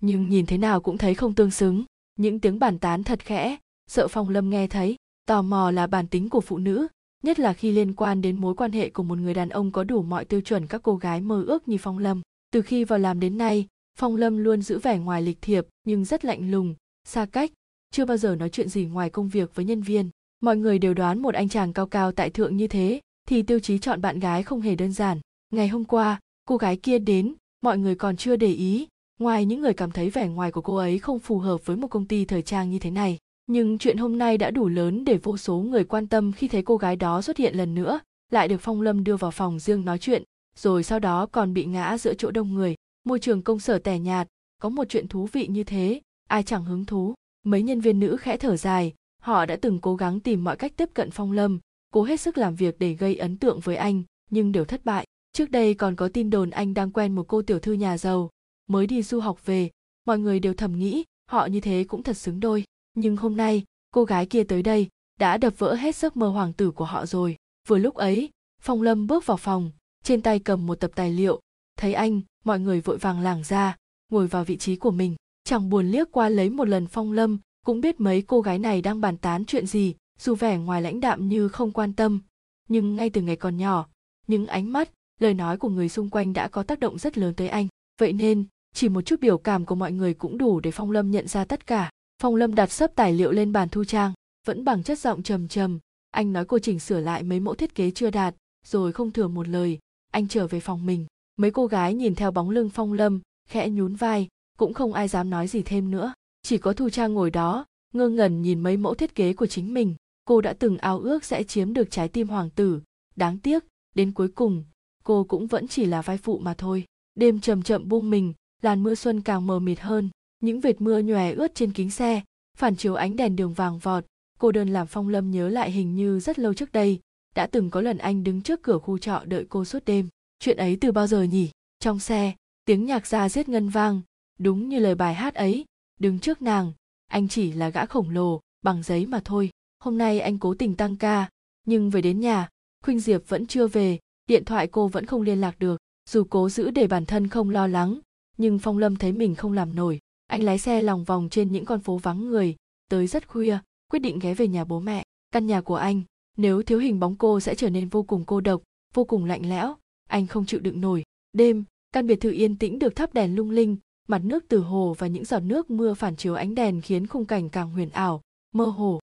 Nhưng nhìn thế nào cũng thấy không tương xứng. Những tiếng bàn tán thật khẽ, sợ phong lâm nghe thấy, tò mò là bản tính của phụ nữ, nhất là khi liên quan đến mối quan hệ của một người đàn ông có đủ mọi tiêu chuẩn các cô gái mơ ước như phong lâm từ khi vào làm đến nay, phong lâm luôn giữ vẻ ngoài lịch thiệp nhưng rất lạnh lùng, xa cách, chưa bao giờ nói chuyện gì ngoài công việc với nhân viên. Mọi người đều đoán một anh chàng cao cao tại thượng như thế thì tiêu chí chọn bạn gái không hề đơn giản. Ngày hôm qua, cô gái kia đến, mọi người còn chưa để ý. Ngoài những người cảm thấy vẻ ngoài của cô ấy không phù hợp với một công ty thời trang như thế này, nhưng chuyện hôm nay đã đủ lớn để vô số người quan tâm khi thấy cô gái đó xuất hiện lần nữa, lại được phong lâm đưa vào phòng riêng nói chuyện rồi sau đó còn bị ngã giữa chỗ đông người. Môi trường công sở tẻ nhạt, có một chuyện thú vị như thế, ai chẳng hứng thú. Mấy nhân viên nữ khẽ thở dài, họ đã từng cố gắng tìm mọi cách tiếp cận phong lâm, cố hết sức làm việc để gây ấn tượng với anh, nhưng đều thất bại. Trước đây còn có tin đồn anh đang quen một cô tiểu thư nhà giàu. Mới đi du học về, mọi người đều thầm nghĩ, họ như thế cũng thật xứng đôi. Nhưng hôm nay, cô gái kia tới đây, đã đập vỡ hết giấc mơ hoàng tử của họ rồi. Vừa lúc ấy, phong lâm bước vào phòng trên tay cầm một tập tài liệu, thấy anh, mọi người vội vàng lảng ra, ngồi vào vị trí của mình. Chẳng buồn liếc qua lấy một lần phong lâm, cũng biết mấy cô gái này đang bàn tán chuyện gì, dù vẻ ngoài lãnh đạm như không quan tâm. Nhưng ngay từ ngày còn nhỏ, những ánh mắt, lời nói của người xung quanh đã có tác động rất lớn tới anh. Vậy nên, chỉ một chút biểu cảm của mọi người cũng đủ để phong lâm nhận ra tất cả. Phong lâm đặt sấp tài liệu lên bàn thu trang, vẫn bằng chất giọng trầm trầm. Anh nói cô chỉnh sửa lại mấy mẫu thiết kế chưa đạt, rồi không thừa một lời anh trở về phòng mình. Mấy cô gái nhìn theo bóng lưng phong lâm, khẽ nhún vai, cũng không ai dám nói gì thêm nữa. Chỉ có thu trang ngồi đó, ngơ ngẩn nhìn mấy mẫu thiết kế của chính mình. Cô đã từng ao ước sẽ chiếm được trái tim hoàng tử. Đáng tiếc, đến cuối cùng, cô cũng vẫn chỉ là vai phụ mà thôi. Đêm chậm chậm buông mình, làn mưa xuân càng mờ mịt hơn. Những vệt mưa nhòe ướt trên kính xe, phản chiếu ánh đèn đường vàng vọt. Cô đơn làm phong lâm nhớ lại hình như rất lâu trước đây đã từng có lần anh đứng trước cửa khu trọ đợi cô suốt đêm. Chuyện ấy từ bao giờ nhỉ? Trong xe, tiếng nhạc ra giết ngân vang. Đúng như lời bài hát ấy, đứng trước nàng, anh chỉ là gã khổng lồ, bằng giấy mà thôi. Hôm nay anh cố tình tăng ca, nhưng về đến nhà, khuynh diệp vẫn chưa về, điện thoại cô vẫn không liên lạc được. Dù cố giữ để bản thân không lo lắng, nhưng phong lâm thấy mình không làm nổi. Anh lái xe lòng vòng trên những con phố vắng người, tới rất khuya, quyết định ghé về nhà bố mẹ. Căn nhà của anh nếu thiếu hình bóng cô sẽ trở nên vô cùng cô độc, vô cùng lạnh lẽo. Anh không chịu đựng nổi. Đêm, căn biệt thự yên tĩnh được thắp đèn lung linh, mặt nước từ hồ và những giọt nước mưa phản chiếu ánh đèn khiến khung cảnh càng huyền ảo, mơ hồ.